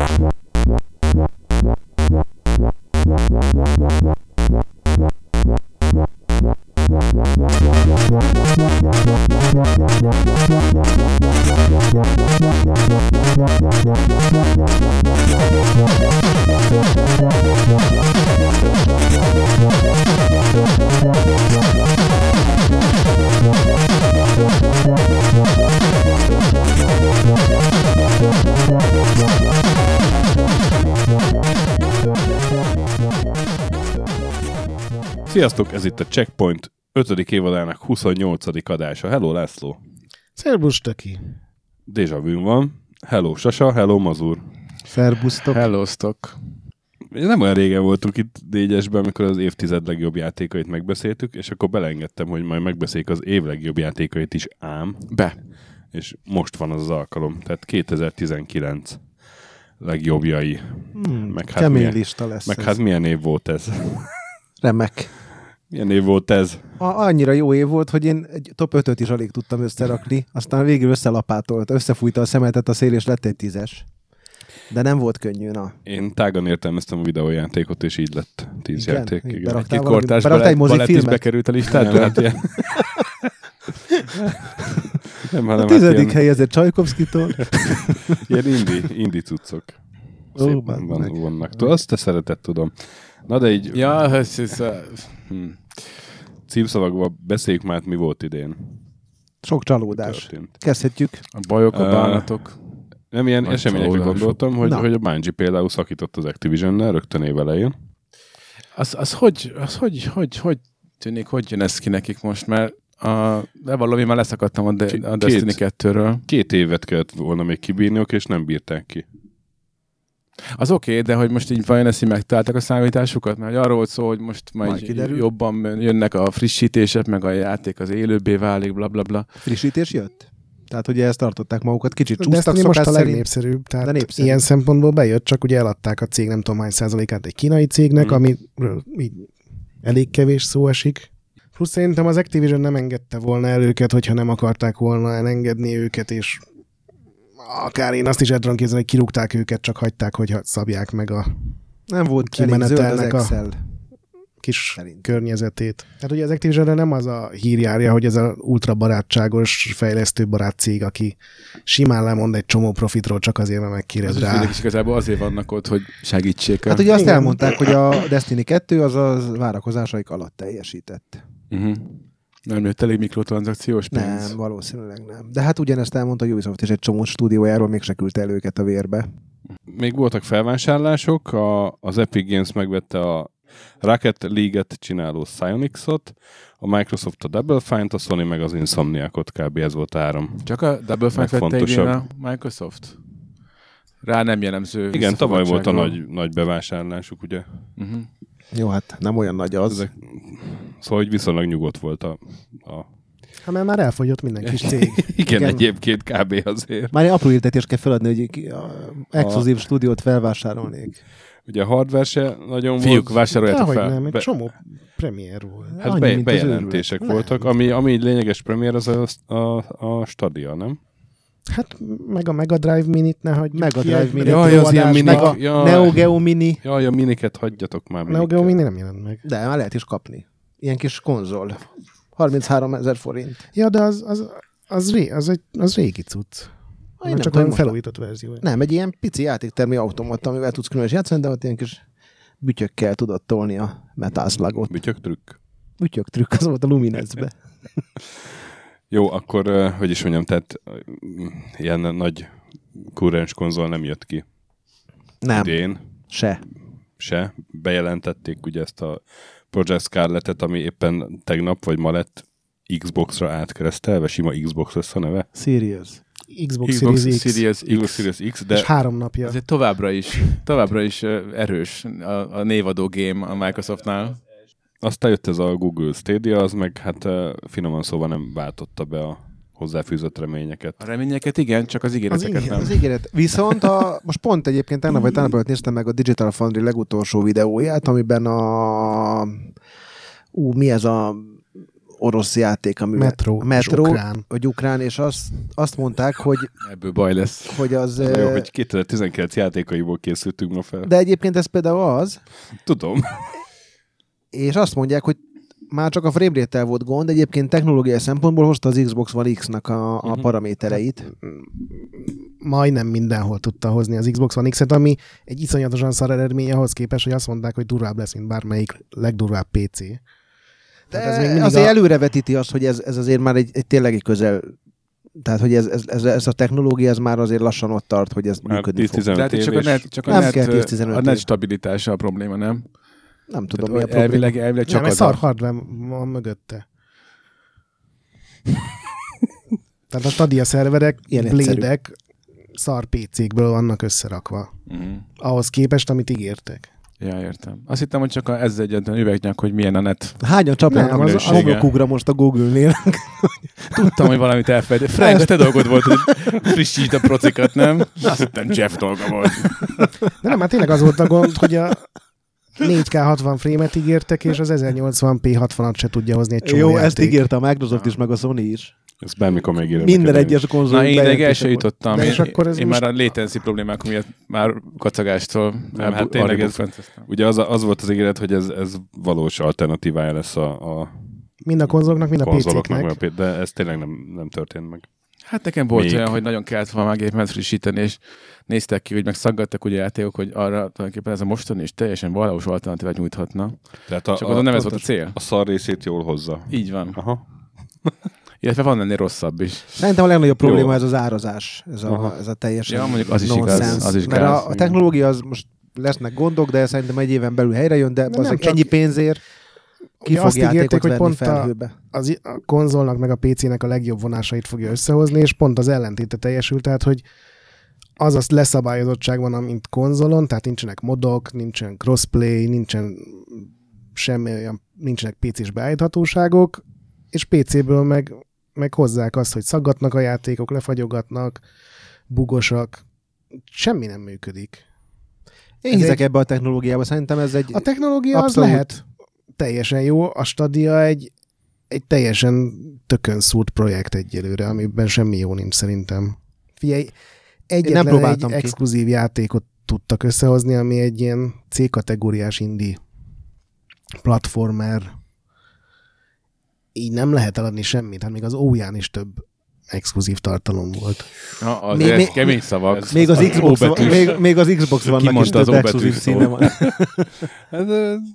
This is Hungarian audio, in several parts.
What? Sziasztok, ez itt a Checkpoint 5. évadának 28. adása. Hello László! Szerbusz, Töki! Deja vu van. Hello Sasa, hello Mazur. Szerbusztok! Hellóztok! Nem olyan régen voltunk itt négyesben, amikor az évtized legjobb játékait megbeszéltük, és akkor belengedtem, hogy majd megbeszéljük az év legjobb játékait is ám, Be! és most van az, az alkalom, tehát 2019 legjobbjai. Hmm, Meg hát kemény milyen- lista lesz Meg ez. hát milyen év volt ez? Remek. Milyen év volt ez? A, annyira jó év volt, hogy én egy top 5-öt is alig tudtam összerakni, aztán végül összelapátolt, összefújta a szemetet a szél, és lett egy tízes. De nem volt könnyű, na. Én tágan értelmeztem a videójátékot, és így lett tíz Igen? játék. Igen. kortárs beraktál egy balett, balett is mozifilmet? bekerült a Nem, listádra? hát ilyen... nem, hanem A tizedik hát ilyen, hely ezért Csajkovszkitól. ilyen indi, indi cuccok. Ó, Szép bazd van, vannak. Azt te szereted, tudom. Na de így Ja, ez, ez, ez, hm, címszavakban beszéljük már, mi volt idén. Sok csalódás. Kezdhetjük. a bajok, a bánatok. Nem ilyen Nagy eseményekre csalódások. gondoltam, hogy, Na. hogy a Bungie például szakított az Activision-nel rögtön évelején. Az, az, hogy, az hogy, hogy, hogy tűnik, hogy jön ez ki nekik most? Mert a, de valami már leszakadtam a, de, a Destiny két. 2-ről. Két évet kellett volna még kibírniuk, és nem bírták ki. Az oké, okay, de hogy most így vajon ezt így megtaláltak a számításukat? Mert arról volt szó, hogy most majd, Majd kiderül. jobban jönnek a frissítések, meg a játék az élőbbé válik, bla bla bla. Frissítés jött? Tehát ugye ezt tartották magukat, kicsit csúsztak Destiny most a legnépszerűbb, tehát De népszerű. ilyen szempontból bejött, csak ugye eladták a cég nem tudom hány százalékát egy kínai cégnek, Mhm. amiről így elég kevés szó esik. Plusz szerintem az Activision nem engedte volna el őket, hogyha nem akarták volna elengedni őket, és akár én azt is el tudom képzelni, hogy kirúgták őket, csak hagyták, hogy szabják meg a Nem volt az kimenetelnek a- kis Szerint. környezetét. Tehát ugye az Activisionre nem az a hír járja, hogy ez a ultra barátságos, fejlesztő barát cég, aki simán lemond egy csomó profitról csak azért, mert Az megkérdez rá. is igazából azért vannak ott, hogy segítsék. Hát ugye azt Igen. elmondták, hogy a Destiny 2 az az várakozásaik alatt teljesített. Uh-huh. Nem jött elég mikrotranszakciós pénz? Nem, valószínűleg nem. De hát ugyanezt elmondta a Ubisoft is egy csomó stúdiójáról, még se küldte el őket a vérbe. Még voltak felvásárlások, a, az Epic Games megvette a Rocket League-et csináló Psyonix-ot, a Microsoft a Double Fine-t, a Sony meg az Insomniacot, kb. ez volt három. Csak a Double Fine vette idén a Microsoft? Rá nem jellemző Igen, tavaly volt a nagy, nagy bevásárlásuk, ugye? Uh-huh. Jó, hát nem olyan nagy az. Ezek, szóval, hogy viszonylag nyugodt volt a, a Hát mert már elfogyott minden kis cég. igen, Igen. Egyébként kb. azért. Már egy apró hirdetést kell feladni, hogy ki- a exkluzív stúdiót felvásárolnék. Ugye a hardware se nagyon Fiúk, volt. vásároljátok Dehogy fel. nem, egy Be- csomó premier volt. Hát Annyi, be, bejelentések voltak, Nem. ami, ami egy lényeges premier, az a, a, a Stadia, nem? Hát meg a Mega Drive Minit ne hagyjuk Mega ki Drive Mini. Jaj, az ilyen adásba. mini- Meg a Jaj. Neo Geo Mini. Jaj, a miniket hagyjatok már. Neo Geo. Mini nem jelent meg. De már lehet is kapni. Ilyen kis konzol. 33 ezer forint. Ja, de az, az, az, ré, az, egy, az régi cucc. Ah, Nem én csak olyan felújított verzió. Nem, egy ilyen pici játéktermi automata, amivel tudsz különös játszani, de ott ilyen kis bütyökkel tudod tolni a metázlagot. Bütyök trükk. Bütyök trükk, az volt a Luminezbe. Jó, akkor, hogy is mondjam, tehát ilyen nagy kurrens konzol nem jött ki Nem, idén se. se. Bejelentették ugye ezt a Project Scarlet-et, ami éppen tegnap vagy ma lett Xbox-ra átkeresztelve, sima Xbox lesz a neve. Serious. Xbox, Xbox Series X. Series Xbox X. Series X, De... És három napja. Azért továbbra is, továbbra is erős a, a névadó game a Microsoftnál. aztán jött ez a Google Stadia, az meg hát finoman szóval nem váltotta be a hozzáfűzött reményeket. A reményeket igen, csak az ígéreteket Az igen, nem. Az ígéret. Viszont a, most pont egyébként tegnap vagy tegnap előtt néztem meg a Digital Foundry legutolsó videóját, amiben a ú, mi ez a orosz játék, ami Metro, Metro, és ukrán. hogy ukrán, és azt, azt mondták, hogy, Ebből baj lesz. hogy az... Ez jó, hogy 2019 játékaiból készültünk ma fel. De egyébként ez például az, Tudom. és azt mondják, hogy már csak a framerate volt gond, egyébként technológiai szempontból hozta az Xbox One X-nak a, a Mhm. paramétereit. Majdnem mindenhol tudta hozni az Xbox One X-et, ami egy iszonyatosan szar eredmény ahhoz képest, hogy azt mondták, hogy durvább lesz, mint bármelyik legdurvább PC. De Tehát ez még mindig azért a- előrevetíti azt, hogy ez, ez azért már egy, egy tényleg egy közel tehát, hogy ez, ez, ez, ez a technológia ez már azért lassan ott tart, hogy ez működni fog. 10-15 Tehát csak a net, csak a Nem net, kell ö, 10-15 a net stabilitása a probléma, nem? Nem tudom, mi Tehát, a probléma. elvileg, elvileg Csak nem, egy szar a... hardware van mögötte. Tehát a Stadia szerverek, Ilyen egyszerű. blédek szar PC-kből vannak összerakva. Mhm. Ahhoz képest, amit ígértek. Ja, értem. Azt hittem, hogy csak a, ez egyetlen üvegnyak, hogy milyen a net. Hányan csapnának Nem, az az- a homlokugra most a Google-nél? Tudtam, hogy valamit elfelejtett. Frank, a te dolgod volt, hogy frissítsd a procikat, nem? Azt hittem Jeff dolga volt. De nem, hát tényleg az volt a gond, hogy a 4K 60 frame-et ígértek, és az 1080p 60-at se tudja hozni egy csomó Jó, játék. ezt ígérte a Microsoft is, meg a Sony is. Ez bármikor megírom. Minden egyes konzol. Na, én ideig el bejelentése se volt. jutottam. De Én, és akkor ez én most- már a latency problémák miatt már kacagástól Nem, hát tényleg ez- Ugye az, az volt az ígéret, hogy ez, ez valós alternatívája lesz a, a Mind a konzoloknak, mind a konzoloknak, PC-knek. de ez tényleg nem, nem történt meg. Hát nekem volt Még. olyan, hogy nagyon kellett volna már gépemet frissíteni, és néztek ki, hogy meg szaggattak ugye játékok, hogy arra tulajdonképpen ez a mostani is teljesen valós alternatívát nyújthatna. Tehát a, Csak oda nem ez volt a cél. a szar részét jól hozza. Így van. Aha. Illetve van ennél rosszabb is. Szerintem a legnagyobb probléma Jó. ez az árazás, ez a, Aha. ez a teljesen Ja, mondjuk az is igaz, az is Mert gáz, a, a technológia az most lesznek gondok, de szerintem egy éven belül helyre jön, de, De az nem csak- ennyi pénzért ki fog azt ígérték, hogy pont a- felhőbe. az i- a konzolnak meg a PC-nek a legjobb vonásait fogja összehozni, és pont az ellentéte teljesült, tehát hogy az az leszabályozottság van, mint konzolon, tehát nincsenek modok, nincsen crossplay, nincsen semmi olyan, nincsenek PC-s beállíthatóságok, és PC-ből meg, meg hozzák azt, hogy szaggatnak a játékok, lefagyogatnak, bugosak, semmi nem működik. Én ez hiszek egy- ebbe a technológiába, szerintem ez egy... A technológia az Abszolút. lehet teljesen jó, a Stadia egy, egy teljesen tökön szúrt projekt egyelőre, amiben semmi jó nincs szerintem. Figyelj, egyetlen egy próbáltam ki. exkluzív játékot tudtak összehozni, ami egy ilyen C-kategóriás indie platformer. Így nem lehet eladni semmit, hát még az óján is több exkluzív tartalom volt. Na, az Még- ez még- kemény szavak. ez- még az, az Xbox, van, még, még az Xbox vannak is több exkluzív színe van. Hát,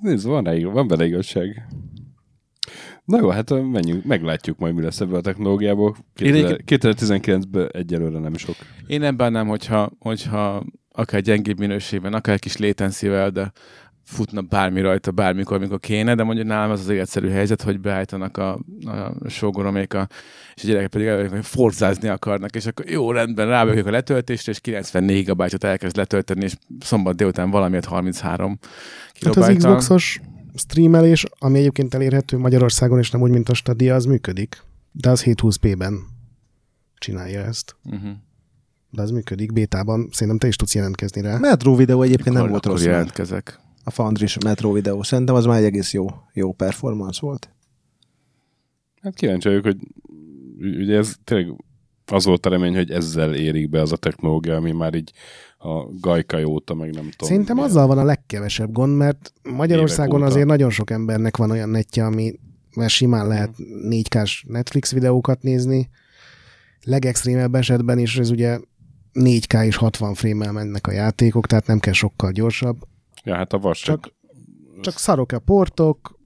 nézd, van, van bele igazság. Na jó, hát menjünk, meglátjuk majd, mi lesz ebből a technológiából. Én 2000 2019-ben egyelőre nem sok. Én nem bánnám, hogyha, hogyha akár gyengébb minőségben, akár kis latency de futna bármi rajta, bármikor, amikor kéne, de mondjuk nálam az az egyszerű helyzet, hogy beállítanak a, a sógoroméka, és a gyerekek pedig el, hogy forzázni akarnak, és akkor jó, rendben, rábökjük a letöltésre, és 94 gigabájtot elkezd letölteni, és szombat délután valamiért 33 Hát az. Xboxos streamelés, ami egyébként elérhető Magyarországon, és nem úgy, mint a Stadia, az működik. De az 720p-ben csinálja ezt. Uh-huh. De az működik bétában. Szerintem te is tudsz jelentkezni rá. Metro videó egyébként nem volt rossz. jelentkezek. A Foundry Metro videó. Szerintem az már egy egész jó, jó performance volt. Hát kíváncsi vagyok, hogy ugye ez tényleg az volt a remény, hogy ezzel érik be az a technológia, ami már így a gajkai óta, meg nem tudom. Szerintem milyen- azzal van a legkevesebb gond, mert Magyarországon azért nagyon sok embernek van olyan netje, ami mert simán lehet 4K-s Netflix videókat nézni. Legextrémebb esetben is ez ugye 4K és 60 frame-mel mennek a játékok, tehát nem kell sokkal gyorsabb. Ja, hát a vas. Csak, csak szarok a portok,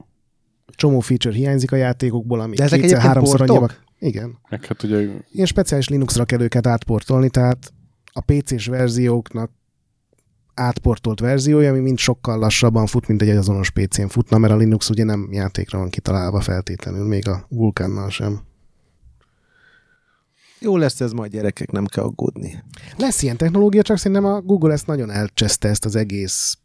csomó feature hiányzik a játékokból, ami De ezek kétszer, háromszor portok? annyiba. Igen. Meg hát ugye Ilyen speciális Linuxra kell őket átportolni, tehát a PC-s verzióknak átportolt verziója, ami mind sokkal lassabban fut, mint egy azonos PC-n futna, mert a Linux ugye nem játékra van kitalálva feltétlenül, még a Vulkánnal sem. Jó lesz ez majd gyerekek, nem kell aggódni. Lesz ilyen technológia, csak szerintem a Google ezt nagyon elcseszte ezt az egész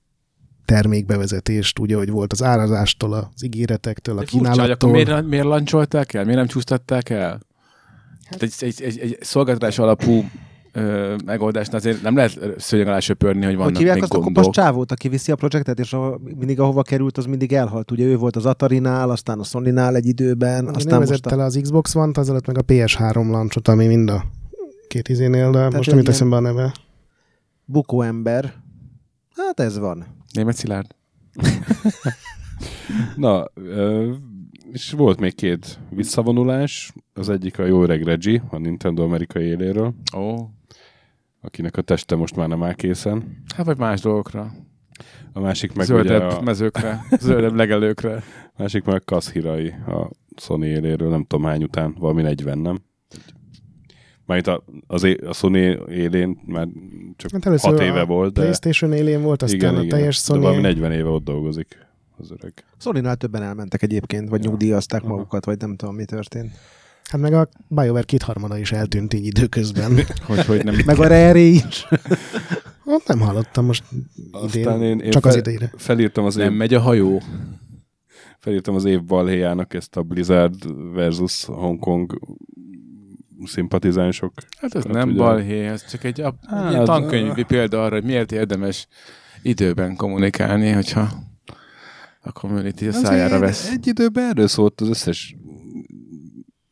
termékbevezetést, ugye, hogy volt az árazástól, az ígéretektől, a De furcsa, hogy akkor kínálattól. miért, miért lancsolták el? Miért nem csúsztatták el? Hát egy, egy, egy, egy szolgáltatás alapú ö, megoldásnál azért nem lehet szőnyeg alá söpörni, hogy Hogy vannak hívják még azt a gondok. kopasz csávót, aki viszi a projektet, és ahol, mindig ahova került, az mindig elhalt. Ugye ő volt az Atari-nál, aztán a Sony-nál egy időben, Aztán aztán most a... le az Xbox One-t, azelőtt meg a PS3 launchot, ami mind a két izénél, de most egy nem jut eszembe a neve. bukó ember. Hát ez van. Német Szilárd. Na, ö, és volt még két visszavonulás. Az egyik a jó öreg Reggie, a Nintendo amerikai éléről, Ó, akinek a teste most már nem áll készen. hát vagy más dolgokra. A másik meg Zöldebb ugye a, mezőkre, zöldebb legelőkre. másik meg Kaz Hirai a Sony éléről, nem tudom hány után, valami 40, nem? Majd a, az é, a Sony élén már csak Hát először 6 éve a volt, de PlayStation élén volt, aztán igen, a igen, teljes de valami Sony. 40 éve ott dolgozik az öreg. Sony-nál többen elmentek egyébként, vagy nyugdíjazták Aha. magukat, vagy nem tudom, mi történt. Hát meg a BioWare kétharmada is eltűnt így időközben. Hogy, hogy nem. Meg a Rare is. Ott nem hallottam most Aztán idén, én, én csak fel, az idejére. felírtam az Nem év, megy a hajó. felírtam az év balhéjának ezt a Blizzard versus Hongkong szimpatizánsok. Hát ez Hát nem ugye- balhé, ez csak egy, ap- Hát, egy ilyen tankönyvi példa arra, hogy miért érdemes időben kommunikálni, hogyha a community a szájára vesz. Egy időben erről szólt az összes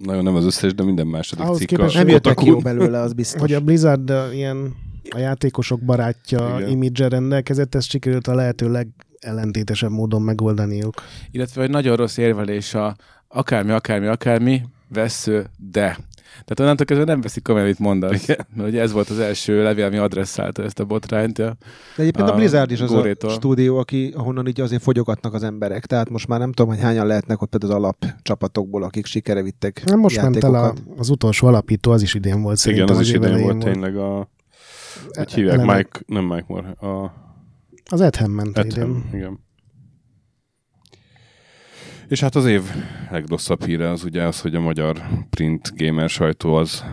nagyon nem az összes, de minden második Ahhoz cikk. képest, a Nem jöttek ki jó belőle, az biztos. Hogy a Blizzard a, ilyen a játékosok barátja Igen. image rendelkezett, ezt sikerült a lehető legellentétesebb módon megoldaniuk. Illetve, hogy nagyon rossz érvelés a akármi, akármi, akármi, vesző, de. Tehát onnantól kezdve nem veszik komolyan, amit mondasz. Igen. Mert ugye ez volt az első levél, ami adresszálta ezt a botrányt. Ja. De egyébként a, a Blizzard is az Górétól. a stúdió, aki, ahonnan így azért fogyogatnak az emberek. Tehát most már nem tudom, hogy hányan lehetnek ott például az alapcsapatokból, akik sikere vittek Nem most ment el a, az utolsó alapító, az is idén volt Igen, szerintem. az is idén volt tényleg a... Hogy hívják? Eleme- Mike, nem Mike Moore, a Az Edhem ment. Ethem, igen. És hát az év legrosszabb híre az ugye az, hogy a magyar print gamer sajtó az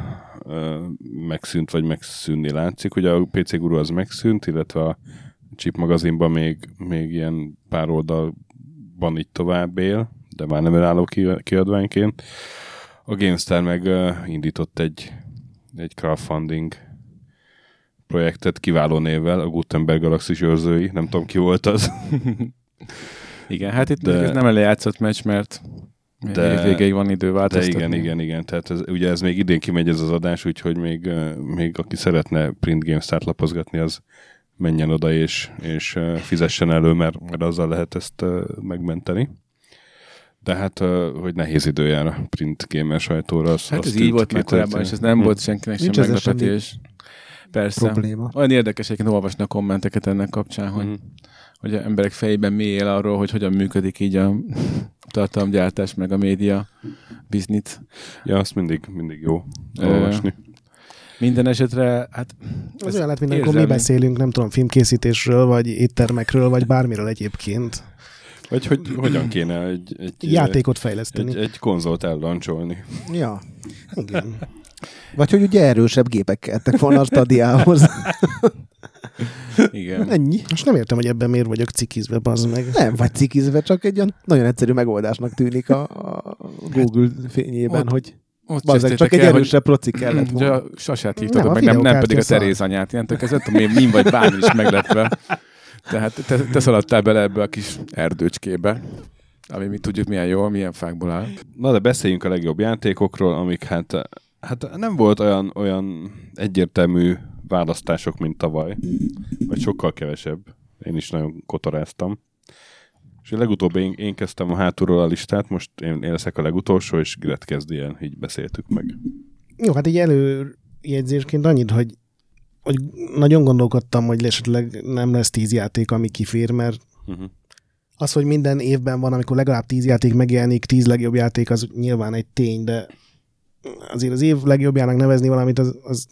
ö, megszűnt, vagy megszűnni látszik. Ugye a PC Guru az megszűnt, illetve a Chip magazinban még, még ilyen pár oldalban így tovább él, de már nem önálló ki- kiadványként. A GameStar meg ö, indított egy, egy crowdfunding projektet kiváló névvel, a Gutenberg Galaxis őrzői, nem tudom ki volt az. Igen, hát itt De- de... ez nem eljátszott meccs, mert De- de... végéig van idő De változtatni. igen, igen, igen. Tehát ez, ugye ez még idén kimegy ez az adás, úgyhogy még, még aki szeretne print GameStart lapozgatni, az menjen oda és, és fizessen elő, mert, mert azzal lehet ezt megmenteni. De hát, hogy nehéz idő jár a print gamer sajtóra. Az, Hát az ez így volt már 2000. korábban, és ez nem Hm. volt senkinek sem Nincs ezzel meglepetés. Persze. Probléma. Olyan érdekes egyébként olvasni a kommenteket ennek kapcsán, hogy, Mhm. Hogy a emberek fejében mi él arról, hogy hogyan működik így a tartalomgyártás, meg a média biznisz. Ja, azt mindig, mindig jó olvasni. Minden esetre, hát Az ez olyan lett, mint amikor mi beszélünk, nem tudom, filmkészítésről, vagy éttermekről, vagy bármiről egyébként. Vagy hogy hogyan kéne egy, egy, Játékot fejleszteni. egy, egy konzolt ellancsolni. Ja. Igen. Vagy hogy ugye erősebb gépek kellettek volna a stadiához. igen. Ennyi. Most nem értem, hogy ebben miért vagyok cikizve, bazd meg. Nem vagy cikizve, csak egy olyan nagyon egyszerű megoldásnak tűnik a, a Google fényében, Ott hogy Ott bazdmeg, csak egy el, erősebb proci kellett volna. a Sasát Nem, hívtatok a meg, nem, nem pedig a. Teréz anyát. Ilyentől kezdve, tudom, én min vagy bármi is meglepve. Tehát te, te szaladtál bele ebbe a kis erdőcskébe, ami mi tudjuk milyen jó, milyen fákból áll. Na de beszéljünk a legjobb játékokról, amik hát, hát nem volt olyan, olyan egyértelmű választások, mint tavaly. Vagy sokkal kevesebb. Én is nagyon kotoráztam. És legutóbb én, én kezdtem a hátulról a listát, most én, én leszek a legutolsó, és Gret kezd ilyen, így beszéltük meg. Jó, hát így előjegyzésként annyit, hogy, hogy nagyon gondolkodtam, hogy esetleg nem lesz tíz játék, ami kifér, mert Uh-huh. az, hogy minden évben van, amikor legalább tíz játék megjelenik, tíz legjobb játék, az nyilván egy tény, de azért az év legjobbjának nevezni valamit, az, az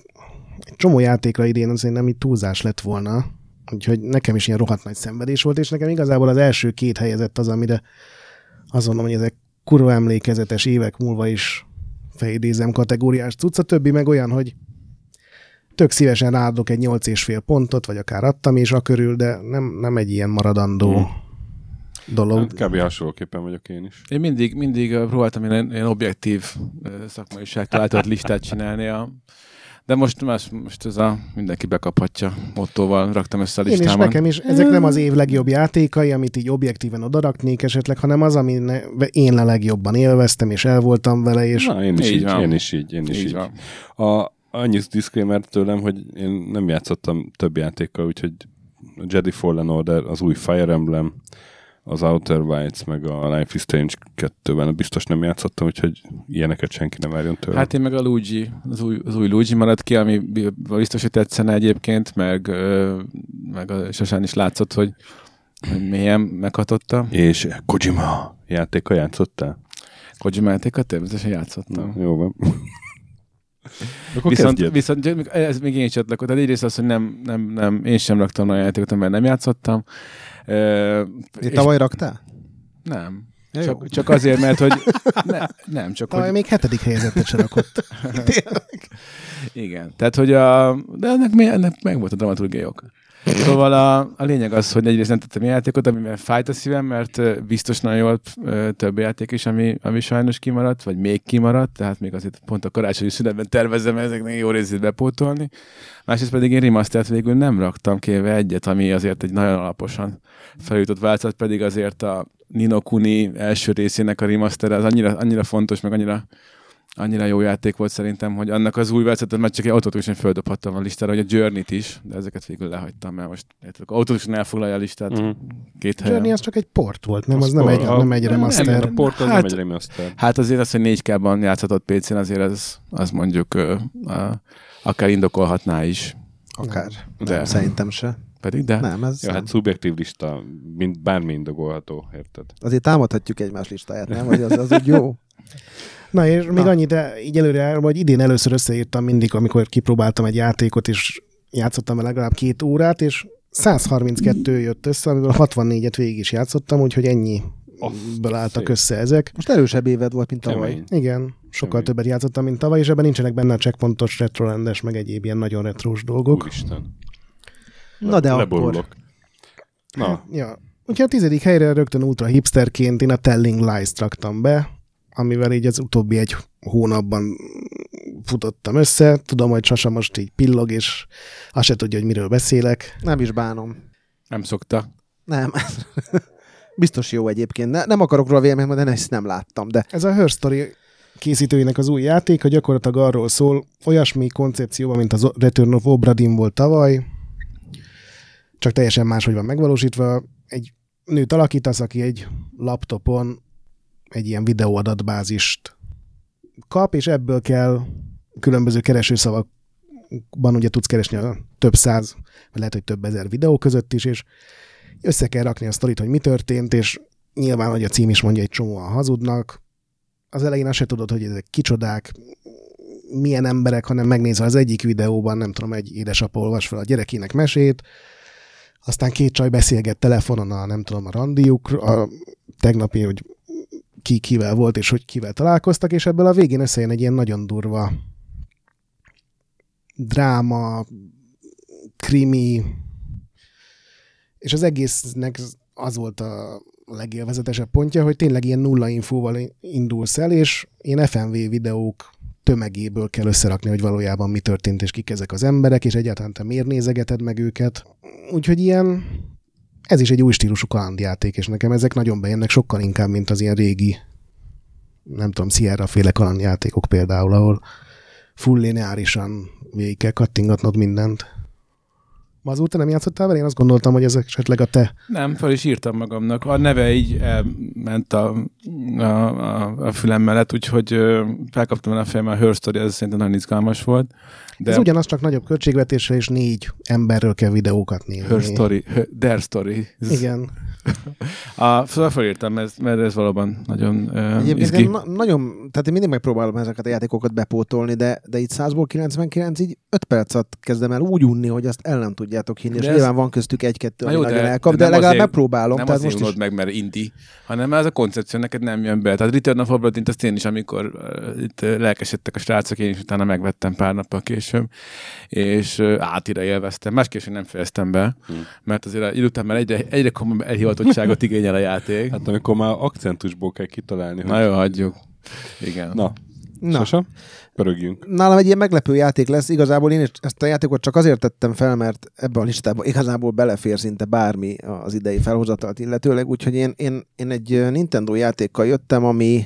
egy csomó játékra idén az szerintem így túlzás lett volna. Úgyhogy nekem is ilyen rohadt nagy szenvedés volt, és nekem igazából az első két helyezett az, amire azt mondom, hogy ezek kurva emlékezetes évek múlva is felidézem kategóriás cucc. A többi meg olyan, hogy tök szívesen ráadok egy nyolc és fél pontot, vagy akár adtam is a körül, de nem, nem egy ilyen maradandó Hmm. dolog. Hát kb. hasonlóképpen vagyok én is. Én mindig, mindig próbáltam ilyen, ilyen objektív szakmaiságtól átadott listát csinálni a De most, más, most ez a mindenki bekaphatja mottóval raktam össze a Én is, listámat. nekem is. Ezek nem az év legjobb játékai, amit így objektíven odaraknék esetleg, hanem az, ami ne, én a legjobban élveztem, és el voltam vele, és Na, én is Így így, van. én is így, én is Így így. van. A, annyi disclaimer tőlem, hogy én nem játszottam több játékkal, úgyhogy a Jedi Fallen Order, az új Fire Emblem, az Outer Wilds, meg a Life is Strange 2-ben biztos nem játszottam, úgyhogy ilyeneket senki nem várjon tőlem. Hát én meg a Luigi, az új, az új Luigi maradt ki, ami bi- biztos, hogy tetszene egyébként, meg, meg a Sosán is látszott, hogy, mélyen meghatotta. És Kojima játéka játszottál? Kojima játékat természetesen játszottam. Jó van. Akkor Viszont, kezdjed. viszont ez még én is csatlakozom. Tehát egyrészt az, hogy nem, nem, nem, én sem raktam olyan játékot, mert nem játszottam. Ö, és- tavaly raktál? Nem. Ja, jó. Csak, csak azért, mert hogy ne, nem, csak tavaly hogy, még hetedik helyezettet se rakott. igen. Tehát, hogy a, de ennek, mi- ennek meg volt a dramaturgiai ok. Szóval a, a, lényeg az, hogy egyrészt nem tettem játékot, amiben fájt a szívem, mert biztos nagyon jól több játék is, ami, ami sajnos kimaradt, vagy még kimaradt, tehát még azért pont a karácsonyi szünetben tervezem ezeknek jó részét bepótolni. Másrészt pedig én remastert végül nem raktam kéve egyet, ami azért egy nagyon alaposan feljutott változat, pedig azért a Nino Kuni első részének a remaster az annyira, annyira fontos, meg annyira annyira jó játék volt szerintem, hogy annak az új változatot már csak egy automatikusan földobhattam a listára, hogy a Journey-t is, de ezeket végül lehagytam, mert most érted, automatikusan elfoglalja a listát Mhm. két Journey helyen. az csak egy port volt, nem, Az az nem egy, port. nem egy Nem, remaster. a port az Hát- nem egy remaster. Hát azért az, hogy 4K-ban játszhatott PC-n, azért az, az mondjuk ö, a, akár indokolhatná is. Akár. De Nem, szerintem se. Pedig, de Nem, ez Ja, nem. hát szubjektív lista, mind, bármi indogolható, érted? Azért támadhatjuk egymás listáját, nem? Vagy az, az úgy jó? Na és még Na. annyi, de így előre, vagy idén először összeírtam mindig, amikor kipróbáltam egy játékot, és játszottam vele legalább két órát, és 132 jött össze, amiből 64-et végig is játszottam, úgyhogy ennyiből álltak szép. össze ezek. Most erősebb éved volt, mint tavaly. Kemény. Igen, sokkal Kemény. többet játszottam, mint tavaly, és ebben nincsenek benne a checkpontos, retrorendes, meg egyéb ilyen nagyon retrós dolgok. Úristen. Na de Leborulok. akkor. Na, Ja. Úgyhogy a tizedik helyre rögtön ultra hipsterként én a Telling Lies-t raktam be, amivel így az utóbbi egy hónapban futottam össze. Tudom, hogy Sasa most így pillog, és azt se tudja, hogy miről beszélek. Nem is bánom. nem szokta. Nem. Biztos jó egyébként. Ne, nem akarok róla véleményt, mondani, de ezt nem láttam, de Ez a Her Story készítőinek az új játék, gyakorlatilag arról szól, olyasmi koncepcióban, mint az Return of Obra Dinn volt tavaly, csak teljesen máshogy van megvalósítva. Egy nőt alakítasz, aki egy laptopon egy ilyen videóadatbázist kap, és ebből kell különböző keresőszavakban ugye tudsz keresni a több száz, vagy lehet, hogy több ezer videó között is, és össze kell rakni a sztorit, hogy mi történt, és nyilván, hogy a cím is mondja, egy csomóan hazudnak. Az elején azt se tudod, hogy ezek kicsodák, milyen emberek, hanem megnézel az egyik videóban, nem tudom, egy édesapa olvas fel a gyerekének mesét, aztán két csaj beszélget telefonon a, nem tudom, a randiuk, a tegnapi, hogy ki kivel volt, és hogy kivel találkoztak, és ebből a végén összejön egy ilyen nagyon durva dráma, krimi, és az egésznek az volt a legélvezetesebb pontja, hogy tényleg ilyen nulla infóval indulsz el, és ilyen FMV videók tömegéből kell összerakni, hogy valójában mi történt, és kik ezek az emberek, és egyáltalán te miért nézegeted meg őket. Úgyhogy ilyen, ez is egy új stílusú kalandjáték, és nekem ezek nagyon bejönnek sokkal inkább, mint az ilyen régi, nem tudom, Sierra féle kalandjátékok például, ahol full lineárisan végig kell kattingatnod mindent. Ma azóta nem játszottál vele? Én azt gondoltam, hogy ez esetleg a te. Nem, fel is írtam magamnak. A neve így ment a, a, a, a fülem mellett, úgyhogy felkaptam el a fejem, a Her Story, ez szerintem nagyon izgalmas volt. De... Ez ugyanaz, csak nagyobb költségvetéssel, és négy emberről kell videókat nézni. Her Story, her, Their Story. Igen. A, szóval felírtam, mert, mert ez valóban nagyon uh, Egyébként izgi. na- nagyon, tehát én mindig megpróbálom ezeket a játékokat bepótolni, de, de itt 100-ból 99, így 5 percet kezdem el úgy unni, hogy azt el nem tudjátok hinni, és De ez- nyilván van köztük egy-kettő, ami nagyon de- elkap, de de, nem legalább azért- megpróbálom. Nem tehát azért most is meg, mert indi, hanem ez a koncepció neked nem jön be. Tehát Return of Obra azt én is, amikor uh, itt uh, lelkesedtek a srácok, én is utána megvettem pár nappal később, és uh, átira élveztem. Másképp nem fejeztem be, Hmm. mert azért a idő után már egyre, egyre komolyabb elhivatottságot igényel a játék. hát amikor már akcentusból kell kitalálni, hogy... Na jó, hagyjuk. Igen. Na, Na, Sasa? Pörögjünk. nálam egy ilyen meglepő játék lesz. Igazából én is ezt a játékot csak azért tettem fel, mert ebbe a listába igazából belefér szinte bármi az idei felhozatalt illetőleg, úgyhogy én, én, én egy Nintendo játékkal jöttem, ami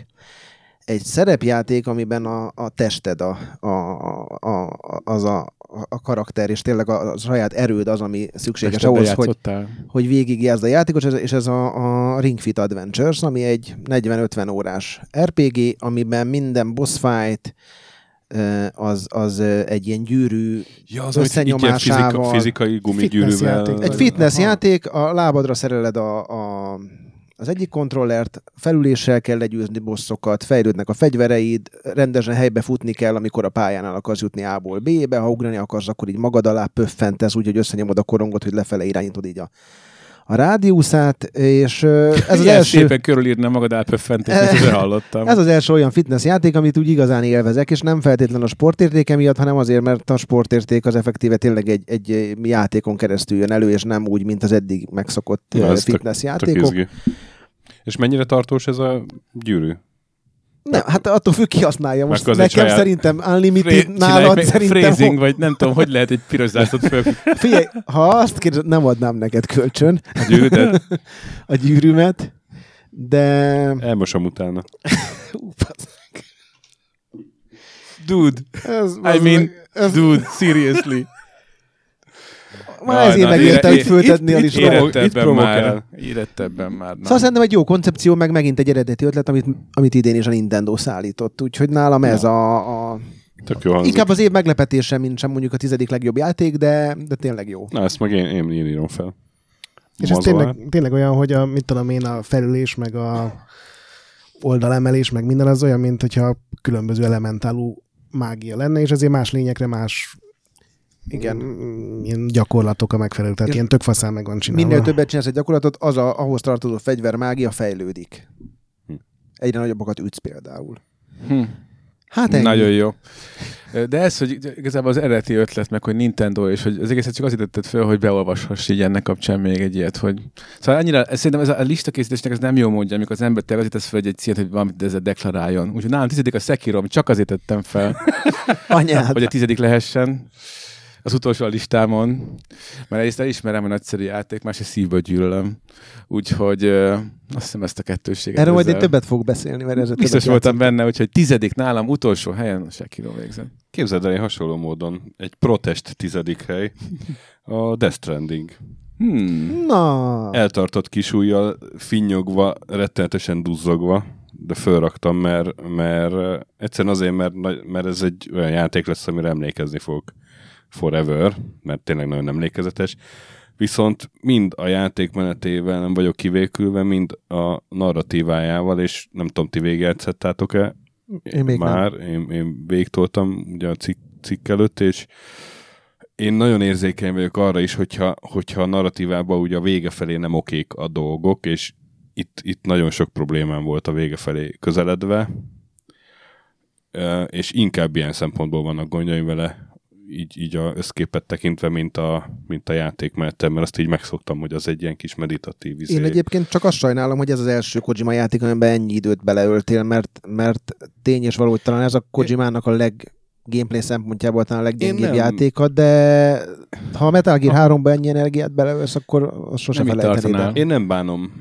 egy szerepjáték, amiben a, a tested a, a, a, az a, a karakter, és tényleg a, a saját erőd az, ami szükséges ahhoz, hogy, hogy végigjázd a játékot, és ez, és ez a, a Ring Fit Adventures, ami egy 40-50 órás RPG, amiben minden boss fight az, az egy ilyen gyűrű Ja, az, ilyen fizika- fizika, fizikai gumigyűrűvel. játék. egy fitness játék, a lábadra szereled a, a, az egyik kontrollert, felüléssel kell legyőzni bosszokat, fejlődnek a fegyvereid, rendesen helybe futni kell, amikor a pályán el akarsz jutni A-ból B-be, ha ugrani akarsz, akkor így magad alá pöffentesz, úgyhogy összenyomod a korongot, hogy lefele irányítod így a, a rádiuszát, és ez az Ilyen első... szépen körülírna magad sose hallottam. Ez az első olyan fitness játék, amit úgy igazán élvezek, és nem feltétlen a sportértéke miatt, hanem azért, mert a sportérték az effektíve tényleg egy, egy játékon keresztül jön elő, és nem úgy, mint az eddig megszokott tök- fitness Tök játékok. izgi. És mennyire tartós ez a gyűrű? Nem, hát attól függ, ki használja. Most nekem saját- szerintem Unlimited, Fré- nálad meg szerintem... Phrasing, vagy nem tudom, hogy lehet egy piros zászlót föl Figyelj, ha azt kérdezed, nem adnám neked kölcsön a gyűrűdet. a gyűrűmet, de... Elmosom utána. Ú, basz- Dude, Ez, I mean, ez, dude, seriously. Már ezért megérte, hogy föltetni a itt- listára. provokál. már. Érett ebben már. Szóval szerintem egy jó koncepció, meg megint egy eredeti ötlet, amit, amit idén is a Nintendo szállított. Úgyhogy nálam ez a, a Tök jó hangzik. inkább az év meglepetése, mint sem mondjuk a tizedik legjobb játék, de, de tényleg jó. Na, ezt meg én, én, én írom fel. És ez Mazolár. tényleg, tényleg olyan, hogy a, mit tudom én, a felülés, meg a oldalemelés, meg minden az olyan, mint hogyha különböző elementálú mágia lenne, és ezért más lényekre más Igen. mm, ilyen gyakorlatok a megfelelő. Tehát ilyen tök faszán meg van csinálva. Minél többet csinálsz egy gyakorlatot, az a, ahhoz tartozó fegyver mágia fejlődik. Hm. Egyre nagyobbakat ütsz például. Hm. Hát ennyi. Nagyon jó. De ez, hogy igazából az eredeti ötlet, meg hogy Nintendo, és hogy az egészet csak azért tetted föl, hogy beolvashass így ennek kapcsán még egy ilyet, hogy... Szóval annyira, ez, szerintem ez a, listakészítésnek ez nem jó módja, amikor az ember azért tesz fel egy célt, hogy valamit ezzel deklaráljon. Úgyhogy nálam tizedik a Sekiro, csak azért tettem fel, Anyád. hogy a tizedik lehessen az utolsó a listámon, mert egyrészt elismerem a nagyszerű játék, másrészt szívből gyűlölöm. Úgyhogy ö, azt hiszem ezt a kettőséget. Erről majd én ezzel- többet fog beszélni, mert ezzel Biztos többet voltam benne, úgyhogy tizedik nálam, utolsó helyen a Sekiro végzett. Képzeld el, én hasonló módon egy protest tizedik hely, a Death Stranding. Hmm. Na, Eltartott kis ujjal, finnyogva, rettenetesen duzzogva, de fölraktam, mert, mert egyszerűen azért, mert, mert ez egy olyan játék lesz, amire emlékezni fogok forever, mert tényleg nagyon emlékezetes. Viszont mind a játék menetével nem vagyok kivékülve, mind a narratívájával, és nem tudom, ti végigjátszhattátok-e, én még nem. már, én, én végtoltam ugye a cikk, cikk előtt, és én nagyon érzékeny vagyok arra is, hogyha, hogyha a narratívában ugye a vége felé nem okék a dolgok, és itt, itt nagyon sok problémám volt a vége felé közeledve, és inkább ilyen szempontból vannak gondjaim vele, így, így a összképet tekintve, mint a, mint a játék menetem, mert azt így megszoktam, hogy az egy ilyen kis meditatív izé. Én egyébként csak azt sajnálom, hogy ez az első Kojima játék, amiben ennyi időt beleöltél, mert, mert tény és való, hogy talán ez a Kojimának a leg gameplay szempontjából talán a leggyengébb játéka, de ha a Metal Gear 3-ba ennyi energiát beleölsz, akkor azt sosem felejtenéd el. Én nem bánom,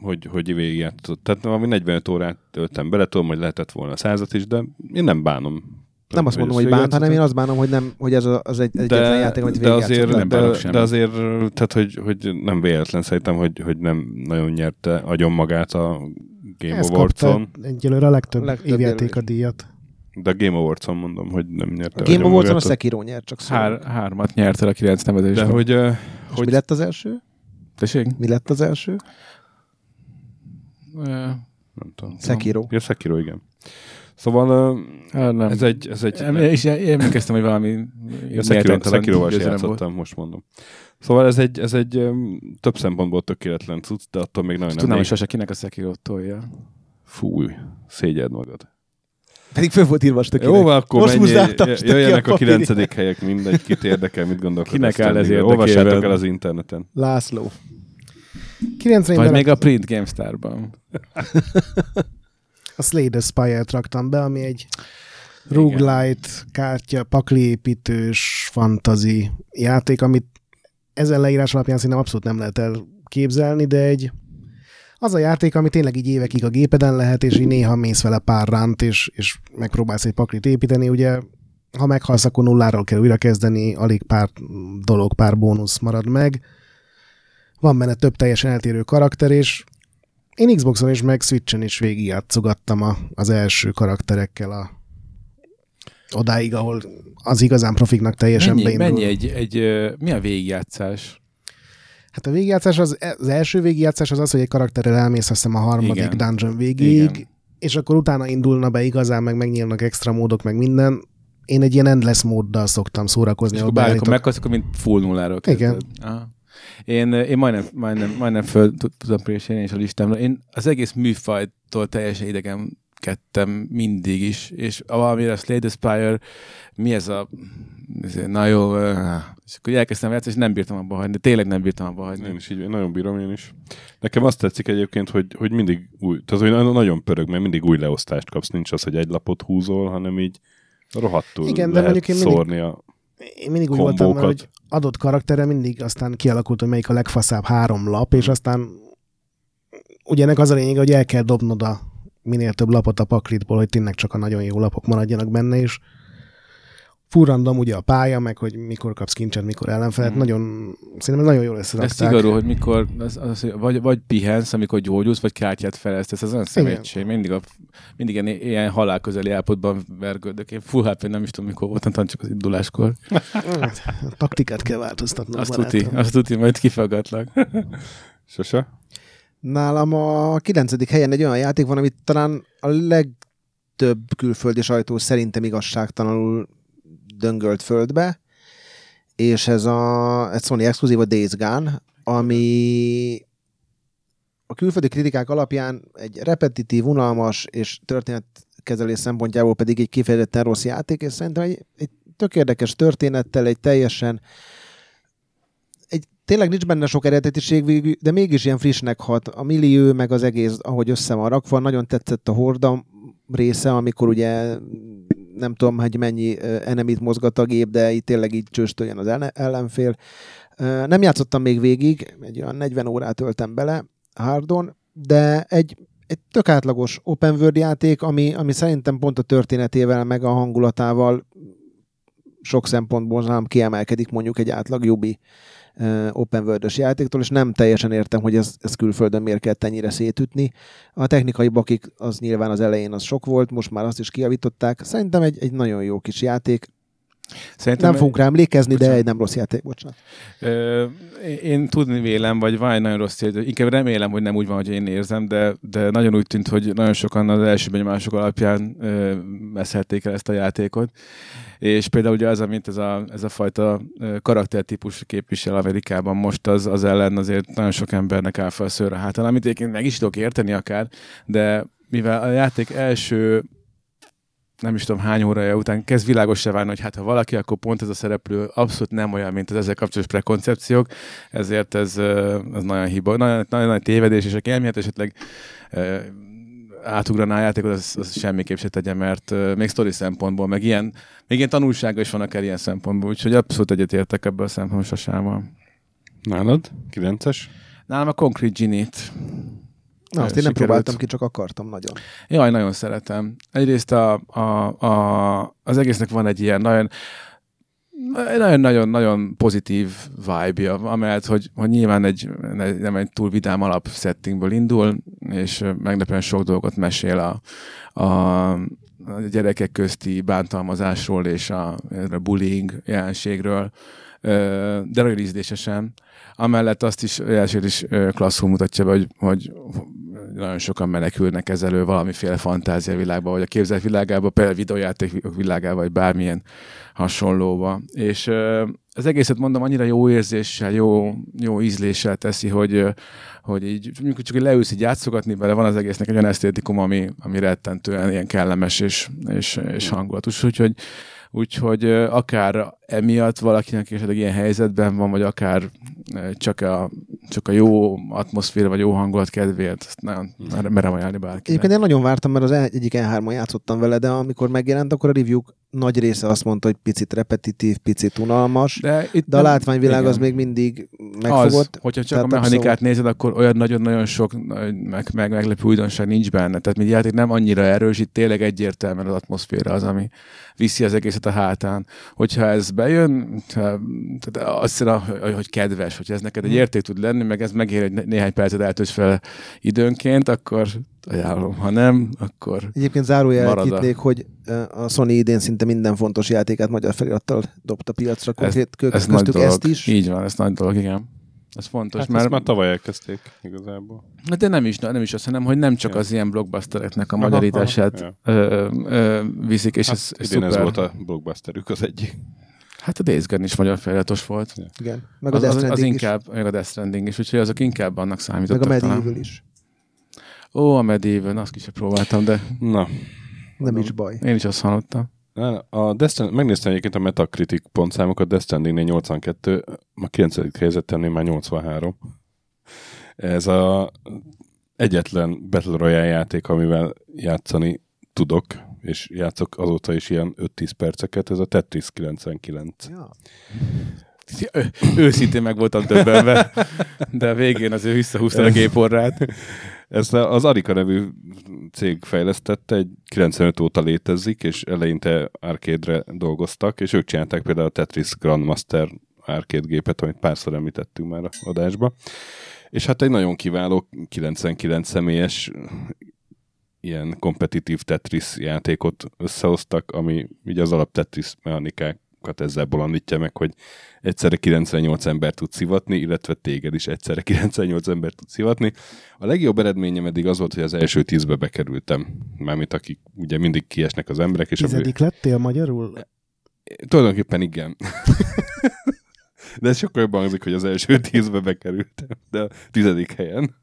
hogy, hogy végigjátszott. Tehát valami 45 órát töltem bele, tudom, hogy lehetett volna százat is, de én nem bánom. Nem azt mondom, hogy bánt, hanem én azt bánom, hogy, nem, hogy ez a- az egy, egyetlen játék, amit de azért, nem de, semmit. de azért, tehát hogy, hogy nem véletlen szerintem, hogy, hogy nem nagyon nyerte agyon magát a Game Ez Awards-on. egyelőre a legtöbb, Legtöbb évjáték a díjat. De a Game Awards-on mondom, hogy nem nyerte A Game Awards-on a. Sekiro nyert, csak szó. Hár, hármat nyert el a kilenc De nevezésben. hogy, ö, És hogy mi lett az első? Tessék? Mi lett az első? Ö, nem tudom. Sekiro. Ja, Sekiro, igen. Szóval hát nem. ez egy, ez egy Em- És emlékeztem, hogy valami Sekiroval se játszottam, most mondom. Szóval ez egy, ez egy több szempontból tökéletlen cucc, de attól még nagyon Tudnám, hogy emlék. sose kinek a Sekiro tolja. Fúj, szégyed magad. Pedig föl volt írva stökinek. Jó, akkor Most stöki jöjjenek a papírját. kilencedik helyek, mindegy, kit érdekel, mit gondolkodsz. Kinek áll ez Olvassátok érdekében? el az interneten. László. 90 Vagy még a Print GameStar-ban. a Slay the Spire-t raktam be, ami egy roguelite, kártya, pakliépítős, fantazi játék, amit ezen leírás alapján szerintem abszolút nem lehet elképzelni, de egy az a játék, ami tényleg így évekig a gépeden lehet, és így néha mész vele pár ránt, és, és megpróbálsz egy paklit építeni, ugye ha meghalsz, akkor nulláról kell újra kezdeni, alig pár dolog, pár bónusz marad meg. Van benne több teljesen eltérő karakter, és én Xboxon is, meg Switchen is végigjátszogattam a, az első karakterekkel a odáig, ahol az igazán profiknak teljesen Mennyi, beindul. mennyi egy, egy, mi a végigjátszás? Hát a végigjátszás, az, az első végigjátszás az az, hogy egy karakterrel elmész azt hiszem a harmadik Igen. dungeon végéig, Igen. és akkor utána indulna be igazán, meg megnyílnak extra módok, meg minden. Én egy ilyen endless móddal szoktam szórakozni. És akkor bármikor meghalsz, akkor mint full nulláról Igen. kezded. Aha. Én, én majdnem, majdnem, majdnem föl tud- tudom préselni is a listámra. Én az egész műfajtól teljesen idegen kettem mindig is, és valamire a Slay the Spire, mi ez a ez- na jó, és akkor elkezdtem játszani, és nem bírtam abba hagyni, tényleg nem bírtam abba hagyni. Én is így, én nagyon bírom én is. Nekem azt tetszik egyébként, hogy, hogy mindig új, tehát hogy nagyon- nagyon pörög, mert mindig új leosztást kapsz, nincs az, hogy egy lapot húzol, hanem így rohadtul Igen, de lehet mondjuk én mindig- szórni a Én mindig úgy voltam, kombókat. hogy adott karaktere mindig aztán kialakult, hogy melyik a legfaszább három lap, és aztán ugye ennek az a lényeg, hogy el kell dobnod a minél több lapot a paklitból, hogy tényleg csak a nagyon jó lapok maradjanak benne, és furrandom ugye a pálya, meg hogy mikor kapsz kincset, mikor ellenfelet, Mhm. nagyon, szerintem nagyon jól Ez összerakták. szigorú, hogy mikor, az, az, vagy, vagy pihensz, amikor gyógyulsz, vagy kártyát feleztesz, ez olyan szemétség. Mindig, a, mindig ilyen, ilyen halálközeli állapotban vergődök. Én full HP nem is tudom, mikor voltam, talán csak az induláskor. Hát, a taktikát kell változtatnod. Azt barátom. tuti, azt tuti, majd kifagatlak. Sose? Nálam a kilencedik helyen egy olyan játék van, amit talán a legtöbb külföldi sajtó szerintem igazságtalanul döngölt földbe, és ez a egy Sony exkluzív a Days Gone, ami a külföldi kritikák alapján egy repetitív, unalmas és történetkezelés szempontjából pedig egy kifejezetten rossz játék, és szerintem egy, egy tök érdekes történettel, egy teljesen egy, tényleg nincs benne sok eredetiség, de mégis ilyen frissnek hat. A millió, meg az egész, ahogy össze van rakva, nagyon tetszett a horda része, amikor ugye nem tudom, hogy mennyi enemit mozgat a gép, de itt tényleg így csőstöljen az ellen- ellenfél. Nem játszottam még végig, egy olyan 40 órát töltem bele hardon, de egy, egy tök átlagos open world játék, ami, ami szerintem pont a történetével, meg a hangulatával sok szempontból nem kiemelkedik mondjuk egy átlag jobbi open world játéktól, és nem teljesen értem, hogy ez, ez külföldön miért kell ennyire szétütni. A technikai bakik az nyilván az elején az sok volt, most már azt is kiavították. Szerintem egy, egy nagyon jó kis játék. Szerintem Nem fogunk rá emlékezni, de Bocsánat. egy nem rossz játék, bocsánat. Ö, én tudni vélem, vagy egy nagyon rossz érzés. Inkább remélem, hogy nem úgy van, hogy én érzem, de, de nagyon úgy tűnt, hogy nagyon sokan az első benyomások alapján ö, el ezt a játékot. És például ugye az, amit ez a, ez a fajta karaktertípus képvisel Amerikában most, az, az ellen azért nagyon sok embernek áll fel szőr a hátán, amit egyébként meg is tudok érteni akár, de mivel a játék első nem is tudom hány órája után kezd világosá válni, hogy hát ha valaki, akkor pont ez a szereplő abszolút nem olyan, mint az ezzel kapcsolatos prekoncepciók, ezért ez, ez nagyon hiba, nagyon, nagyon nagy tévedés, és aki elmélet esetleg átugraná a játékot, az, az semmiképp se tegye, mert ö, még sztori szempontból, meg ilyen, még ilyen tanulsága is van akár ilyen szempontból, úgyhogy abszolút egyetértek ebből a szempontból sasával. Nálad? 9-es? Nálam a Concrete Genie-t Na, azt én nem próbáltam ki, csak akartam nagyon. Jaj, nagyon szeretem. Egyrészt a, a, a, az egésznek van egy ilyen nagyon nagyon-nagyon pozitív vibe-ja, amellett, hogy, hogy nyilván egy, nem egy túl vidám alap settingből indul, és meglepően sok dolgot mesél a, a, a gyerekek közti bántalmazásról és a, a bullying jelenségről, de nagyon ízlésesen. Amellett azt is, elsőt is klasszul mutatja be, hogy, hogy nagyon sokan menekülnek ez valamiféle fantáziavilágba, vagy a képzelt világába, például videójáték világába, vagy bármilyen hasonlóba. És az egészet mondom, annyira jó érzéssel, jó, jó ízléssel teszi, hogy, hogy így, amikor csak így leülsz így játszogatni vele, van az egésznek egy olyan esztétikum, ami, ami rettentően ilyen kellemes és, és, és hangulatos. Úgyhogy Úgyhogy akár emiatt valakinek esetleg ilyen helyzetben van, vagy akár ö, csak a csak a jó atmoszféra vagy jó hangulat kedvéért, ezt nagyon merem ajánlani bárkinek. Egyébként én nagyon vártam, mert az egyik E3-on játszottam vele, de amikor megjelent, akkor a review nagy része azt mondta, hogy picit repetitív, picit unalmas, de, itt de a látványvilág igen. az még mindig megfogott. Az, hogyha csak a mechanikát abszolút... nézed, akkor olyan nagyon-nagyon sok meg, meg, meglepő újdonság nincs benne. Tehát mint játék nem annyira erős, itt tényleg egyértelműen az atmoszféra az, ami viszi az egészet a hátán. Hogyha ez bejön, tehát azt hiszem, hogy kedves, hogy ez neked egy hmm. érték tud lenni, meg ez megér, hogy néhány percet eltölts fel időnként, akkor ajánlom. Ha nem, akkor Egyébként zárójelkítnék, hogy a Sony idén szinte minden fontos játékát magyar felirattal dobta piacra, konkrét ez, ez köztük nagy ezt is. Így van, ez nagy dolog, igen. Ez fontos, hát mert... Ezt már tavaly elkezdték igazából. De nem is, nem is azt, hanem hogy nem csak ja. az ilyen blockbustereknek a magyarítását ja. ö, ö, viszik, és hát ez, ez szuper. ez volt a blockbusterük az egyik. Hát a Days Gone is magyar feliratos volt. Igen. Meg a az, az, az, is. inkább, meg a Death Stranding is, úgyhogy azok inkább annak számítottak. Meg a Medieval talán. is. Ó, a Medieval, azt is próbáltam, de... Na. Nem is baj. Én is azt hallottam. A Destin, megnéztem egyébként a Metacritic pontszámokat, Destiny 82, a 9. helyzetemnél már 83. Ez a egyetlen Battle Royale játék, amivel játszani tudok, és játszok azóta is ilyen 5-10 perceket, ez a Tetris 99. Ja. Őszintén meg voltam többenve, de a végén azért visszahúzta a géporrát. Ezt az Arika nevű cég fejlesztette, egy 95 óta létezik, és eleinte arcade-re dolgoztak, és ők csinálták például a Tetris Grandmaster arcade gépet, amit párszor említettünk már a adásba. És hát egy nagyon kiváló 99 személyes ilyen kompetitív Tetris játékot összehoztak, ami ugye az alap Tetris mechanikákat ezzel bolondítja meg, hogy egyszerre 98 ember tud szivatni, illetve téged is egyszerre 98 ember tud szivatni. A legjobb eredményem eddig az volt, hogy az első tízbe bekerültem. Mármint akik ugye mindig kiesnek az emberek. És Tizedik a... lettél magyarul? Tulajdonképpen igen. De ez sokkal jobban hangzik, hogy az első tízbe bekerültem, de a tizedik helyen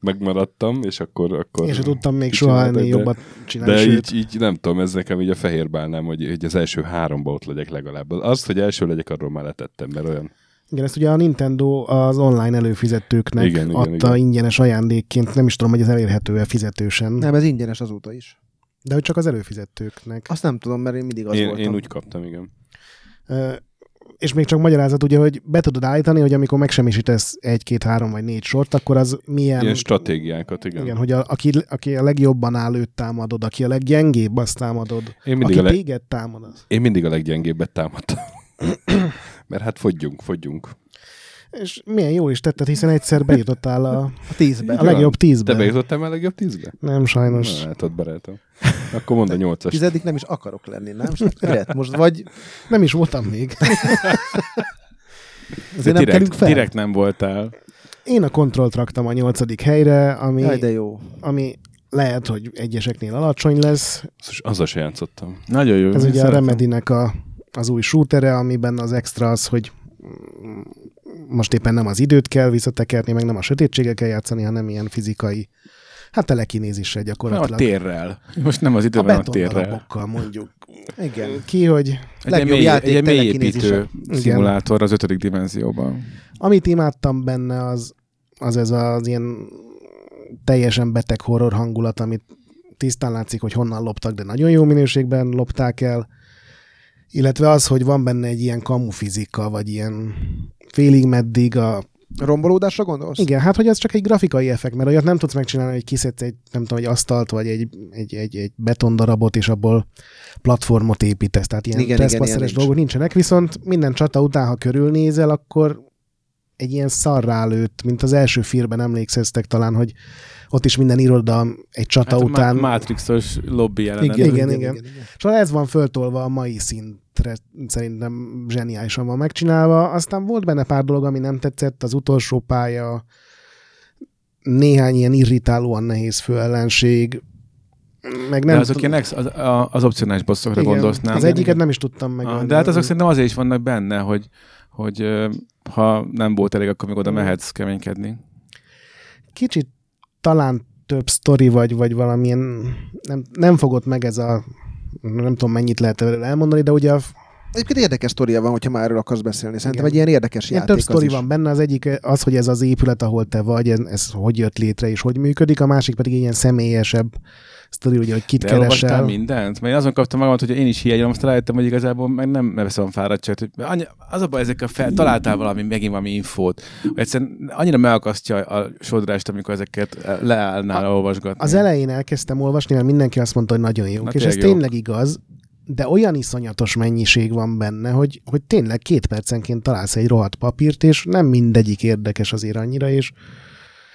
megmaradtam, és akkor... akkor sem tudtam még soha ennél jobbat csinálni. De így, így, nem tudom, ez nekem így a fehérbálnám, hogy, hogy az első háromba ott legyek legalább. Azt, hogy első legyek, arról már letettem, mert olyan... Igen, ezt ugye a Nintendo az online előfizetőknek igen, adta igen, igen. ingyenes ajándékként, nem is tudom, hogy ez elérhető-e fizetősen. Nem, ez ingyenes azóta is. De hogy csak az előfizetőknek. Azt nem tudom, mert én mindig az én, voltam. Én úgy kaptam, igen és még csak magyarázat, ugye, hogy be tudod állítani, hogy amikor megsemmisítesz egy, két, három vagy négy sort, akkor az milyen... Ilyen stratégiákat, igen. Igen, hogy a, aki, aki a legjobban áll, őt támadod, aki a leggyengébb, azt támadod. Én mindig aki a leg... téged támad. Az. Én mindig a leggyengébbet támadtam. Mert hát fogyjunk, fogyjunk. És milyen jól is tetted, hiszen egyszer bejutottál a, a tízbe. A legjobb tízbe. Te bejutottál a legjobb tízbe? Nem, sajnos. Na, hát ott barátom. Akkor mondd a nyolcas. Tizedik nem is akarok lenni, nem? Direkt, most vagy... Nem is voltam még. Azért nem direkt, fel. direkt nem voltál. Én a kontrollt raktam a nyolcadik helyre, ami, Jaj, de jó. ami lehet, hogy egyeseknél alacsony lesz. Azzal se játszottam. Nagyon jó. Ez ugye szeretem. a Remedinek a, az új shootere, amiben az extra az, hogy most éppen nem az időt kell visszatekerni, meg nem a sötétséggel kell játszani, hanem ilyen fizikai Hát telekinézissel gyakorlatilag. A térrel. Most nem az időben, a, a térrel. mondjuk. Igen. Ki, hogy egy legjobb mély, játék egy mélyépítő szimulátor az ötödik dimenzióban. Amit imádtam benne, az, az ez az ilyen teljesen beteg horror hangulat, amit tisztán látszik, hogy honnan loptak, de nagyon jó minőségben lopták el. Illetve az, hogy van benne egy ilyen kamufizika, vagy ilyen félig meddig a Rombolódásra gondolsz? Igen, hát hogy ez csak egy grafikai effekt, mert olyat nem tudsz megcsinálni, hogy kiszedsz egy, nem tudom, egy asztalt, vagy egy, egy, egy, egy betondarabot, és abból platformot építesz. Tehát ilyen ilyen dolgok nincs. nincsenek, viszont minden csata után, ha körülnézel, akkor egy ilyen szarrá lőtt, mint az első filmben emlékszeztek talán, hogy ott is minden iroda egy csata hát után. A Matrixos lobby jelenet. Igen, igen, igen, igen. igen, igen. És ez van föltolva a mai szintre, szerintem zseniálisan van megcsinálva. Aztán volt benne pár dolog, ami nem tetszett, az utolsó pálya, néhány ilyen irritálóan nehéz főellenség, meg nem de azok ilyen ex, az, az opcionális bosszokra gondolsz, nem? Az egyiket nem is tudtam meg. Ah, de hát azok szerintem azért is vannak benne, hogy, hogy ha nem volt elég, akkor még oda mehetsz keménykedni. Kicsit talán több sztori, vagy, vagy valamilyen, nem, nem fogott meg ez a, nem tudom mennyit lehet elmondani, de ugye a, Egyébként érdekes sztoria van, hogyha már erről akarsz beszélni. Szerintem Igen. egy ilyen érdekes Ilyen játék több sztori van benne, az egyik az, hogy ez az épület, ahol te vagy, ez, ez hogy jött létre és hogy működik, a másik pedig ilyen személyesebb sztori, ugye, hogy kit De keresel. mindent? Mert én azon kaptam magamat, hogy én is hiányolom, azt rájöttem, hogy igazából meg nem veszem fáradtságot. Hogy annyi, az a baj, ezekkel fel, találtál valami, megint valami infót. Egyszerűen annyira megakasztja a sodrást, amikor ezeket leállnál olvasgatni. Az elején elkezdtem olvasni, mert mindenki azt mondta, hogy nagyon jók, Na, és ez tényleg jók. tényleg igaz, de olyan iszonyatos mennyiség van benne, hogy, hogy tényleg két percenként találsz egy rohadt papírt, és nem mindegyik érdekes azért annyira, és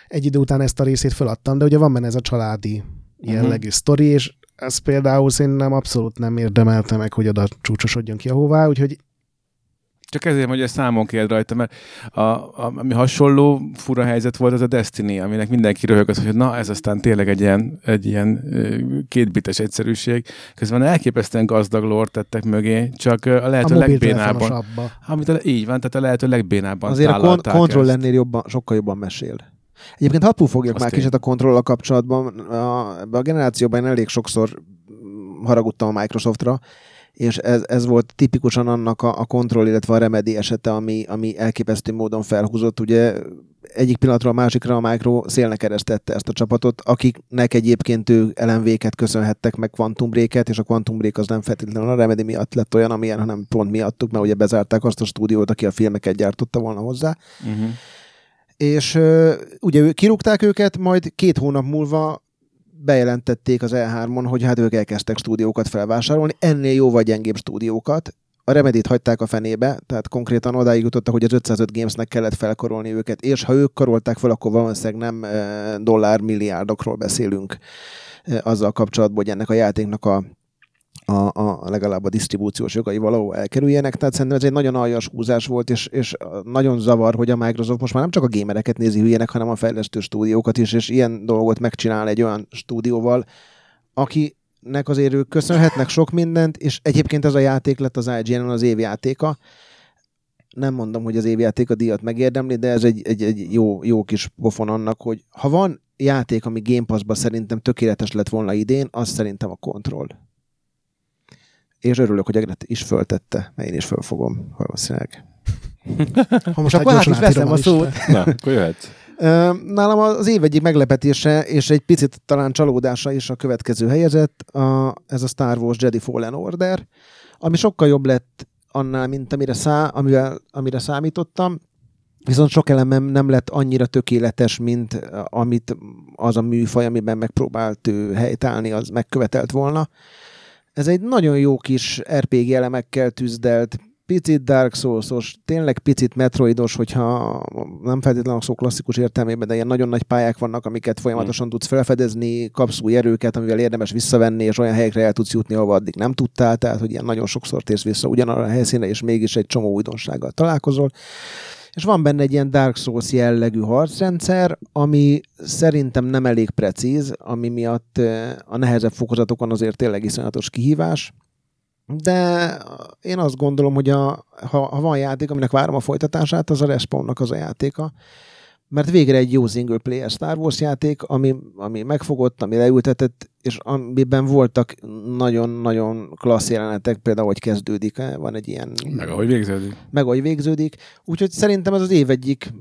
egy idő után ezt a részét feladtam, de ugye van benne ez a családi jellegű uh-huh. sztori, és ez például szerintem abszolút nem érdemelte meg, hogy oda csúcsosodjon ki ahová, úgyhogy Csak ezért, hogy ezt számon kérd rajta, mert a, a, ami hasonló fura helyzet volt, az a Destiny, aminek mindenki röhögött, hogy na ez aztán tényleg egy ilyen, egy ilyen kétbites egyszerűség. Közben elképesztően gazdag lore tettek mögé, csak a a lehető mobiltelefonos abba. Amit a, így van, tehát a lehető legbénábban Azért a kon- tálalták kontrollernél jobban, sokkal jobban mesél. Egyébként hapu fogjak már kicsit a kontrollal kapcsolatban. A, ebbe a generációban én elég sokszor haragudtam a Microsoftra, és ez, ez volt tipikusan annak a, a kontroll, illetve a remedi esete, ami, ami elképesztő módon felhúzott. Ugye egyik pillanatról a másikra a Micro szélnek keresztette ezt a csapatot, akiknek egyébként ő LMV-ket köszönhettek, meg Quantum Break-et, és a Quantum Break az nem feltétlenül a Remedy miatt lett olyan, amilyen, hanem pont miattuk, mert ugye bezárták azt a stúdiót, aki a filmeket gyártotta volna hozzá. Uh-huh. És ugye kirúgták őket, majd két hónap múlva bejelentették az E3-on, hogy hát ők elkezdtek stúdiókat felvásárolni, ennél jóval gyengébb stúdiókat. A Remedit hagyták a fenébe, tehát konkrétan odáig jutottak, hogy az 505 Gamesnek kellett felkarolni őket, és ha ők karolták fel, akkor valószínűleg nem e, dollár milliárdokról beszélünk azzal kapcsolatban, hogy ennek a játéknak a a, a, legalább a disztribúciós jogai valahol elkerüljenek. Tehát szerintem ez egy nagyon aljas húzás volt, és, és nagyon zavar, hogy a Microsoft most már nem csak a gémereket nézi hülyének, hanem a fejlesztő stúdiókat is, és ilyen dolgot megcsinál egy olyan stúdióval, akinek azért ők köszönhetnek sok mindent, és egyébként ez a játék lett az IGN-on az évjátéka. Nem mondom, hogy az évjáték a díjat megérdemli, de ez egy, egy, egy jó, jó kis pofon annak, hogy ha van játék, ami Game Pass-ba szerintem tökéletes lett volna idén, az szerintem a Control és örülök, hogy Egret is föltette, mert én is fölfogom valószínűleg. Ha most akkor hát át is veszem a szót. Na, akkor jöhetsz. Nálam az év egyik meglepetése, és egy picit talán csalódása is a következő helyezett, a, ez a Star Wars Jedi Fallen Order, ami sokkal jobb lett annál, mint amire, szá, amivel, amire számítottam, viszont sok elemem nem lett annyira tökéletes, mint amit az a műfaj, amiben megpróbált ő helytállni, az megkövetelt volna. Ez egy nagyon jó kis RPG elemekkel tűzdelt, picit Dark Souls-os, tényleg picit Metroidos, hogyha nem feltétlenül a szó klasszikus értelmében, de ilyen nagyon nagy pályák vannak, amiket folyamatosan tudsz felfedezni, kapsz új erőket, amivel érdemes visszavenni, és olyan helyekre el tudsz jutni, ahova addig nem tudtál, tehát hogy ilyen nagyon sokszor térsz vissza ugyanarra a helyszínre, és mégis egy csomó újdonsággal találkozol. És van benne egy ilyen Dark Souls jellegű harcrendszer, ami szerintem nem elég precíz, ami miatt eh, a nehezebb fokozatokon azért tényleg iszonyatos kihívás. De én azt gondolom, hogy a, ha, ha van játék, aminek várom a folytatását, az a Respawnnak az a játéka. Mert végre egy jó single player Star Wars játék, ami, ami megfogott, ami leültetett, és amiben voltak nagyon-nagyon klassz jelenetek, például, hogy kezdődik, van egy ilyen Meg ahogy végződik. meg ahogy végződik. Úgyhogy szerintem ez az év egyik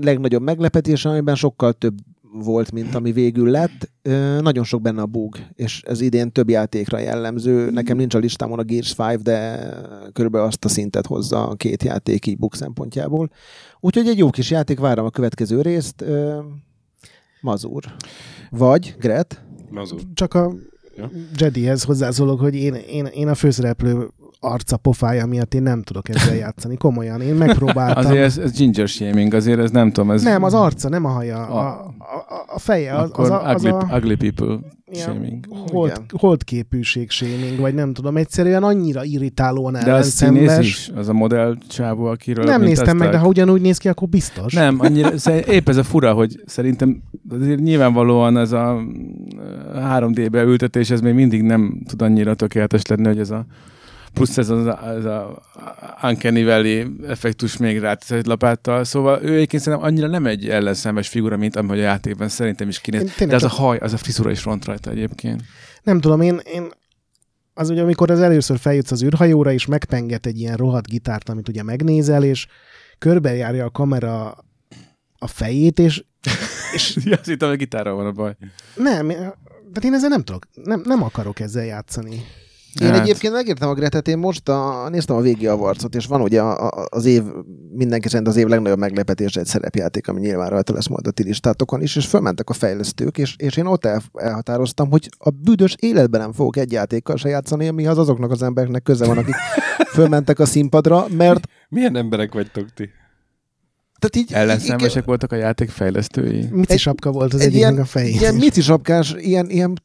legnagyobb meglepetése, amiben sokkal több volt, mint ami végül lett. Ö, nagyon sok benne a bug, és ez idén több játékra jellemző. Nekem nincs a listámon a Gears 5, de körülbelül azt a szintet hozza a két játék így bug szempontjából. Úgyhogy egy jó kis játék, várom a következő részt. Ö, Mazur. Vagy, Gret? Mazur. Csak a Ja. Jedihez hozzászólok, hogy én, én, én a főszereplő arca pofája miatt én nem tudok ezzel játszani. Komolyan, én megpróbáltam. Azért ez, ez ginger shaming, azért ez nem tudom, ez... Nem, az arca, nem a haja. A, A- a, a feje, az, akkor az, a, az ugly, a ugly people shaming. hold, holdképűség shaming, vagy nem tudom, egyszerűen annyira irritálóan De az színész ellenszenves. is, az a modell csávó, akiről... Nem néztem meg, de ha ugyanúgy néz ki, akkor biztos. Nem, annyira, épp ez a fura, hogy szerintem azért nyilvánvalóan ez a 3D-be ültetés, ez még mindig nem tud annyira tökéletes lenni, hogy ez a plusz ez a, ez a Uncanny Valley effektus még rátesz egy lapáttal, szóval ő egyébként szerintem annyira nem egy ellenszenves figura, mint amely a játékban szerintem is kinéz. Én De az a haj, az a frizura is front rajta egyébként. Nem tudom, én, én az ugye, amikor az először feljutsz az űrhajóra, és megpenget egy ilyen rohadt gitárt, amit ugye megnézel, és körbejárja a kamera a fejét, és, és Ja, azt hittem, a gitárral van a baj. nem, de én ezzel nem tudok, nem, nem akarok ezzel játszani. Én Hát. egyébként megértem a Gretet, én most a, néztem a végi avarcot, és van ugye a, a, az év, mindenki szerint az év legnagyobb meglepetés egy szerepjáték, ami nyilván rajta lesz majd a ti listátokon is, és fölmentek a fejlesztők, és, és én ott el, elhatároztam, hogy a büdös életben nem fogok egy játékkal se játszani, amihez azoknak az embereknek köze van, akik fölmentek a színpadra, mert Milyen emberek vagytok ti? tehát így, Ellenszenvesek voltak a játék fejlesztői. Mici sapka volt az egy egyiknek ilyen, a fején. ilyen mici sapkás, ilyen, ilyen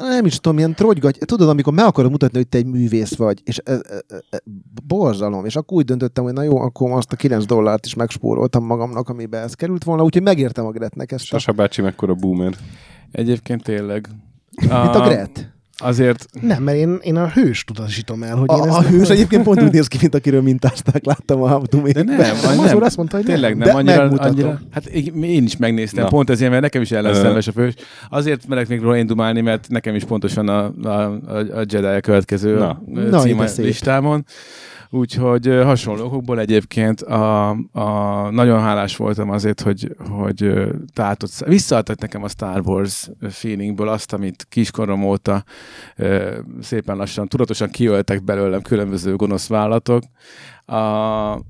nem is tudom, ilyen trogygagy. Tudod, amikor meg akarod mutatni, hogy te egy művész vagy, és e, e, e, borzalom, és akkor úgy döntöttem, hogy na jó, akkor azt a 9 dollárt is megspóroltam magamnak, amibe ez került volna, úgyhogy megértem a Gretnek ezt. A, Sasa bácsi mekkora boomer. Egyébként tényleg. mint a Gret. Azért Nem, mert én, én a hős tudatosítom el, hogy én A, ezt a hős egyébként pont úgy néz ki, mint akiről mintázták, láttam a Doom De nem, Nem, nem, az nem. úr azt mondta, hogy Tényleg nem. nem, annyira, megmutatom. annyira, hát én én is megnéztem, Na. pont ezért, mert nekem is ellenszenves a fős. Azért merek még róla indumálni, mert nekem is pontosan a, a, a, a Jedi a következő Na. Na. Na, a szép. Úgyhogy hasonló okokból egyébként a, a, nagyon hálás voltam azért, hogy, hogy tátott, visszaadtak nekem a Star Wars feelingből azt, amit kiskorom óta szépen lassan, tudatosan kiöltek belőlem különböző gonosz vállalatok. A,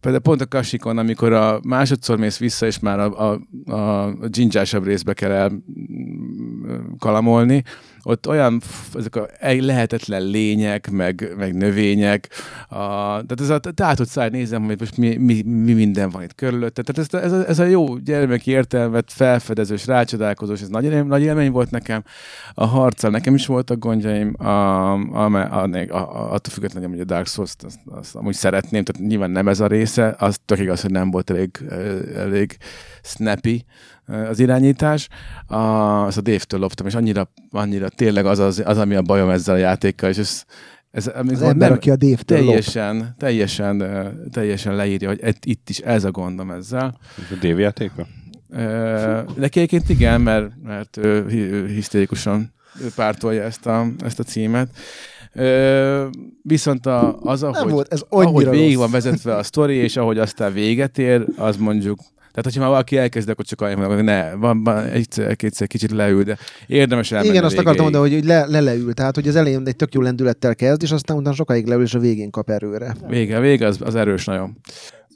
Például pont a kasikon, amikor a másodszor mész vissza, és már a, a, a részbe kell el mm, kalamolni, ott olyan, ezek a lehetetlen lények, meg, meg növények, a, tehát ez a tátott száj nézem, hogy most mi, mi, mi, minden van itt körülötte. Tehát ez, ez, a, ez a jó gyermeki értelmet felfedezős, rácsodálkozós, ez nagy, nagy élmény volt nekem. A harccal nekem is voltak gondjaim, a, a, a, a, a, attól függetlenül, hogy a Dark Souls-t azt, azt amúgy szeretném, tehát nyilván nem ez a része, az tök igaz, hogy nem volt elég, elég snappy az irányítás. A, azt a Dave-től loptam, és annyira, annyira tényleg az, az, az, ami a bajom ezzel a játékkal, és ez, ez Az ember, nem, aki a Dave-től lop. teljesen, teljesen, ö, teljesen leírja, hogy et- itt is ez a gondom ezzel. A Dave játékra? Ö, Neki egyébként igen, mert, mert ő, hi- ő hisztérikusan pártolja ezt a, ezt a címet. Ö, viszont a, az, Nem ahogy, volt, ez ahogy végig van vezetve a sztori, és ahogy aztán véget ér, az mondjuk tehát, hogyha már valaki elkezd, akkor csak mondok, hogy ne, van, van egyszer-kétszer kicsit leül, de érdemes elmenni Igen, a azt akartam végéig. mondani, hogy le, le leül, tehát hogy az elején egy tök jó lendülettel kezd, és aztán utána sokáig leül, és a végén kap erőre. Vége, vége, az, az erős nagyon.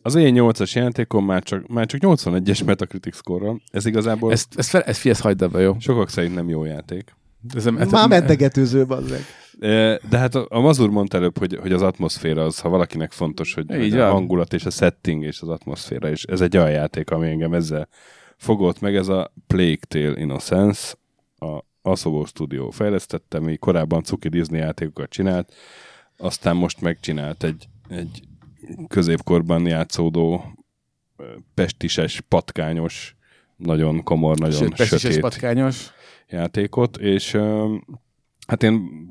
Az én 8-as játékom már csak, már csak 81-es Metacritic score Ez igazából Ezt, ezt, fel, ezt hagyd ebbe, jó? sokak szerint nem jó játék. Ez, ez, Már mentegetőző, bazzeg. De hát a a Mazur mondta előbb, hogy, hogy az atmoszféra az, ha valakinek fontos, hogy, Így a hangulat és a setting és az atmoszféra, és ez egy olyan játék, ami engem ezzel fogott meg, ez a Plague Tale Innocence, a Asobo Studio fejlesztette, mi korábban Cuki Disney játékokat csinált, aztán most megcsinált egy, egy középkorban játszódó pestises, patkányos, nagyon komor, nagyon Sőt, sötét patkányos. Játékot, és hát én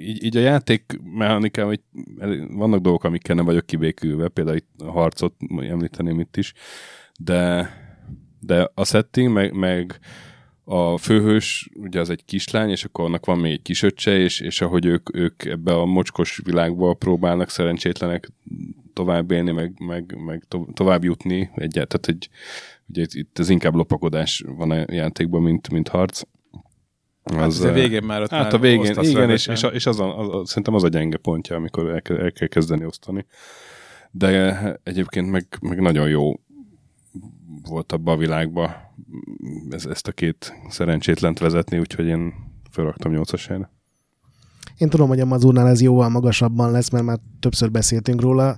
így, így a játék mechanikám, hogy vannak dolgok, amikkel nem vagyok kibékülve, például itt a harcot említeném itt is, de, de a setting, meg, meg a főhős, ugye az egy kislány, és akkor annak van még egy kisöccse, és, és ahogy ők, ők ebbe a mocskos világba próbálnak szerencsétlenek tovább élni, meg, meg, meg to, tovább jutni egyet, tehát egy, ugye itt- itt ez inkább lopakodás van a játékban, mint, mint harc. Hát az a végén már ott Hát már a végén, osztasz igen, és, és, a, és az, a, az, a, szerintem az a gyenge pontja, amikor el, kell- el kell kezdeni osztani. De egyébként meg, meg nagyon jó volt abba a világba ez, ezt a két szerencsétlent vezetni, úgyhogy én felraktam nyolcasára. Én tudom, hogy a Mazurnál ez jóval magasabban lesz, mert már többször beszéltünk róla.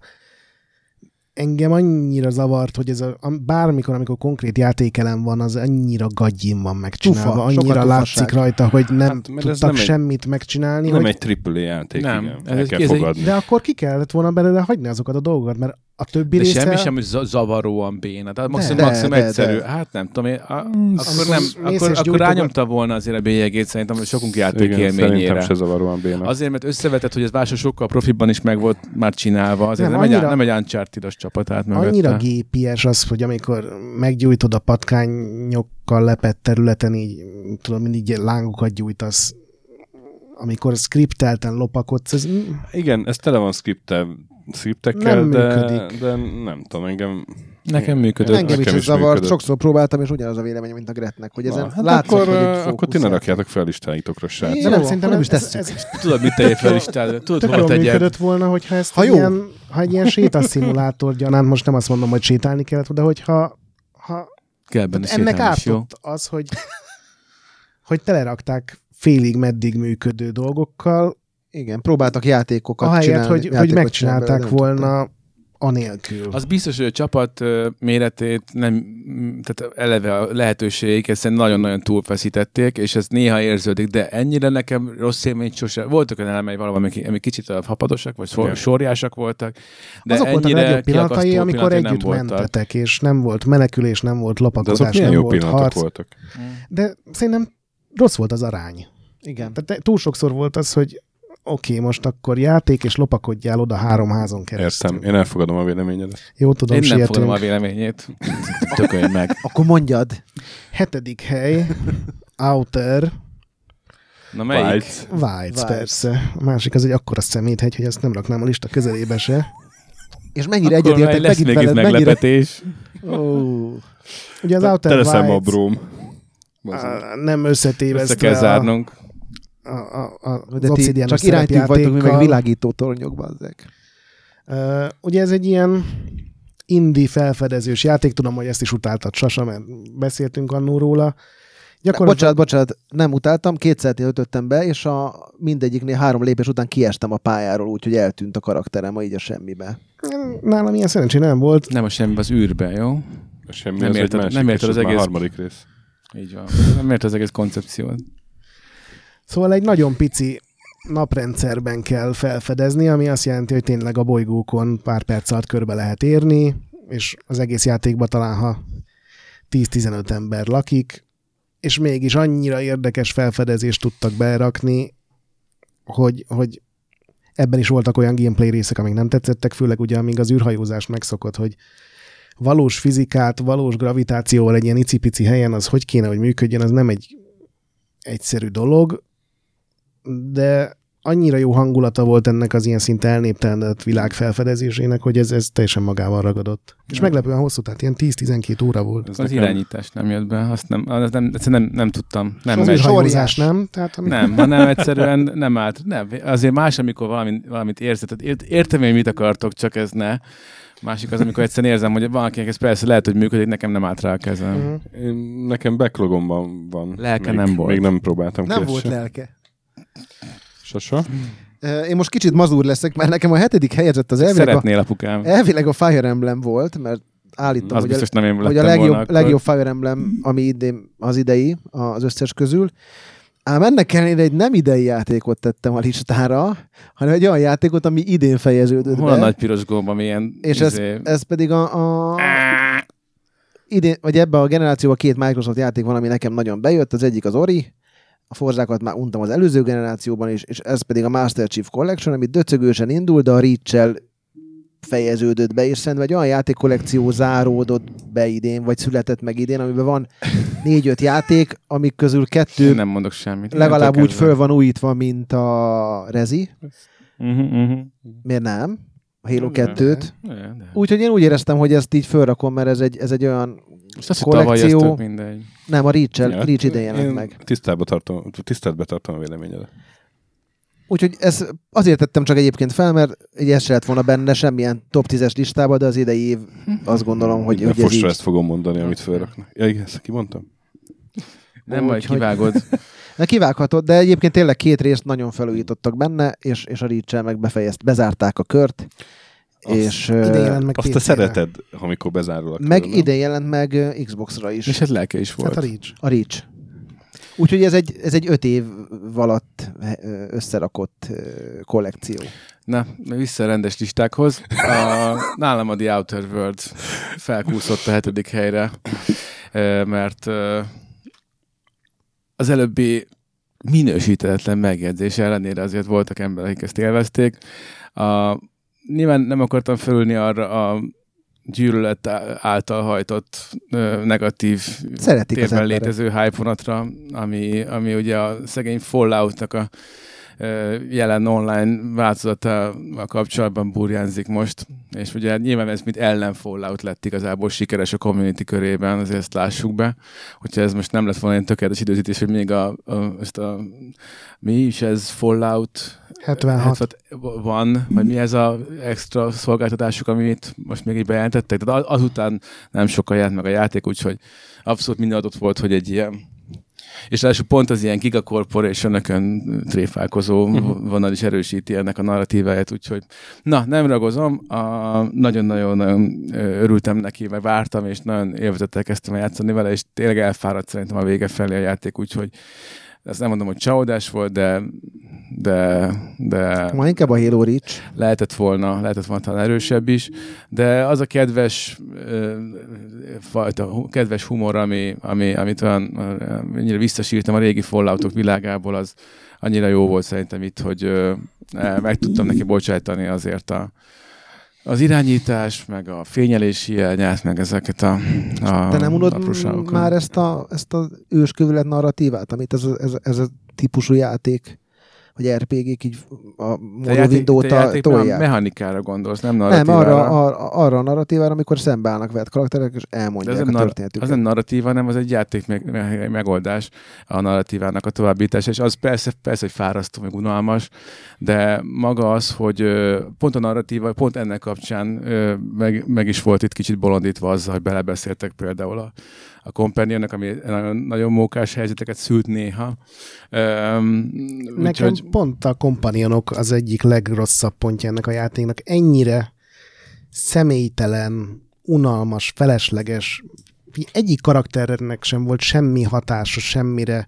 Engem annyira zavart, hogy ez a, a, bármikor, amikor konkrét játékelem van, az annyira gagyin van megcsinálva. Tufa, annyira látszik tufaság. rajta, hogy nem Hát, ez tudtak nem egy- semmit megcsinálni. Nem hogy, egy AAA játék, Nem, igen. ez egy- kell ez egy-. De akkor ki kellett volna belőle hagyni azokat a dolgokat, mert a többi De része... semmi sem zavaróan béna. Tehát maximum, de, maximum de, egyszerű. de. Hát nem tudom, én, a, akkor, Amikor nem, akkor, akkor rányomta volna azért a bélyegét szerintem, hogy sokunk játék Igen, szerintem élményére. se zavaróan béna. Azért, mert összevetett, hogy ez mások sokkal profibban is meg volt már csinálva. Azért Nem, nem, annyira- egy, nem egy uncharted csapat át mögötte. Annyira gépies az, hogy amikor meggyújtod a patkányokkal lepett területen, így tudod, mindig lángokat gyújtasz. Amikor skriptelten lopakodsz, ez Igen, ez tele van skriptel, skriptekkel, Nem de, működik. de nem tudom, engem... Nekem működött. Engem is nekem ez is zavart, működött. sokszor próbáltam, és ugyanaz a vélemény, mint a Gretnek, hogy ezen Na, hát látszott, akkor, hogy akkor ti ne rakjátok fel listáitokra. Jó, de nem, szerintem nem is ez, tesszük. ez, Tudod, mit tegyél fel? Tudod, tök hol tegyed? működött volna, hogyha ezt Ha jó. ilyen, ha egy ilyen sétaszimulátor gyanánt, most nem azt mondom, hogy sétálni kellett, de hogyha ha Kell benne ennek is, jó? ártott az, hogy, hogy telerakták félig meddig működő dolgokkal, Igen, próbáltak játékokat ahelyett, csinálni. hogy, hogy játékot megcsinálták csinálni belőle, nem volna anélkül. Az biztos, hogy a csapat méretét nem, tehát eleve a lehetőségeiket szerintem nagyon-nagyon túlfeszítették, és ez néha érződik, de ennyire nekem rossz élmény sose. Voltak olyan elemei valami, amik, amik kicsit a fapadosak, vagy sor, sorjásak voltak, de Azok voltak a legjobb pillanatai, amikor együtt mentetek, és nem volt menekülés, nem volt milyen nem jó volt harc. voltak. De szerintem rossz volt az arány. Igen. Tehát túl sokszor volt az, hogy oké, okay, most akkor játék, és lopakodjál oda három házon keresztül. Értem, én elfogadom a véleményedet. Jó tudom, Én nem sietünk. fogadom a véleményét. Tökölj meg. Akkor mondjad. Hetedik hely, Outer Na melyik? Wilds, Wilds. persze. A másik az egy akkora szeméthegy, hogy azt nem raknám a lista közelébe se. És mennyire Akkor egyetértek lesz megint még itt veled, mennyire... meglepetés. Ó, Ugye az Te Outer leszel ma a Wilds bróm. Nem Össze összetévesztve kell a, zárnunk. a, a, a, az de ti csak iránytűk vagytok, mi meg világító tornyokban ezek. Uh, ugye ez egy ilyen indie felfedezős játék, tudom, hogy ezt is utáltad Sasa, mert beszéltünk annó róla. Bocsánat, bocsánat, nem utáltam, kétszer ötöttem be, és a mindegyiknél három lépés után kiestem a pályáról, úgyhogy eltűnt a karakterem így a semmibe. Nálam ilyen szerencsé nem volt. Nem a semmi, az űrbe, jó? Semmi, Nem az érted- egy másik, nem érted az már egész- harmadik rész. Így van. Nem ért az egész koncepciót. Szóval egy nagyon pici naprendszerben kell felfedezni, ami azt jelenti, hogy tényleg a bolygókon pár perc alatt körbe lehet érni, és az egész játékban talán ha 10-15 ember lakik, és mégis annyira érdekes felfedezést tudtak berakni, hogy, hogy ebben is voltak olyan gameplay részek, amik nem tetszettek, főleg ugye amíg az űrhajózás megszokott, hogy valós fizikát, valós gravitációval egy ilyen icipici helyen, az hogy kéne, hogy működjön, az nem egy egyszerű dolog, de annyira jó hangulata volt ennek az ilyen szinte elnéptelenedett világ felfedezésének, hogy ez, ez teljesen magával ragadott. És meglepően hosszú, tehát ilyen 10-12 óra volt. Ez Az nekem- irányítás nem jött be, azt nem, azt nem, egyszerűen nem, nem tudtam. Nem, az űrhajózás nem? Tehát ami... nem, hanem egyszerűen nem állt. Nem, azért más, amikor valami, valamit érzed. Ért, értem, hogy mit akartok, csak ez ne. Másik az, amikor egyszerűen érzem, hogy valakinek ez persze lehet, hogy működik, nekem nem állt rá a kezem. Mhm. Én, nekem backlogomban van. Lelke még, nem volt. Még nem próbáltam Nem volt se. lelke. Sasa? Én most kicsit mazúr leszek, mert nekem a hetedik helyezett az elvileg a, Szeretnél, apukám. elvileg a Fire Emblem volt, mert állítom, Az hogy a, biztos nem én hogy a legjobb, legjobb Fire Emblem, ami idén, az idei, az összes közül. Ám ennek ellenére egy nem idei játékot tettem a listára, hanem egy olyan játékot, ami idén fejeződött Hol a be. nagy piros gomba, milyen... és ez, izé- ez pedig a, a idén, vagy ebbe a generációban két Microsoft játék van, ami nekem nagyon bejött. Az egyik az Ori, a forzákat már untam az előző generációban is, és ez pedig a Master Chief Collection, ami döcögősen indul, de a reach fejeződött be, és szerintem egy olyan játékkollekció záródott be idén, vagy született meg idén, amiben van négy-öt játék, amik közül Én kettő nem mondok semmit. legalább Nem úgy föl van újítva, mint a Rezi. Uh-huh, uh-huh. Miért nem? A Halo De. 2-t. De, de. Úgyhogy én úgy éreztem, hogy ezt így fölrakom, mert ez egy, ez egy olyan Most azt, hogy tavaly ez kollekció- tök mindegy. Nem, a reach, Ja, reach idején jelent meg. Tisztába tartom, tiszteletbe tartom a véleményedet. Úgyhogy ez azért tettem csak egyébként fel, mert egy ez se lett volna benne semmilyen top 10-es listába, de az idei év azt gondolom, hogy, De hogy ez így. ezt fogom mondani, amit felraknak. Ja, igen, ezt kimondtam? Nem, majd Úgyhogy- kivágod. De kivághatod, de egyébként tényleg két részt nagyon felújítottak benne, és, és a reach meg befejezt, bezárták a kört, Azt és Idén jelent meg Azt te PC-re. szereted, amikor bezárul a meg nem? idén jelent meg Xbox-ra is És hát lelke is volt. Hát a Reach. a Reach. Úgyhogy ez egy, ez egy öt év alatt ö, összerakott ö, kollekció. Na, vissza a rendes listákhoz. A, nálam a The Outer World felkúszott a hetedik helyre, ö, mert az előbbi minősítetlen megjegyzés ellenére azért voltak emberek, akik ezt élvezték. A, nyilván nem akartam felülni arra a gyűlölet által hajtott ö, negatív Szeretik térben létező hype vonatra, ami, ami ugye a szegény Fallout-nak a jelen online változatával kapcsolatban burjánzik most, és ugye nyilván ez mint ellen Fallout lett igazából sikeres a community körében, azért ezt lássuk be, hogyha ez most nem lett volna egy tökéletes időzítés, hogy még a, a, ezt a mi is ez Fallout 76. van, vagy mi ez az extra szolgáltatásuk, amit most még így bejelentettek. Tehát azután nem sokkal jelent meg a játék, úgyhogy abszolút minden adott volt, hogy egy ilyen és ráadásul pont az ilyen Giga Corporation-ökön tréfálkozó uh-huh. vonal is erősíti ennek a narratíváját, úgyhogy na, nem ragozom, a, nagyon-nagyon örültem neki, mert vártam, és nagyon élvezettel kezdtem el játszani vele, és tényleg elfáradt szerintem a vége felé a játék, úgyhogy ezt nem mondom, hogy csalódás volt, de de, de Ma inkább a Halo Reach. lehetett volna, lehetett volna talán erősebb is, de az a kedves fajta, kedves humor, ami, ami, amit olyan, annyira visszasírtam a régi Falloutok világából, az annyira jó volt szerintem itt, hogy meg tudtam neki bocsájtani azért a, az irányítás, meg a fényelés hiányát, meg ezeket a, a Te nem unod már ezt a, ezt a őskövület narratívát, amit ez a, ez, a, ez a típusú játék hogy RPG-k így a Morrowind óta tolják. mechanikára gondolsz, nem narratívára. Nem, arra, arra, arra a narratívára, amikor szembeállnak vett karakterek, és elmondják De ez a történetüket. Az nem narratíva, nem az egy játék meg, meg, megoldás a narratívának a továbbítása, és az persze, persze, hogy fárasztó, meg unalmas, de maga az, hogy pont a narratíva, pont ennek kapcsán meg, meg is volt itt kicsit bolondítva azzal, hogy belebeszéltek például a, a Companionnak, ami nagyon, nagyon mókás helyzeteket szült néha. Um, Nekem úgy, pont a Companionok az egyik legrosszabb pontja ennek a játéknak. Ennyire személytelen, unalmas, felesleges, egyik karakternek sem volt semmi hatása semmire.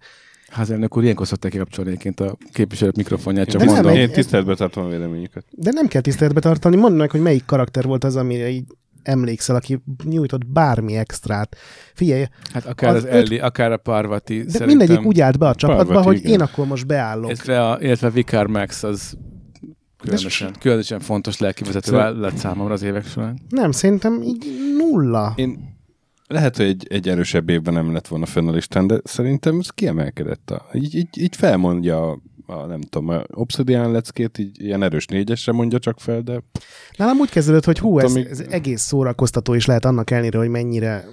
Házelnök úr, ilyenkor szokták kikapcsolni egyébként a képviselők mikrofonját, csak de mondom. Nem, én tiszteletbe tartom a véleményüket. De nem kell tiszteletbe tartani, mondd meg, hogy melyik karakter volt az, amire így emlékszel, aki nyújtott bármi extrát. Figyelj, hát akár az, az Elli, öt... akár a Parvati. De szerintem... mindegyik úgy állt be a csapatba, Parvati, hogy igen. én akkor most beállok. Illetve, a, illetve Vicar Max az különösen, különösen fontos lelkivezető szóval... lett számomra az évek során. Nem, szerintem így nulla. Én lehet, hogy egy, egy erősebb évben nem lett volna fenn a listán, de szerintem ez kiemelkedett. A, így, így, így felmondja a, nem tudom, a Obsidian leckét így ilyen erős négyesre mondja csak fel, de... Nálam úgy kezdődött, hogy hú, ez, ez egész szórakoztató is lehet annak ellenére, hogy mennyire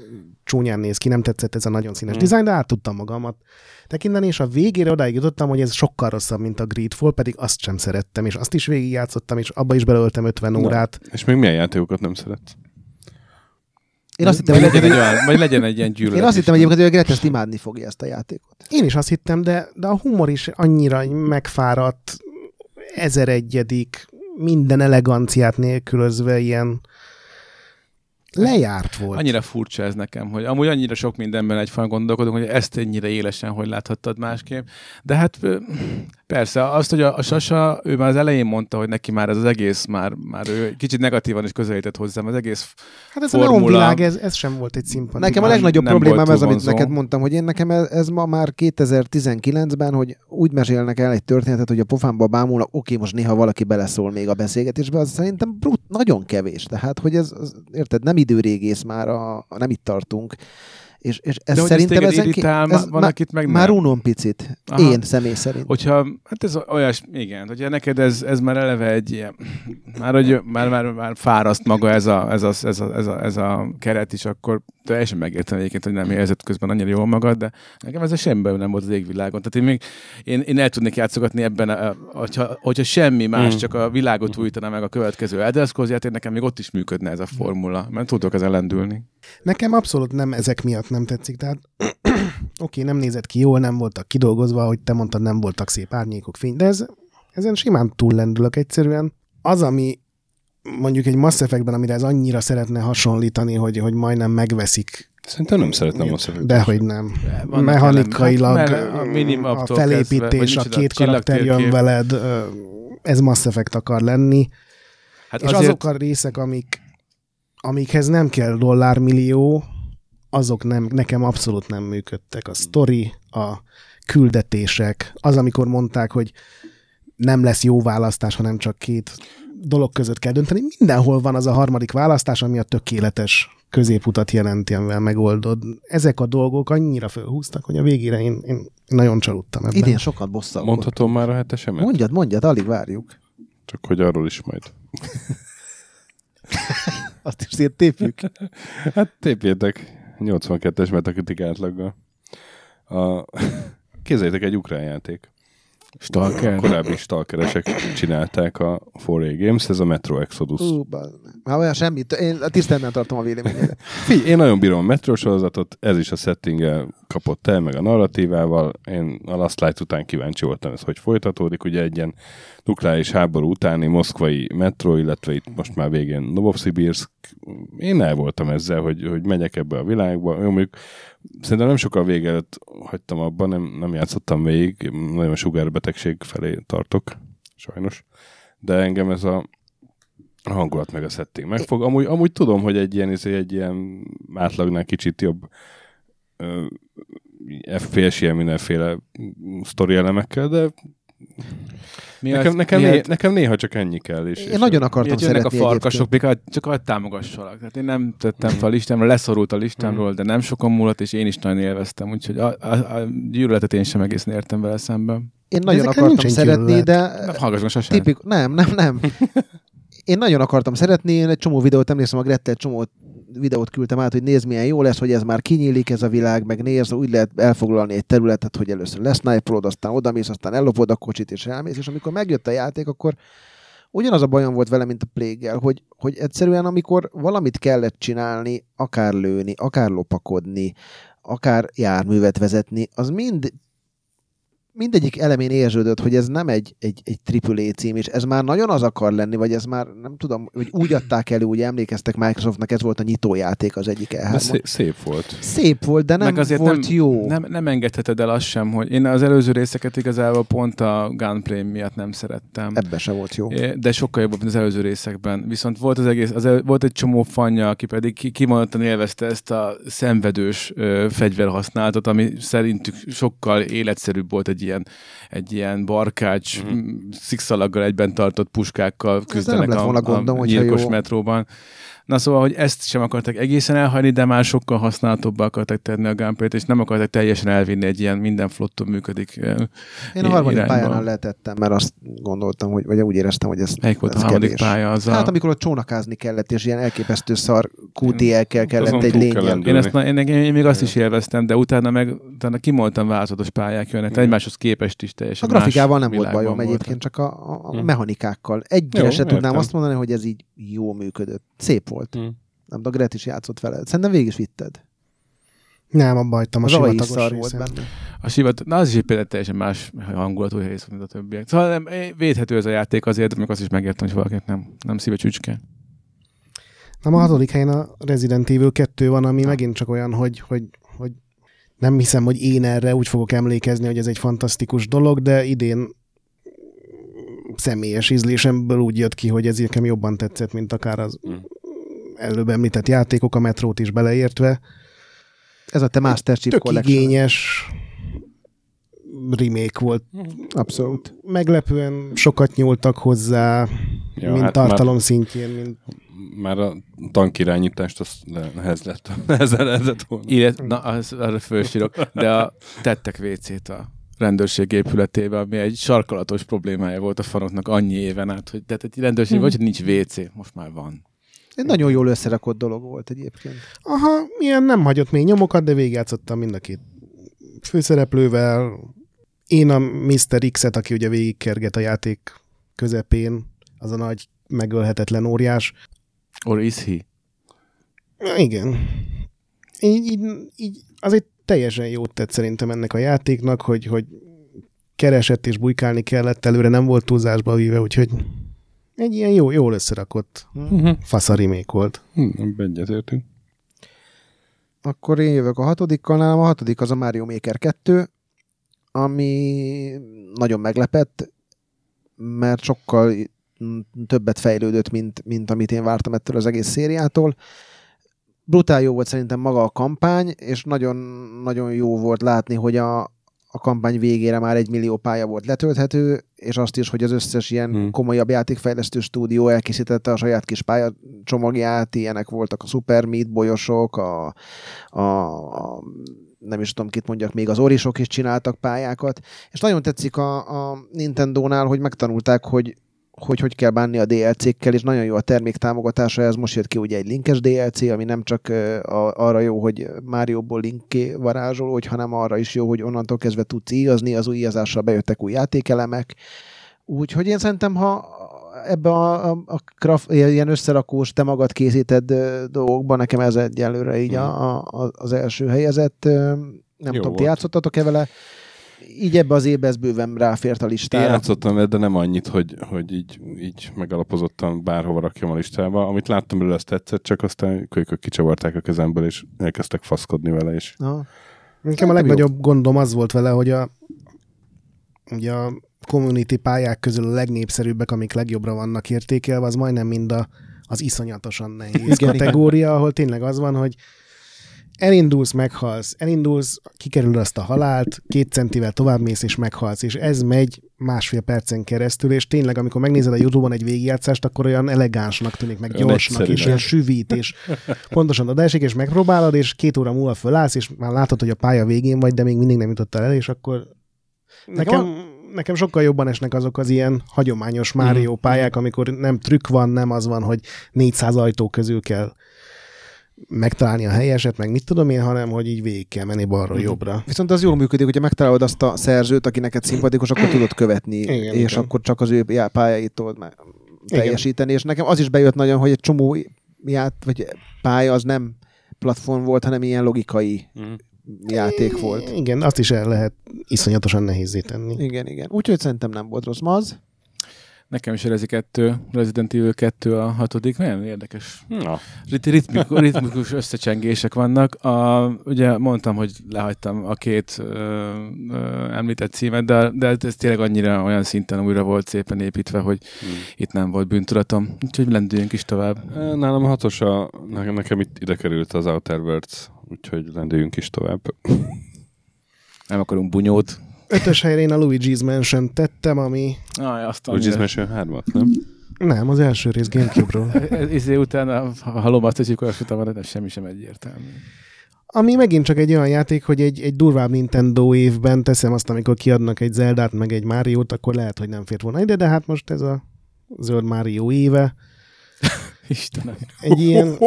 csúnyán néz ki, nem tetszett ez a nagyon színes hmm. dizájn, de át tudtam magamat tekinteni, és a végére odáig jutottam, hogy ez sokkal rosszabb, mint a Greedfall, pedig azt sem szerettem, és azt is végigjátszottam, és abba is belöltem 50 Na, órát. És még milyen játékokat nem szeretsz? Én azt hittem, hogy legyen, egy olyan, vagy legyen egy ilyen gyűlölet. Én azt hittem egyébként, hogy a Gretest imádni fogja ezt a játékot. Én is azt hittem, de, de a humor is annyira megfáradt, ezer egyedik, minden eleganciát nélkülözve ilyen lejárt volt. Annyira furcsa ez nekem, hogy amúgy annyira sok mindenben egyfajta gondolkodunk, hogy ezt ennyire élesen hogy láthattad másképp. De hát persze, azt, hogy a, a Sasa, ő már az elején mondta, hogy neki már ez az egész, már, már ő kicsit negatívan is közelített hozzám, az egész Hát ez formula... a világ, ez, ez sem volt egy szimpatikus. Nekem a legnagyobb nem problémám ez, amit neked mondtam, hogy én nekem ez, ez ma már 2019-ben, hogy úgy mesélnek el egy történetet, hogy a pofámba bámulnak, oké, most néha valaki beleszól még a beszélgetésbe, az szerintem brut, nagyon kevés. Tehát, hogy ez, az, érted, nem időrégész már, a, a, nem itt tartunk. És, és ez De szerintem ez irritál, ez, van, akit meg Már unom picit. Aha. Én személy szerint. Hogyha, hát ez olyas, igen, hogyha neked ez, ez már eleve egy ilyen, már, hogy, már, már, már fáraszt maga ez a, ez, a, ez, a, ez, a, ez a keret is, akkor teljesen megértem egyébként, hogy nem érzed közben annyira jól magad, de nekem ez a semmiben nem volt az égvilágon. Tehát én még, én, én el tudnék játszogatni ebben, a, hogyha, hogyha semmi más, mm. csak a világot újítana meg a következő Elder Scrolls nekem még ott is működne ez a formula, mert tudok ezen lendülni. Nekem abszolút nem ezek miatt nem tetszik, tehát oké, okay, nem nézett ki jól, nem voltak kidolgozva, hogy te mondtad, nem voltak szép árnyékok, fény, de ez, ezen simán túllendülök egyszerűen. Az, ami mondjuk egy Mass Effectben, amire ez annyira szeretne hasonlítani, hogy, hogy majdnem megveszik Szerintem nem szeretem Mass Effect. Dehogy nem. Van Mechanikailag a, a felépítés, kezdve, a két karakter jön veled, ez Mass Effect akar lenni. Hát és azért... azok a részek, amik, amikhez nem kell dollármillió, azok nem, nekem abszolút nem működtek. A story, a küldetések, az, amikor mondták, hogy nem lesz jó választás, hanem csak két dolog között kell dönteni. Mindenhol van az a harmadik választás, ami a tökéletes középutat jelenti, amivel megoldod. Ezek a dolgok annyira fölhúztak, hogy a végére én, én nagyon csalódtam ebben. Idén sokat bosszalkodtam. Mondhatom már a hetesemet? Mondjad, mondjad, alig várjuk. Csak hogy arról is majd. Azt is szét tépjük. Hát tépjétek 82-es metakritik átlaggal. A... Képzeljétek egy ukrán játék. Stalker. Korábbi stalkeresek csinálták a 4A Games, ez a Metro Exodus. Ú. Már olyan semmit. Én tisztelmen tartom a véleményedet. Figyelj, én nagyon bírom a Metro sorozatot, ez is a settinggel kapott el, meg a narratívával. Én a Last Light után kíváncsi voltam, ez hogy folytatódik. Ugye egy ilyen nukleáris háború utáni moszkvai metro, illetve itt most már végén Novosibirsk. Én el voltam ezzel, hogy, hogy megyek ebbe a világba. Jó, mondjuk szerintem nem sokkal vége előtt hagytam abban, nem, nem játszottam végig, nagyon sugárbetegség felé tartok, sajnos. De engem ez a a hangulat meg a setting megfog. Amúgy, amúgy tudom, hogy egy ilyen, izé, egy ilyen átlagnál kicsit jobb ö, FPS ilyen mindenféle sztori elemekkel, de Mi nekem, az- nekem, miért- né, nekem néha csak ennyi kell. És, Én és nagyon akartam Miért jönnek a szeretni farkasok, hát csak hadd támogassalak. Tehát én nem tettem fel a listámra, leszorult a listámról, de nem sokan múlott, és én is nagyon élveztem, úgyhogy a, a, a gyűlöletet én sem egészen értem vele szemben. Én nagyon akartam szeretni, gyűlölet. de Nem hallgass meg tipik... Nem, nem, nem. Én nagyon akartam szeretni, én egy csomó videót, emlékszem, a Grette egy csomó videót küldtem át, hogy nézd milyen jó lesz, hogy ez már kinyílik ez a világ, meg nézd, úgy lehet elfoglalni egy területet, hogy először lesznájpolod, aztán odamész, aztán ellopod a kocsit, és elmész, és amikor megjött a játék, akkor ugyanaz a bajom volt vele, mint a pléggel, hogy, hogy egyszerűen amikor valamit kellett csinálni, akár lőni, akár lopakodni, akár járművet vezetni, az mind mindegyik elemén érződött, hogy ez nem egy, egy, egy AAA cím, és ez már nagyon az akar lenni, vagy ez már nem tudom, hogy úgy adták elő, úgy emlékeztek Microsoftnak, ez volt a nyitójáték az egyik e szép, szép volt. Szép volt, de nem Meg azért volt nem, jó. Nem, nem engedheted el azt sem, hogy én az előző részeket igazából pont a gunplay miatt nem szerettem. Ebbe se volt jó. De sokkal jobb, mint az előző részekben. Viszont volt az egész, az el, volt egy csomó fanya, aki pedig ki- kimondottan élvezte ezt a szenvedős ö, fegyverhasználatot, ami szerintük sokkal életszerűbb volt egy ilyen, egy ilyen barkács, mm. szikszalaggal egyben tartott puskákkal küzdenek lett volna a, gondom, a nyilkos jó. metróban. Na szóval, hogy ezt sem akartak egészen elhagyni, de már sokkal használhatóbbá akartak tenni a gunplay és nem akartak teljesen elvinni egy ilyen minden flotton működik. Én a harmadik irányba. pályánál letettem, mert azt gondoltam, hogy, vagy úgy éreztem, hogy ez, Melyik volt ez a harmadik kevés. pálya? Az Hát a... amikor ott csónakázni kellett, és ilyen elképesztő szar QTL-kel kellett egy lenni. Én, ezt, na- én, én, én még azt is élveztem, de utána meg utána kimoltan változatos pályák jönnek, Igen. egymáshoz képest is A teljesen grafikával más nem volt bajom egyébként, csak a, a, a Hm. mechanikákkal. Egyre se tudnám azt mondani, hogy ez így jó működött. Szép volt. Hm. Nem, de a Gret is játszott vele. Szerintem végig is vitted. Nem, abba hagytam a sivatagos szar volt benne. A sivat, na az is egy például teljesen más hangulatú rész, mint a többiek. Szóval nem, védhető ez a játék azért, még azt is megértem, hogy valakinek nem, nem szíve csücske. Nem a hatodik helyen a Resident Evil 2 van, ami megint csak olyan, hogy, hogy, hogy nem hiszem, hogy én erre úgy fogok emlékezni, hogy ez egy fantasztikus dolog, de idén személyes ízlésemből úgy jött ki, hogy ez nekem jobban tetszett, mint akár az Mm. Előbb említett játékok, a metrót is beleértve. Ez a te Master Chief Tök Collection. igényes remake volt. Abszolút. Meglepően sokat nyúltak hozzá, Ja, mint hát tartalom szintjén, mint Már, már a tankirányítást az nehez lett. Nehezen lehetett volna. Illet, na, az, arra fölsírok, de a, tettek WC-t a rendőrség épületébe, ami egy sarkalatos problémája volt a fanoknak annyi éven át, hogy tehát egy rendőrség, vagy hogy nincs WC, most már van. Egy nagyon jól összerakott dolog volt egyébként. Aha, ilyen nem hagyott még nyomokat, de végigjátszottam mind a két főszereplővel. Én a Mr. X-et, aki ugye végigkerget a játék közepén, az a nagy megölhetetlen óriás. Or is he? Igen. Így, így, így azért teljesen jót tett szerintem ennek a játéknak, hogy, hogy keresett és bujkálni kellett, előre nem volt túlzásba víve, úgyhogy egy ilyen jó, jól összerakott Uh-huh. fasz a remake volt. Hm, egyetértünk. Akkor én jövök a hatodikkal, nálam a hatodik az a Mario Maker 2, ami nagyon meglepett, mert sokkal többet fejlődött, mint, mint amit én vártam ettől az egész szériától. Brutál jó volt szerintem maga a kampány, és nagyon, nagyon jó volt látni, hogy a, a kampány végére már egy millió pálya volt letölthető, és azt is, hogy az összes ilyen Hmm. komolyabb játékfejlesztő stúdió elkészítette a saját kis pályacsomagját, ilyenek voltak a Super Meat bolyosok, a, a, a nem is tudom, kit mondjak, még az orisok is csináltak pályákat, és nagyon tetszik a, a Nintendo-nál, hogy megtanulták, hogy hogy hogy kell bánni a DLC-kkel, és nagyon jó a termék támogatása, ez most jött ki ugye egy linkes DLC, ami nem csak a, arra jó, hogy Mario-ból linké varázsolódj, hanem arra is jó, hogy onnantól kezdve tudsz íjazni, az új íjazással bejöttek új játékelemek. Úgyhogy én szerintem, ha ebbe a, a, a craft, ilyen összerakós, te magad készíted dolgokban, nekem ez egyelőre így a, a, az első helyezett. Nem Jó tudom, ti volt. játszottatok-e vele? Így ebbe az évbe ez bőven ráfért a Én listára. játszottam vele, de nem annyit, hogy, hogy így, így megalapozottan bárhova rakjam a listába. Amit láttam belőle, azt tetszett, csak aztán kölykök kicsavarták a kezemből, és elkezdtek faszkodni vele, és Aha. Nekem a legnagyobb gondom az volt vele, hogy a, ugye a community pályák közül a legnépszerűbbek, amik legjobbra vannak értékelve, az majdnem mind a, az iszonyatosan nehéz Igen, kategória, ahol tényleg az van, hogy elindulsz, meghalsz, elindulsz, kikerül azt a halált, két centivel tovább mész és meghalsz, és ez megy másfél percen keresztül, és tényleg, amikor megnézed a Youtube-on egy végigjátszást, akkor olyan elegánsnak tűnik, meg gyorsnak, és olyan süvít, és pontosan oda esik, és megpróbálod, és két óra múlva fölállsz, és már látod, hogy a pálya végén vagy, de még mindig nem jutottál el, és akkor nekem, nekem sokkal jobban esnek azok az ilyen hagyományos Mario pályák, amikor nem trükk van, nem az van, hogy 400 ajtó közül kell megtalálni a helyeset, meg mit tudom én, hanem hogy így végig kell menni balra jobbra. Viszont az jól működik, hogyha megtalálod azt a szerzőt, aki neked szimpatikus, akkor tudod követni, Igen, igen, és igen. akkor csak az ő pályáit tudod már teljesíteni. És nekem az is bejött nagyon, hogy egy csomó ját, vagy pálya az nem platform volt, hanem ilyen logikai Mhm. játék volt. Igen, azt is el lehet iszonyatosan nehézé tenni. Igen, igen. Úgyhogy szerintem nem volt rossz. Ma az? Nekem is a Rezi 2, Resident Evil 2 a hatodik, nagyon érdekes. Na, Rit- ritmikus, ritmikus összecsengések vannak. A, ugye mondtam, hogy lehagytam a két ö, ö, említett címet, de, de ez tényleg annyira olyan szinten újra volt szépen építve, hogy Hmm. itt nem volt bűntudatom. Úgyhogy lendüljünk is tovább. nálam a hatos, a, nekem, nekem itt ide került az Outer Worlds, úgyhogy lendüljünk is tovább. Nem akarunk bunyót. Ötös helyre én a Luigi's Mansion tettem, ami Aj, azt Luigi's Mansion 3-at, nem? nem, az első rész Gamecube-ról. Ez- Izé után, ha hallom azt, hogy akkor azt utána de semmi sem egyértelmű. Ami megint csak egy olyan játék, hogy egy, egy durvább Nintendo évben teszem azt, amikor kiadnak egy Zeldát, meg egy Máriót, akkor lehet, hogy nem fért volna ide, de hát most ez a zöld Mário éve. Istenem, Egy ilyen,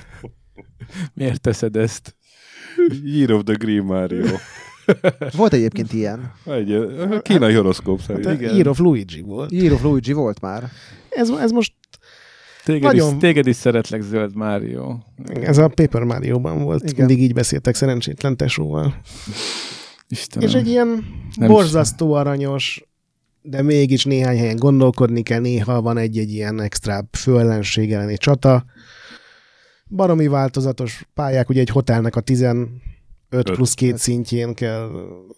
miért teszed ezt? Year of the Green Mario. Volt egyébként ilyen. Egy, kínai horoszkóp szerint. Hát, igen. Year of Luigi volt. Year of Luigi volt már. Ez, ez most Téged, Nagyon... is, téged is szeretlek, Zöld Mário. Ez a Paper Mario-ban volt. Igen. Mindig így beszéltek szerencsétlen tesóval. Istenem. És egy ilyen Nem borzasztó is. aranyos, de mégis néhány helyen gondolkodni kell, néha van egy-egy ilyen extra főellenség elleni csata. Baromi változatos pályák, ugye egy hotelnek a 10 5 plusz 2 szintjén kell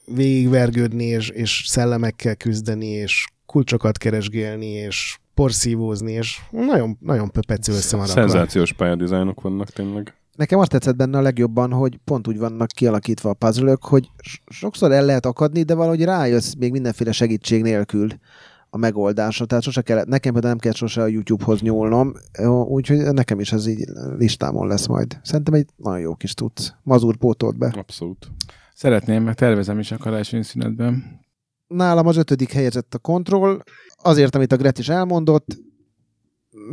végigvergődni, és, és szellemekkel küzdeni, és kulcsokat keresgélni, és porszívózni, és nagyon, nagyon pöpecül összemaradva. Szenzációs pályadizájnok vannak tényleg. Nekem azt tetszett benne a legjobban, hogy pont úgy vannak kialakítva a puzzle hogy sokszor el lehet akadni, de valahogy rájössz még mindenféle segítség nélkül a megoldásra. Tehát sose kellett, nekem például nem kell sose a YouTube-hoz nyúlnom, úgyhogy nekem is ez így listámon lesz majd. Szerintem egy nagyon jó kis tudsz. Mazur pótolt be. Abszolút. Szeretném, meg tervezem is a karácsonyi szünetben. Nálam az ötödik helyezett a kontroll, azért, amit a Gret is elmondott,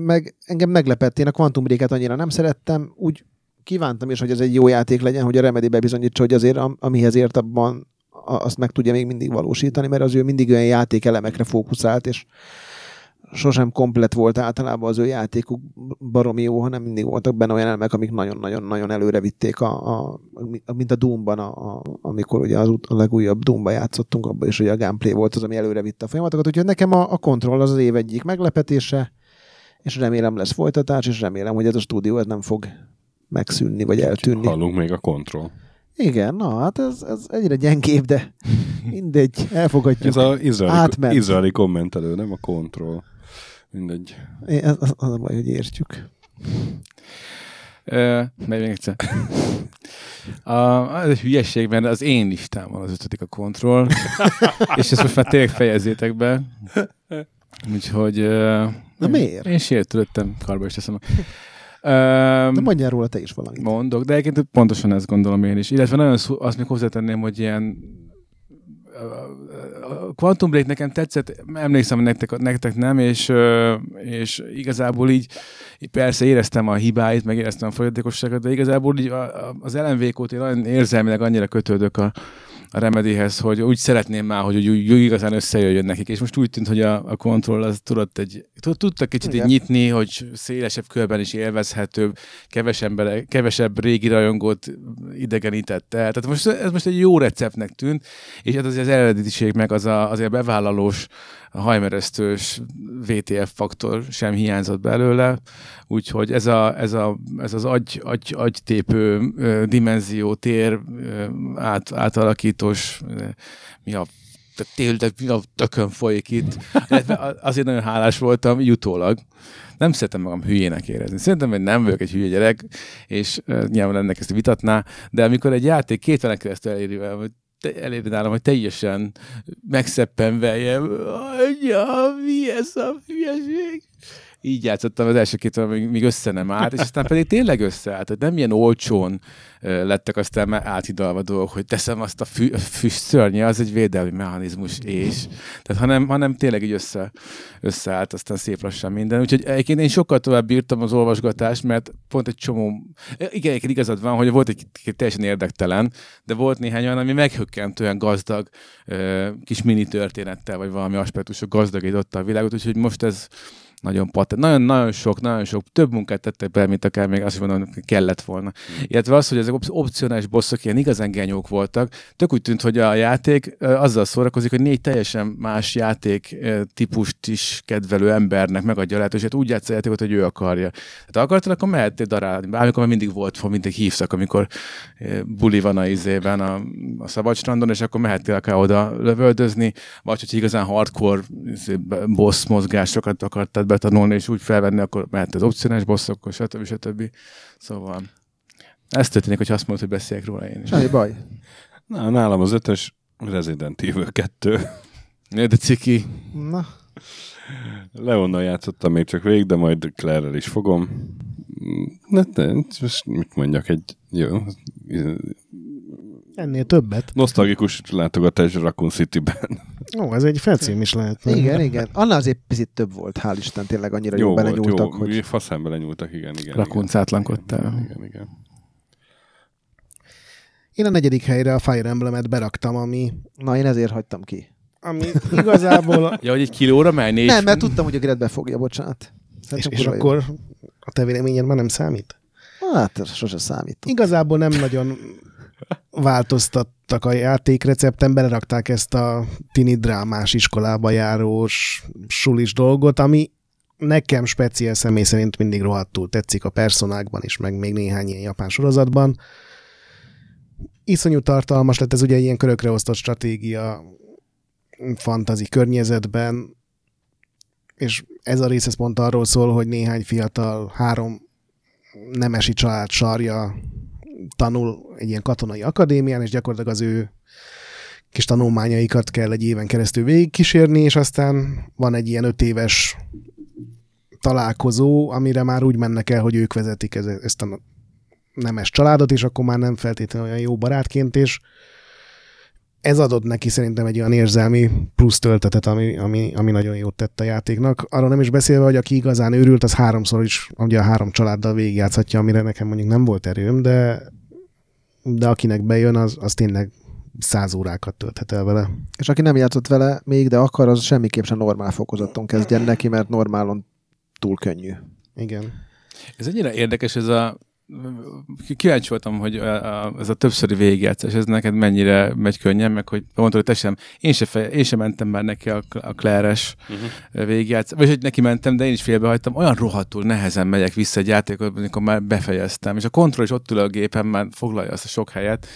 meg engem meglepett, én a Quantum Break-et annyira nem szerettem, úgy kívántam is, hogy ez egy jó játék legyen, hogy a Remedy bebizonyítsa, hogy azért am- amihez ért abban azt meg tudja még mindig valósítani, mert az ő mindig olyan játékelemekre fókuszált, és sosem komplet volt általában az ő játékuk baromi jó, hanem mindig voltak benne olyan elemek, amik nagyon-nagyon-nagyon előre vitték, a, a, mint a Doomban, a, a, amikor ugye az a legújabb Doomba játszottunk, abban is ugye a gameplay volt az, ami előre vitte a folyamatokat, úgyhogy nekem a, a kontroll az az év egyik meglepetése, és remélem lesz folytatás, és remélem, hogy ez a stúdió ez nem fog megszűnni, vagy eltűnni. Hallunk még a kontroll. Igen, na hát ez, ez egyre gyengébb, de mindegy, elfogadjuk. Ez az izraeli, Átment. izraeli kommentelő, nem a kontroll. Mindegy. Ez, az, az a baj, hogy értjük. Ö, Még egyszer. A, az egy hülyeség, mert az én listámon az ötödik a kontroll, és ezt most már tényleg fejezzétek be. Úgyhogy... Na miért? Én sértődöttem, karba is teszem. Ö, De mondjál róla te is valamit. mondok, de egyébként pontosan ezt gondolom én is. Illetve nagyon szó, azt még hozzátenném, hogy ilyen a Quantum Break nekem tetszett, emlékszem, hogy nektek, nektek nem, és, és igazából így persze éreztem a hibáit, meg éreztem a folyatékosságot, de igazából így az LMV-kót én olyan érzelmileg annyira kötődök a, a Remedyhez, hogy úgy szeretném már, hogy úgy, úgy igazán összejöjjön nekik. És most úgy tűnt, hogy a, a Control az tudott egy, tud- tudta kicsit így Igen. nyitni, hogy szélesebb körben is élvezhetőbb, kevesebb, kevesebb régi rajongót idegenített el. Tehát most, ez most egy jó receptnek tűnt, és hát azért az eredetiség meg az a, azért a bevállalós, a hajmeresztős VTF faktor sem hiányzott belőle, úgyhogy ez, a, ez, a, ez az agy, agy, agytépő dimenzió, tér át, átalakítós, mi a tényleg mi a tökön folyik itt. Azért nagyon hálás voltam jutólag. Nem szeretem magam hülyének érezni. Szerintem, hogy nem vagyok egy hülye gyerek, és uh, nyilván ennek ezt vitatná, de amikor egy játék két velen keresztül eléri, hogy eléri nálam, hogy teljesen megszeppenveljem, anya, mi ez a hülyeség? Így játszottam az első két óra, míg, míg össze nem állt, és aztán pedig tényleg összeállt. Nem ilyen olcsón lettek aztán már áthidalva dolgok, hogy teszem azt a fü- füst szörnye, az egy védelmi mechanizmus, és. Tehát hanem, hanem tényleg így össze, összeállt, aztán szép lassan minden. Úgyhogy egyébként én sokkal tovább bírtam az olvasgatást, mert pont egy csomó, igen, egyébként igazad van, hogy volt egy egy teljesen érdektelen, de volt néhány olyan, ami meghökkentően gazdag, kis mini történettel, vagy valami aspektusok gazdagította a világot, úgyhogy most ez nagyon pat, nagyon, nagyon sok, nagyon sok, több munkát tettek be, mint akár még azt mondom, kellett volna. Mm. Illetve az, hogy ezek op- opcionális bosszok ilyen igazán genyók voltak, tök úgy tűnt, hogy a játék azzal szórakozik, hogy négy teljesen más játék típust is kedvelő embernek megadja a lehetőséget, úgy játsza a játékot, hogy ő akarja. Ha akartad, akkor mehettél darálni. Bármikor már mindig volt, mindig hívtak, amikor buli van a izében a, a szabad strandon, és akkor mehettél akár oda lövöldözni, vagy hogyha igazán hardcore izé, boss mozgásokat akartad betanulni, és úgy felvenni, akkor mehet az opcionális bosszokkal, stb. stb. Szóval ez történik, hogy azt mondod, hogy beszéljek róla én is. Semmi baj. Na, nálam az ötös Resident Evil 2. Ja, De ciki. Na, Leonnal játszottam még csak végig, de majd Claire-rel is fogom. Ne, de, most mit mondjak, egy jó, Ennél többet. nosztalgikus látogatás Raccoon City-ben. Ó, ez egy felcím is lehet. igen, igen. Annál azért picit több volt, hál' Isten, tényleg annyira jó, jó volt, belenyúltak, jó, hogy... faszán belenyúltak, igen, igen. Rakuncátlankodtál. Igen, igen, igen. Én a negyedik helyre a Fire Emblem-et beraktam, ami, Na, én ezért hagytam ki. ami igazából... Ja, hogy egy kilóra menni, és Nem, mert tudtam, hogy a Gret befogja, bocsánat. és, Szerintem és jó. akkor a te véleményed már nem számít? Hát, sose számít. Igazából nem nagyon változtattak a játékrecepten, belerakták ezt a tini drámás iskolába járós sulis dolgot, ami nekem speciál személy szerint mindig rohadtul tetszik a personákban is, meg még néhány ilyen japán sorozatban. Iszonyú tartalmas lett, ez ugye ilyen körökre osztott stratégia fantazi környezetben, és ez a rész ez pont arról szól, hogy néhány fiatal, három nemesi család sarja tanul egy ilyen katonai akadémián, és gyakorlatilag az ő kis tanulmányaikat kell egy éven keresztül végigkísérni, és aztán van egy ilyen öt éves találkozó, amire már úgy mennek el, hogy ők vezetik ez- ezt a nemes családot, és akkor már nem feltétlenül olyan jó barátként, és ez adott neki szerintem egy olyan érzelmi plusz töltetet, ami, ami, ami nagyon jót tett a játéknak. Arról nem is beszélve, hogy aki igazán őrült, az háromszor is, ugye a három családdal végigjátszhatja, amire nekem mondjuk nem volt erőm, de, de akinek bejön, az, az tényleg száz órákat tölthet el vele. És aki nem játszott vele még, de akar, az semmiképp sem normál fokozaton kezdjen neki, mert normálon túl könnyű. Igen. Ez annyira érdekes, ez a kíváncsi voltam, hogy ez a többszöri végigjátszás, ez neked mennyire megy könnyen, meg hogy mondtad, hogy te sem, én sem, fe, én sem mentem már neki a, a Claire-es uh-huh. végigjátszás, vagy hogy neki mentem, de én is félbehagytam, olyan rohadtul nehezen megyek vissza egy játékot, amikor már befejeztem, és a kontroll is ott ül a gépen, már foglalja azt a sok helyet,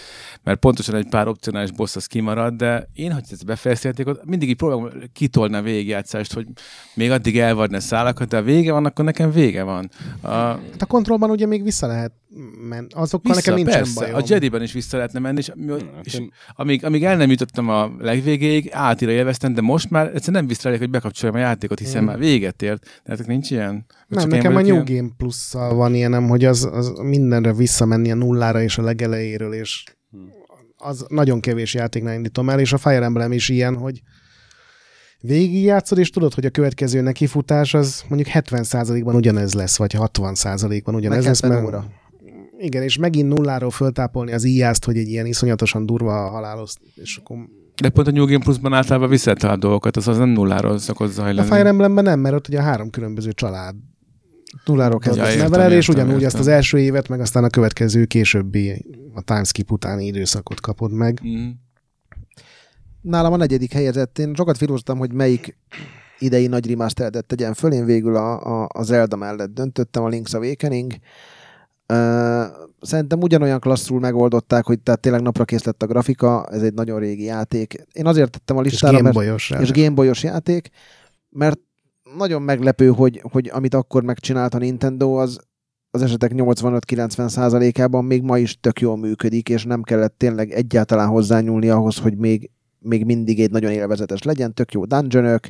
mert pontosan egy pár opcionális boss az kimarad, de én, hogy ezt befejeztem játékot, mindig így próbálom kitolni a végigjátszást, hogy még addig elvadni a szálakat, de a vége van, akkor nekem vége van. A, Hát a kontrollban ugye még vissza lehet lehet menni. Azokkal Vissza, nekem nincsen persze, bajom. a Jediben is vissza lehetne menni, és, Hát és amíg, amíg el nem jutottam a legvégéig, átira élveztem, de most már egyszerűen nem vissza hogy bekapcsoljam a játékot, hiszen Mm. már véget ért. Tehát nincs ilyen? Vagy Nem, nekem a New ilyen? Game Plus-szal van ilyenem, hogy az, az mindenre visszamenni a nullára és a legelejéről, és az nagyon kevés játéknál indítom el, és a Fire Emblem is ilyen, hogy végigjátszod, és tudod, hogy a következő nekifutás az mondjuk 70%-ban ugyanez lesz, vagy 60%-ban ugyanez lesz. 70 óra. Igen, és megint nulláról föltápolni az íjást, hogy egy ilyen iszonyatosan durva halálos, és akkor De pont a New Game Plus-ban általában vissza lehet találni dolgokat, az, az nem nulláról szokott a zajlani. Fire Emblemben nem, mert ott ugye három különböző család Nulláról Ja, kezdesz. értem, neveled, és ugyanúgy értem. azt az első évet, meg aztán a következő későbbi, a timeskip utáni időszakot kapod meg. Mm. Nálam a negyedik helyezett. Én sokat filóztam, hogy melyik idei nagy remasteredet tegyen föl. Én végül a, a, a Zelda mellett döntöttem, a Link's Awakening. Uh, szerintem ugyanolyan klasszul megoldották, hogy tehát tényleg napra kész lett a grafika, ez egy nagyon régi játék. Én azért tettem a És listára, mert Gameboyos és Gameboyos játék, mert nagyon meglepő, hogy, hogy amit akkor megcsinált a Nintendo, az az esetek 85-90 százalékában még ma is tök jól működik, és nem kellett tényleg egyáltalán hozzányúlni ahhoz, hogy még, még mindig egy nagyon élvezetes legyen, tök jó dungeonök.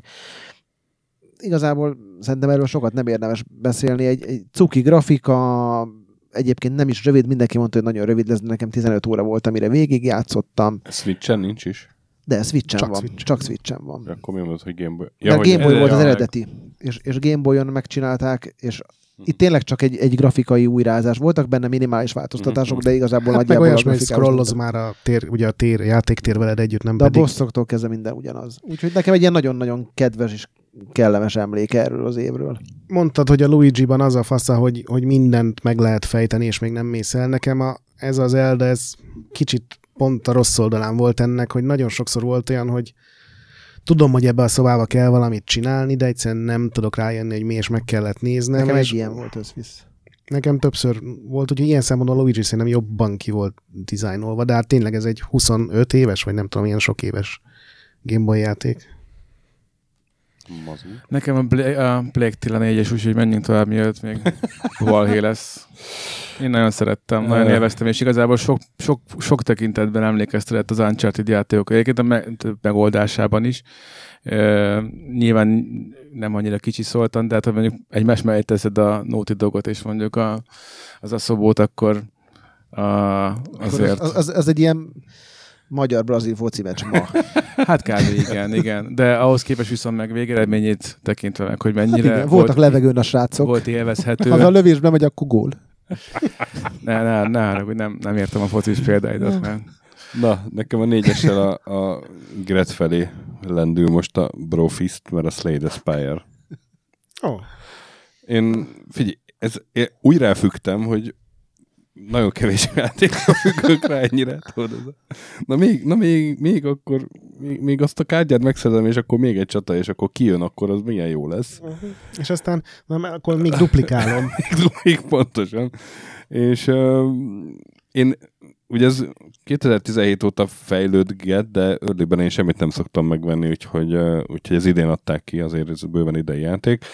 Igazából szerintem erről sokat nem érdemes beszélni. Egy, egy cuki grafika, egyébként nem is rövid, mindenki mondta, hogy nagyon rövid lesz, de nekem 15 óra volt, amire végigjátszottam, Switchen nincs is? de Switchen Csak van. Switchen. Csak Switchen van. Akkor mi mondod, hogy Game Boy? Ja, hogy- Game Boy volt az eredeti, és, és Game Boy-on megcsinálták, és. Itt tényleg csak egy, egy grafikai újrázás. Voltak benne minimális változtatások, Mhm. de igazából Hát nagyjából olyan, a hogy scrolloz már a tér, ugye a tér, játéktér veled együtt, nem De a pedig. bosszoktól kezdve minden ugyanaz. Úgyhogy nekem egy ilyen nagyon-nagyon kedves és kellemes emlék erről az évről. Mondtad, hogy a Luigi-ban az a fasza, hogy, hogy mindent meg lehet fejteni, és még nem mész el. Nekem a, ez az Zelda, ez kicsit pont a rossz oldalán volt ennek, hogy nagyon sokszor volt olyan, hogy tudom, hogy ebbe a szobába kell valamit csinálni, de egyszerűen nem tudok rájönni, hogy mi, és meg kellett néznem. Nekem és egy ilyen volt összvisz. Nekem többször volt, hogy ilyen szempontból a Luigi szerintem jobban ki volt dizájnolva, de hát tényleg ez egy 25 éves, vagy nem tudom, ilyen sok éves Game Boy játék. Mazú. Nekem a, Bla- a Plague Tale 4-es, úgyhogy menjünk tovább, mielőtt még Valhé lesz. Én nagyon szerettem, nagyon élveztem, és igazából sok, sok, sok tekintetben emlékeztetett az Uncharted játékok. Egyébként a me- megoldásában is. E, nyilván nem annyira kicsi szóltan, de hát ha mondjuk egymás mellé teszed a Naughty Dogot, és mondjuk a, az Asobót, akkor a, azért... Az, az, az, egy ilyen magyar-brazil foci meccs ma. Hát kb. igen, igen. De ahhoz képest viszont meg végeredményét tekintve meg, hogy mennyire Igen, voltak levegőn a srácok. volt élvezhető. Ha a lövésbe megy, akkor gól. Ne, ne, ne, nem, nem értem a focis példáidat, mert Na, nekem a négyessel a, a Gret felé lendül most a Brofist, mert a Slay the Spire. Oh. Én, figyelj, ez, én úgy ráfügtem, hogy nagyon kevés játékra függök rá ennyire. Tudod, na még, na még, még akkor, még, még azt a kártyát megszedem, és akkor még egy csata, és akkor kijön, akkor az milyen jó lesz. És aztán na, akkor még duplikálom. még pontosan. És uh, én, ugye ez 2017 óta fejlődget, de örlében én semmit nem szoktam megvenni, úgyhogy, uh, úgyhogy ez idén adták ki, azért ez bőven idei játék.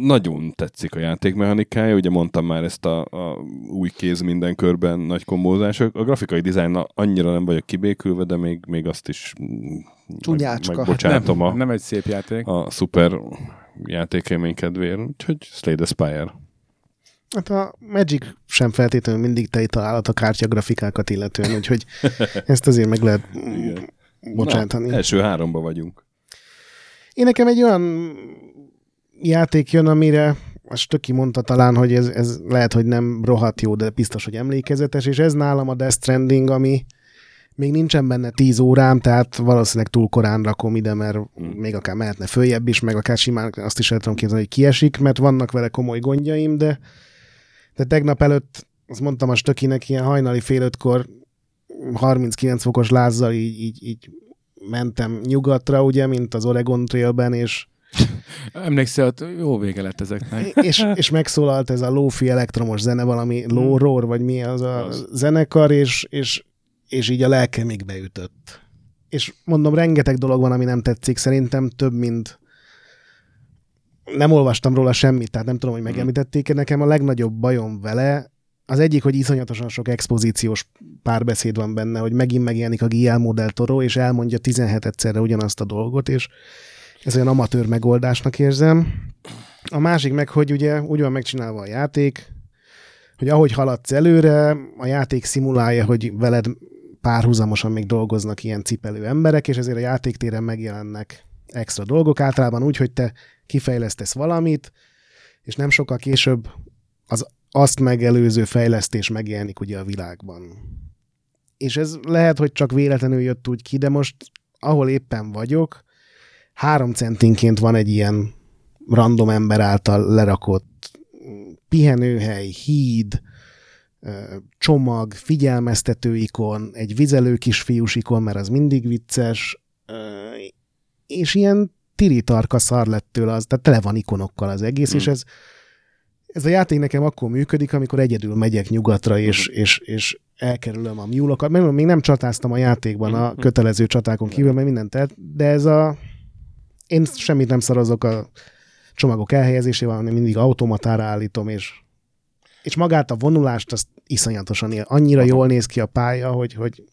Nagyon tetszik a játékmechanikája, ugye mondtam már ezt a, a új kéz minden körben nagy kombózások. A grafikai dizájn annyira nem vagyok kibékülve, de még, még azt is mm, Csúnyácska. Meg, megbocsátom nem, a, nem egy szép játék. a szuper játékélmény kedvéért. Úgyhogy Slay the Spire. Hát a Magic sem feltétlenül mindig teli találat a kártya grafikákat illetően, úgyhogy ezt azért meg lehet bocsátani. Na, első háromba vagyunk. Én nekem egy olyan játék jön, amire most Töki mondta talán, hogy ez, ez lehet, hogy nem rohadt jó, de biztos, hogy emlékezetes, és ez nálam a Death Stranding, ami még nincsen benne 10 órám, tehát valószínűleg túl korán rakom ide, mert Mm. még akár mehetne följebb is, meg akár simán azt is el tudom képzelni, hogy kiesik, mert vannak vele komoly gondjaim, de, de tegnap előtt, azt mondtam a Stökinek, ilyen hajnali fél ötkor 39 fokos lázzal így, így, így mentem nyugatra, ugye, mint az Oregon Trailben, és Emlékszel, ott jó vége lett ezeknek. és, és megszólalt ez a lofi elektromos zene, valami low roar, vagy mi az a Az. zenekar, és, és, és így a lelkemig beütött. És mondom, rengeteg dolog van, ami nem tetszik, szerintem több, mint nem olvastam róla semmit, tehát nem tudom, hogy megemlítették Nekem a legnagyobb bajom vele, az egyik, hogy iszonyatosan sok expozíciós párbeszéd van benne, hogy megint megjelenik a Guillermo del Toro, és elmondja 17 egyszerre ugyanazt a dolgot, és ez olyan amatőr megoldásnak érzem. A másik meg, hogy ugye úgy van megcsinálva a játék, hogy ahogy haladsz előre, a játék szimulálja, hogy veled párhuzamosan még dolgoznak ilyen cipelő emberek, és ezért a játéktéren megjelennek extra dolgok, általában úgy, hogy te kifejlesztesz valamit, és nem sokkal később az azt megelőző fejlesztés megjelenik ugye a világban. És ez lehet, hogy csak véletlenül jött úgy ki, de most ahol éppen vagyok, három centinként van egy ilyen random ember által lerakott pihenőhely, híd, csomag, figyelmeztető ikon, egy vizelő kisfiús ikon, mert az mindig vicces, és ilyen tiritarka szar lett tőle, az, tehát tele van ikonokkal az egész, hmm. és ez, ez a játék nekem akkor működik, amikor egyedül megyek nyugatra, és, hmm. és, és elkerülöm a miúlokat. Mert még nem csatáztam a játékban a hmm. kötelező csatákon kívül, mert mindent telt, de ez a... Én semmit nem szarozok a csomagok elhelyezésével, hanem mindig automatára állítom, és, és magát a vonulást, azt iszonyatosan él. Annyira Aha. jól néz ki a pálya, hogy, hogy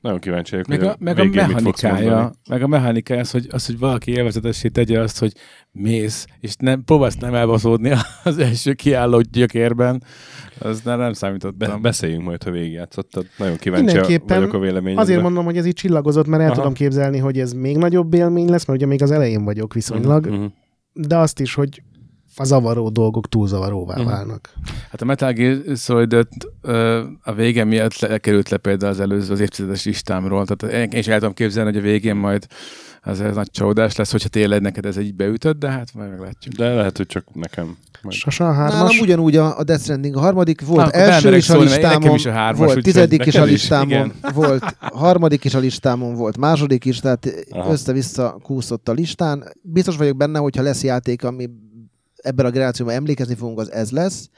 nagyon kíváncsi vagyok, meg a, meg a mechanikája, meg a mechanikája az, hogy, az, hogy valaki élvezetessé tegye azt, hogy mész, és nem, próbálsz nem elbaszódni az első kiálló gyökérben, az nem, nem számítottam. Be, beszéljünk majd, ha végigjátszottad. Nagyon kíváncsi vagyok a véleményedre. Azért mondom, hogy ez így csillagozott, mert el Aha. tudom képzelni, hogy ez még nagyobb élmény lesz, mert ugye még az elején vagyok viszonylag, uh-huh. de azt is, hogy a zavaró dolgok túl zavaróvá uh-huh. válnak. Hát a Metal Gear solid a vége miatt lekerült le például az előző az évtizedes listámról. Tehát én is el tudom képzelni, hogy a végén majd az ez nagy csodás lesz, hogyha tényleg neked ez egy beütött, de hát majd meglátjuk. De lehet, hogy csak nekem. Majd. Sasa hármas. Nálam ugyanúgy a, a Death Stranding a harmadik, volt Na, első is a listámon, is a hármas, volt tizedik is a listámon, is, volt harmadik is a listámon, volt második is, tehát Aha. össze-vissza kúszott a listán. Biztos vagyok benne, hogyha lesz játék, ami ebben a generációban emlékezni fogunk, az ez lesz.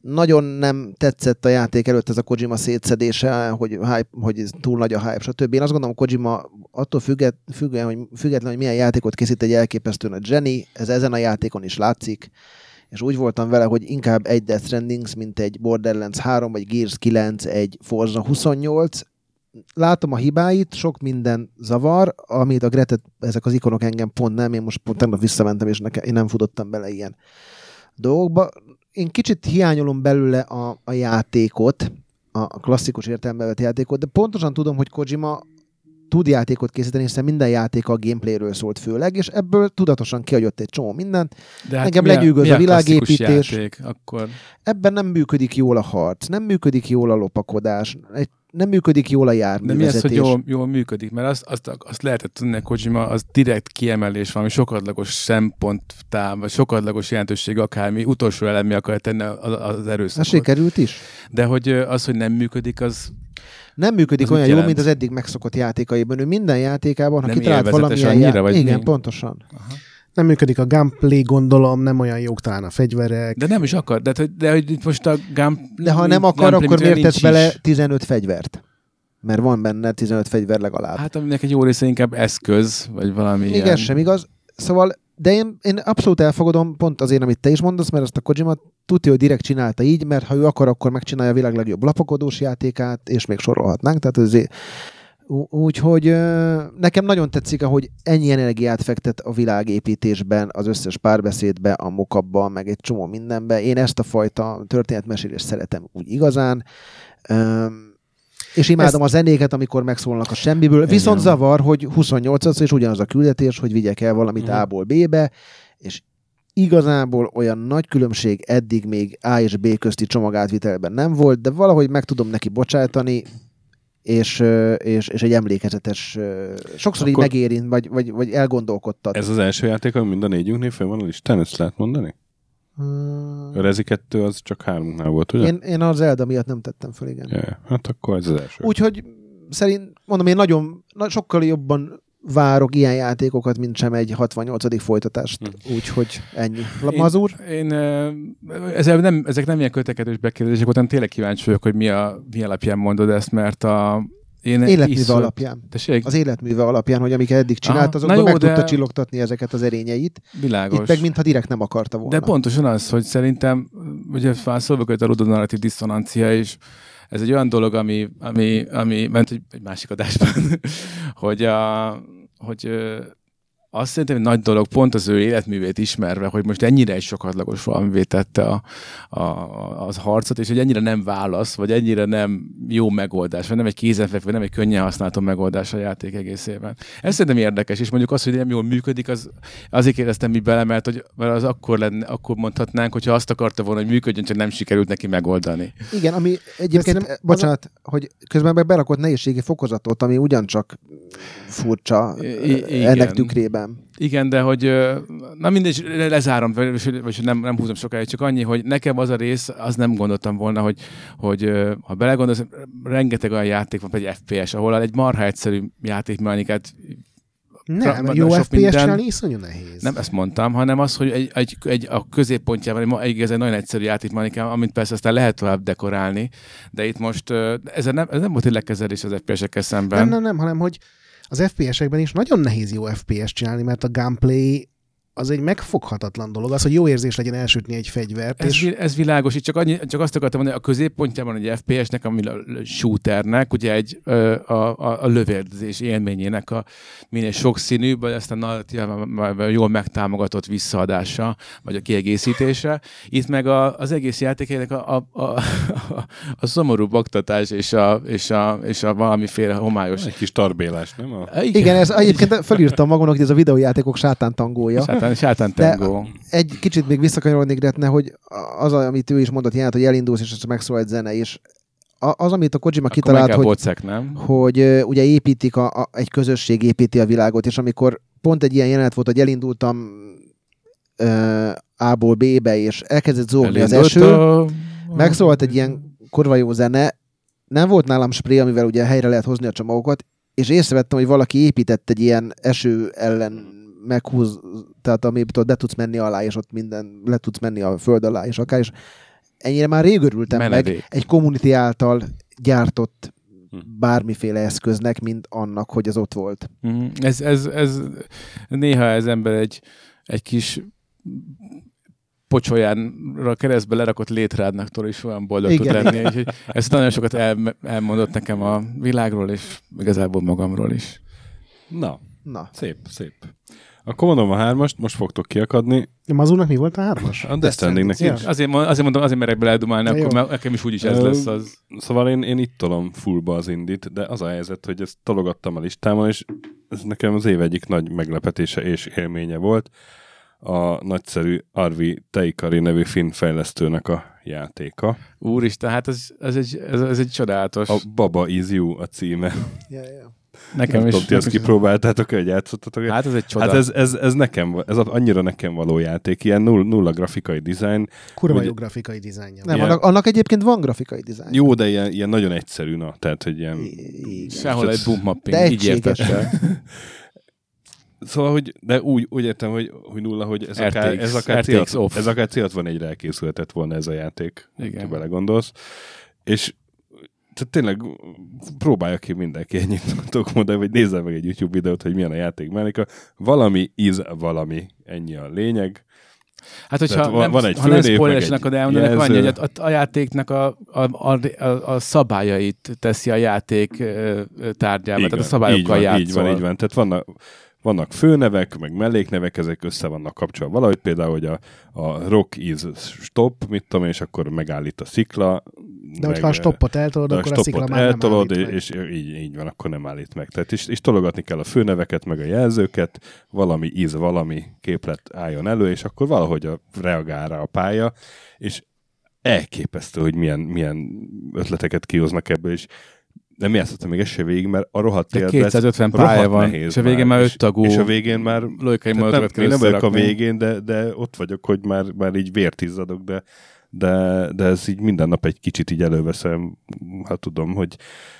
Nagyon nem tetszett a játék előtt ez a Kojima szétszedése, hogy, hype, hogy túl nagy a hype, stb. Én azt gondolom, Kojima attól függet, független, hogy, független, hogy milyen játékot készít, egy elképesztően a Jenny, ez ezen a játékon is látszik, és úgy voltam vele, hogy inkább egy Death Strandings, mint egy Borderlands 3, vagy Gears 9, egy Forza 28, látom a hibáit, sok minden zavar, amit a Gretet, ezek az ikonok engem pont nem, én most pont tegnap visszamentem, és nekem, én nem futottam bele ilyen dolgokba. Én kicsit hiányolom belőle a, a játékot, a klasszikus értelembe vett játékot, de pontosan tudom, hogy Kojima tud játékot készíteni, hiszen minden játék a gameplayről szólt főleg, és ebből tudatosan kihagyott egy csomó mindent. De hát Engem lenyűgöz a, a világépítés. Játék, akkor... Ebben nem működik jól a harc, nem működik jól a lopakodás, egy nem működik jól a járművezetés. De mi az, hogy jól, jól működik? Mert azt, azt, azt lehetett tudni, hogy Kojima az direkt kiemelés, valami sokadlagos szemponttá, vagy sokadlagos jelentőség akármi, utolsó elemi akar tenni az erőszakot. Ez sikerült is. De hogy az, hogy nem működik, az nem működik az olyan jól, mint az eddig megszokott játékaiban. Ő minden játékában, ha kitalált valamilyen... Annyira, já... vagy Igen, mi? pontosan. Aha nem működik a gameplay, gondolom, nem olyan jók talán a fegyverek. De nem is akar, de, de hogy itt most a gam, De ha nem akar, akkor miért tesz bele 15 fegyvert? Mert van benne 15 fegyver legalább. Hát aminek egy jó része inkább eszköz, vagy valami Még ilyen. ez sem igaz. Szóval, de én, én abszolút elfogadom, pont azért, amit te is mondasz, mert azt a Kojima tudja, hogy direkt csinálta így, mert ha ő akar, akkor megcsinálja a világ legjobb lapokodós játékát, és még sorolhatnánk. Tehát azért Úgyhogy nekem nagyon tetszik, ahogy ennyi energiát fektet a világépítésben, az összes párbeszédbe, a mokabba, meg egy csomó mindenbe. Én ezt a fajta történetmesélést szeretem úgy igazán. És imádom ezt... a zenéket, amikor megszólnak a semmiből. Viszont zavar, hogy 28 és ugyanaz a küldetés, hogy vigyek el valamit uh-huh. A-ból B-be, és igazából olyan nagy különbség eddig még A és B közti csomagátvitelben nem volt, de valahogy meg tudom neki bocsájtani, és, és, és egy emlékezetes, sokszor Akkor így megérint, vagy, vagy, vagy elgondolkodtat. Ez az első játék, ami mind a négyünknél fel van a listán, ezt lehet mondani? Hmm. A Rezi 2 az csak háromunknál volt, ugye? Én, én az Zelda miatt nem tettem föl, igen. Yeah, hát akkor ez az első. Úgyhogy szerint, mondom, én nagyon, sokkal jobban várok ilyen játékokat, mint sem egy 68. folytatást. Hm. Úgyhogy ennyi. Mazur? Én, én ezek, nem, ezek nem ilyen kötekedős bekérdések, hanem tényleg kíváncsi vagyok, hogy mi, a, mi alapján mondod ezt, mert a, én Életműve iszonyat- alapján. Tessék? Az életműve alapján, hogy amiket eddig csinált, azokban meg de- tudta csillogtatni ezeket az erényeit. Világos. Itt meg mintha direkt nem akarta volna. De pontosan az, hogy szerintem, ugye szóba került a ludonarratív diszonancia, és ez egy olyan dolog, ami, ami, ami ment egy, másik adásban, hogy, a, hogy azt szerintem egy nagy dolog, pont az ő életművét ismerve, hogy most ennyire egy sokadlagos valamivé tette a, a, az harcot, és hogy ennyire nem válasz, vagy ennyire nem jó megoldás, vagy nem egy kézenfekvő, vagy nem egy könnyen használható megoldás a játék egészében. Ez szerintem érdekes, és mondjuk az, hogy nem jól működik, az azért kérdeztem mi bele, mert, hogy, mert az akkor, lenne, akkor mondhatnánk, hogyha azt akarta volna, hogy működjön, csak nem sikerült neki megoldani. Igen, ami egyébként, az bocsánat, hogy közben meg berakott nehézségi fokozatot, ami ugyancsak furcsa I- i- ennek igen. Tükrében. Igen, de hogy, na mindegy, lezárom, vagy, vagy nem, nem húzom sokáig, csak annyi, hogy nekem az a rész, az nem gondoltam volna, hogy, hogy ha belegondolsz, rengeteg olyan játék van, egy FPS, ahol egy marha egyszerű játékmechanikát Nem, Ra- jó FPS minden- csinálni iszonyú nehéz. Nem ezt mondtam, hanem az, hogy egy, egy, egy a középpontjában egy, egy, egy nagyon egyszerű játékmechanika, amit persze aztán lehet tovább dekorálni, de itt most ez nem, ez nem volt egy lekezelés az FPS-ekkel szemben. Nem, nem, nem, hanem hogy az FPS-ekben is nagyon nehéz jó FPS csinálni, mert a gameplay az egy megfoghatatlan dolog. Az, hogy jó érzés legyen elsütni egy fegyvert, Ez, és ez világos, itt csak, annyi, csak azt akartam mondani, hogy a középpontjában egy FPS-nek, ami a shooternek, ugye egy a, a, a lövérzés élményének a minél sokszínűbb, vagy aztán narratívában jól megtámogatott visszaadása, vagy a kiegészítése. Itt meg a, az egész játékének a, a, a, a, a szomorú baktatás és a, és, a, és a valamiféle homályos. Egy kis tarbélás, nem? A... Igen, ez egyébként felírtam magamnak, hogy ez a videójátékok sátán tangója. Sátán, sátán tengó. Egy kicsit még visszakanyarodnék Gretne, hogy az, amit ő is mondott, jelent, hogy elindulsz, és megszól egy zene, és az, amit a Kojima Akkor kitalált, hogy, bocek, nem? hogy ugye építik, a, a, egy közösség építi a világot, és amikor pont egy ilyen jelenet volt, hogy elindultam ö, A-ból B-be, és elkezdett zógni az eső, a- megszólalt egy ilyen kurva jó zene, nem volt nálam spray, amivel ugye helyre lehet hozni a csomagokat, és észrevettem, hogy valaki épített egy ilyen eső ellen meghúz, tehát ami ott be tudsz menni alá, és ott minden, le tudsz menni a föld alá, és akár, és ennyire már rég örültem meg Menedék. egy community által gyártott Hm. bármiféle eszköznek, mint annak, hogy az ott volt. Mhm. Ez, ez, ez, néha ez ember egy, egy kis pocsolyánra keresztbe lerakott létrádnaktól is olyan boldog tud Igen. lenni. Úgyhogy ezt nagyon sokat el, elmondott nekem a világról, és igazából magamról is. Na, Na, szép, szép. Akkor mondom a hármast, most fogtok kiakadni. Mazúnak mi volt a hármas? A Death Strandingnek Ja. is. Azért, azért mondom, azért merek beledumálni, akkor jó. mert nekem is úgyis ez lesz az. Szóval én, én itt tolom fullba az indit, de az a helyzet, hogy ezt tologattam a listámon, és ez nekem az év egyik nagy meglepetése és élménye volt. A nagyszerű Arvi Teikari nevű finn fejlesztőnek a játéka. Úristen, hát ez, ez, egy, ez, ez egy csodálatos. A Baba is You a címe. ja, ja. Nekem Nem is. tudom, ti ezt kipróbáltátok, hogy játszottatok? Hát ez egy csoda. Hát ez, ez, ez nekem, ez annyira nekem való játék, ilyen null, nulla grafikai dizájn. Kurva jó grafikai dizájnja. Nem, annak, annak egyébként van grafikai dizájn. Jó, de ilyen, ilyen nagyon egyszerű, na, tehát, hogy ilyen... Igen. Sehol egy boom mapping. De Így. Szóval, hogy, de úgy, úgy értem, hogy, hogy nulla, hogy ez RTX, akár, ez akár, RTX off. ez akár célt van egyre elkészülhetett volna ez a játék, Igen. ha belegondolsz. És tehát tényleg próbálja ki mindenki ennyit tudok mondani, vagy nézze meg egy YouTube videót, hogy milyen a játék mechanika. Valami is valami, ennyi a lényeg. Hát, hogyha Tehát van- nem, van egy ha nem akkor annyi, jelző. hogy a, a játéknak a, a, a, a, a szabályait teszi a játék ö, tárgyába, tehát a szabályokkal így van, játszol. így van, így van. Tehát vannak, vannak főnevek, meg melléknevek, ezek össze vannak kapcsolva valahogy, például, hogy a, a rock is stop, mit tudom és akkor megállít a szikla. De hogyha a stoppot eltolod, de a akkor a szikla már eltolod, nem állít meg. és, és így, így van, akkor nem állít meg. Tehát és, és tologatni kell a főneveket, meg a jelzőket, valami íz, valami képlet álljon elő, és akkor valahogy a, reagál rá a pálya, és elképesztő, hogy milyen, milyen ötleteket kihoznak ebből, és nem játszottam még ezt se végig, mert a rohadt De életben ez 250 rohadt pálya van, nehéz és a végén már öt tagú És a végén már tehát nem, kell én nem vagyok a végén, de, de ott vagyok, hogy már, már így vért izzadok, de, de, de ez így minden nap egy kicsit így előveszem, ha tudom, hogy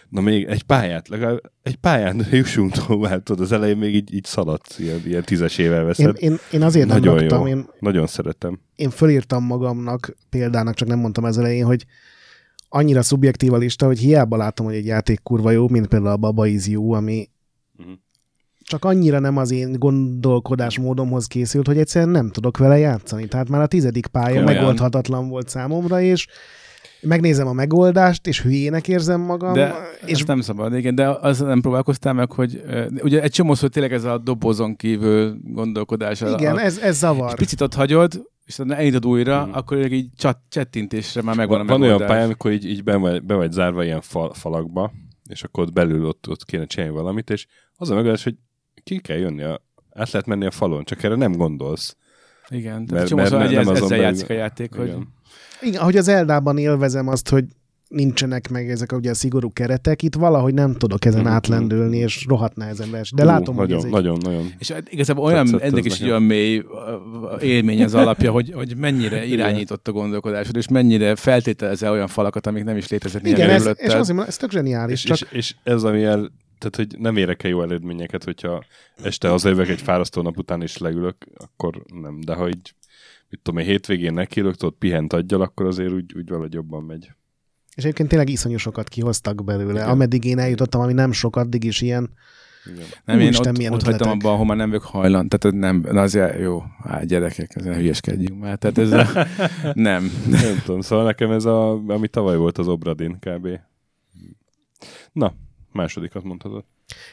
na még egy pályát, legalább egy pályán jussunk tovább, tudod, az elején még így, így szaladsz, ilyen, ilyen tízes évvel Én, veszed. én, én azért nem Nagyon raktam, jó. én, Nagyon szeretem. én fölírtam magamnak, példának csak nem mondtam ez elején, hogy annyira szubjektív a lista, hogy hiába látom, hogy egy játék kurva jó, mint például a Baba Is You, ami Mhm. csak annyira nem az én gondolkodásmódomhoz készült, hogy egyszerűen nem tudok vele játszani. Tehát már a tizedik pálya Komolyan? megoldhatatlan volt számomra, és megnézem a megoldást, és hülyének érzem magam. De és és nem szabad, igen, de az nem próbálkoztál meg, hogy ugye egy csomószor tényleg ez a dobozon kívül gondolkodás. igen, a, ez, ez és zavar. picit ott hagyod, és utána elindod újra, Mhm. akkor így csat, csettintésre már megvan Van, a van olyan megoldás. pálya, amikor így, így be, vagy, be vagy zárva ilyen fal, falakba, és akkor ott belül ott, ott kéne csinálni valamit, és az a megoldás, hogy ki kell jönni, a, át lehet menni a falon, csak erre nem gondolsz. Igen, tehát Mert- csomószor mert egy nem ez, ezzel belül- játszik a játék, hogy Igen. Igen, ahogy az Eldában élvezem azt, hogy nincsenek meg ezek a, ugye a szigorú keretek, itt valahogy nem tudok ezen Mhm. átlendülni, és rohadt nehezen vers. De Ú, látom, hogy nagyon, ez egy... nagyon, nagyon. És hát igazából olyan, ennek is egy olyan mély élmény az alapja, hogy, hogy mennyire irányított a gondolkodásod, és mennyire feltételezze olyan falakat, amik nem is létezhetnének Igen, ez, és azért mondom, ez tök zseniális. És, Csak és, és, ez, ami el, tehát, hogy nem érek el jó eredményeket, hogyha este hazajövök egy fárasztó nap után is leülök, akkor nem. De ha így, mit tudom én, hétvégén nekiülök, tudod, pihent adjal, akkor azért úgy, úgy valahogy jobban megy. És egyébként tényleg iszonyú sokat kihoztak belőle. Igen. Ameddig én eljutottam, ami nem sok, addig is ilyen. Igen. Nem, én Úristen, ott, milyen ott hagytam ötletek. abban, ahol már nem vagyok hajlan. Tehát nem, na azért jó, hát gyerekek, ezen hülyeskedjünk már. Tehát ez a, nem. Nem tudom, szóval nekem ez a, ami tavaly volt az Obradin kb. Na, másodikat mondhatod.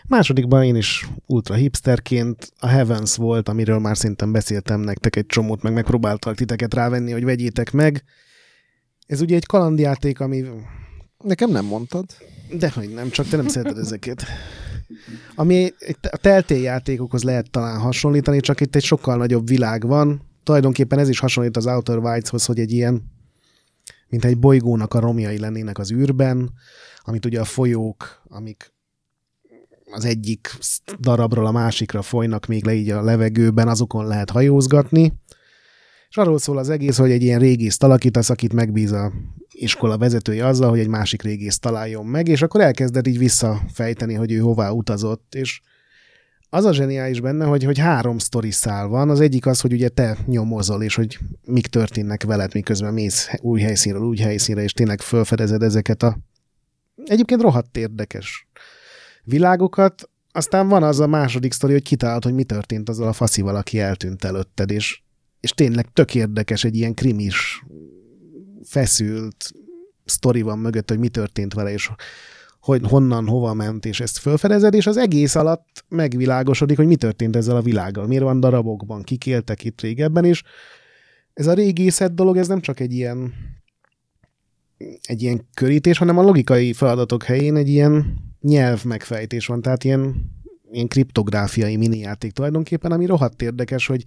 Másodikban én is ultra hipsterként a Heavens volt, amiről már szerintem beszéltem nektek egy csomót, meg megpróbáltak titeket rávenni, hogy vegyétek meg. Ez ugye egy kalandjáték, ami... Nekem nem mondtad. Dehogy nem, csak te nem szereted ezeket. Ami a Telltale játékokhoz lehet talán hasonlítani, csak itt egy sokkal nagyobb világ van. Tulajdonképpen ez is hasonlít az Outer Wilds-hoz, hogy egy ilyen, mint egy bolygónak a romjai lennének az űrben, amit ugye a folyók, amik az egyik darabról a másikra folynak még le így a levegőben, azokon lehet hajózgatni. És arról szól az egész, hogy egy ilyen régészt alakítasz, akit megbíz a iskola vezetője azzal, hogy egy másik régészt találjon meg, és akkor elkezded így visszafejteni, hogy ő hová utazott, és az a zseniális benne, hogy, hogy három sztori szál van. Az egyik az, hogy ugye te nyomozol, és hogy mik történnek veled, miközben mész új helyszínről új helyszínre, és tényleg felfedezed ezeket a egyébként rohadt érdekes világokat. Aztán van az a második sztori, hogy kitalálod, hogy mi történt azzal a faszival, aki eltűnt előtted, és, és tényleg tök érdekes egy ilyen krimis, feszült sztori van mögött, hogy mi történt vele, és hogy honnan, hova ment, és ezt felfedezed, és az egész alatt megvilágosodik, hogy mi történt ezzel a világgal, miért van darabokban, kik éltek itt régebben, és ez a régészet dolog, ez nem csak egy ilyen egy ilyen körítés, hanem a logikai feladatok helyén egy ilyen nyelv megfejtés van, tehát ilyen, ilyen kriptográfiai minijáték tulajdonképpen, ami rohadt érdekes, hogy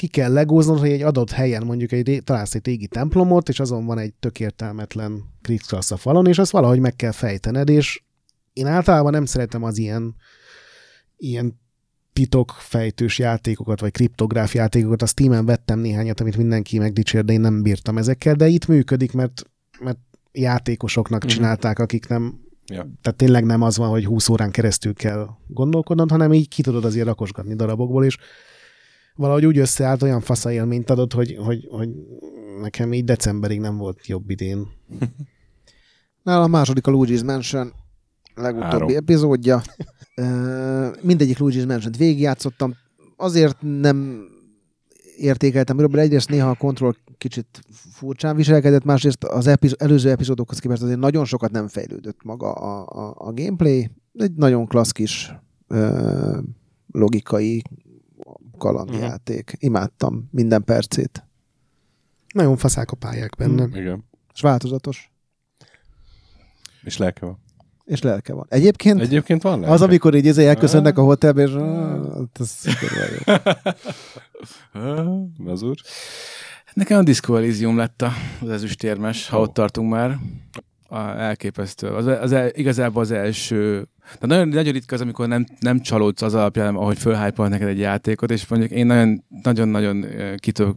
ki kell legóznod, hogy egy adott helyen mondjuk egy, találsz egy régi templomot, és azon van egy tök értelmetlen a falon, és azt valahogy meg kell fejtened, és én általában nem szeretem az ilyen, ilyen titokfejtős játékokat, vagy kriptográf játékokat. A Steam-en vettem néhányat, amit mindenki megdicsér, de én nem bírtam ezekkel, de itt működik, mert, mert játékosoknak Mhm. csinálták, akik nem Ja. tehát tényleg nem az van, hogy 20 órán keresztül kell gondolkodnod, hanem így ki tudod azért rakosgatni darabokból, és valahogy úgy összeállt, olyan fasza élményt adott, hogy, hogy, hogy nekem így decemberig nem volt jobb idén. Nálam a második a Luigi's Mansion legutóbbi Három. epizódja. Mindegyik Luigi's Mansion-t végigjátszottam. Azért nem értékeltem örökben. Egyrészt néha a kontroll kicsit furcsán viselkedett, másrészt az epiz- előző epizódokhoz képest azért nagyon sokat nem fejlődött maga a, a, a gameplay. Egy nagyon klassz kis ö, logikai kalandjáték. Imádtam minden percét. Nagyon faszák a pályák benne. Mm. Igen. És változatos. És lelke van. És lelke van. Egyébként Egyébként van lelke. az, amikor így izé elköszönnek a hotelbe, és ah, ez kurva jó. Nekem a Disco Elysium lett a- az ezüstérmes, ha ott tartunk már. Elképesztő. Az, az, el- igazából az első De nagyon, nagyon ritka az, amikor nem, nem csalódsz az alapján, ahogy fölhájpol neked egy játékot, és mondjuk én nagyon, nagyon-nagyon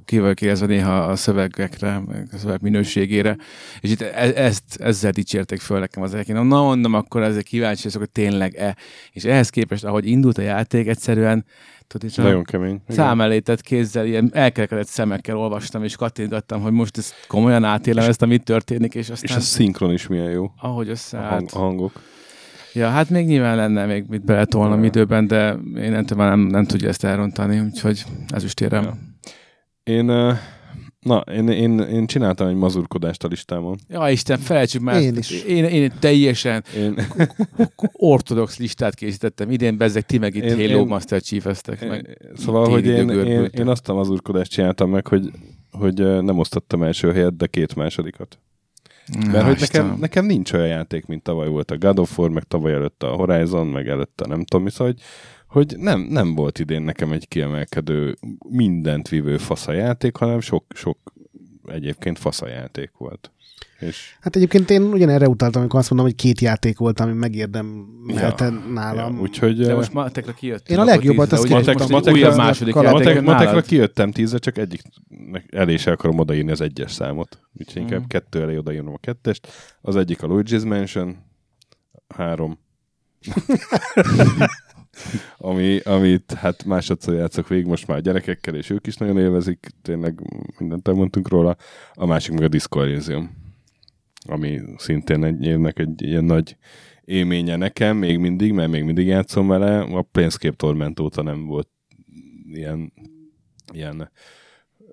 ki vagyok érezve néha a szövegekre, a szöveg minőségére, és itt e- ezt, ezzel dicsérték föl nekem az egyik. Na mondom, akkor ezek kíváncsi hogy tényleg-e. És ehhez képest, ahogy indult a játék, egyszerűen Tudod, és Nagyon kemény. Szám elé tett kézzel, ilyen elkerekedett szemekkel olvastam, és kattintottam, hogy most ezt komolyan átélem, ezt, amit történik, és aztán... És a szinkron is milyen jó. Ahogy összeállt. A, hang, a hangok. Ja, hát még nyilván lenne még mit beletolnom ja. időben, de én nem, nem, nem tudja ezt elrontani, úgyhogy ez is térem. Ja. Én uh Na, én, én, én csináltam egy mazurkodást a listámon. Ja, Isten, felejtsük már. Én is. Én, én teljesen én... ortodox listát készítettem. Idén bezzek, ti meg itt én, Halo én... Master Chief-eztek. Meg szóval, hogy én, én, én, azt a mazurkodást csináltam meg, hogy, hogy nem osztottam első helyet, de két másodikat. Mert hogy nekem, nekem nincs olyan játék, mint tavaly volt a God of War, meg tavaly előtt a Horizon, meg előtt a nem tudom mi, szóval, hogy hogy nem, nem volt idén nekem egy kiemelkedő, mindent vívő faszajáték, hanem sok, sok egyébként faszajáték volt. És... Hát egyébként én ugyanerre utaltam, amikor azt mondom, hogy két játék volt, ami megérdemelte ja, nálam. Ja, úgyhogy, De most matekra kijött. Én a legjobbat azt matek, matek, matek, újabb második matek, matekra kijöttem tízre, csak egyik elé se akarom odaírni az egyes számot. Úgyhogy inkább mm. kettő elé odaírnom a kettest. Az egyik a Luigi's Mansion, három. ami, amit hát másodszor játszok végig most már a gyerekekkel, és ők is nagyon élvezik, tényleg mindent elmondtunk róla. A másik meg a Disco Elysium, ami szintén egy évnek egy ilyen nagy élménye nekem, még mindig, mert még mindig játszom vele. A Planescape Torment óta nem volt ilyen, ilyen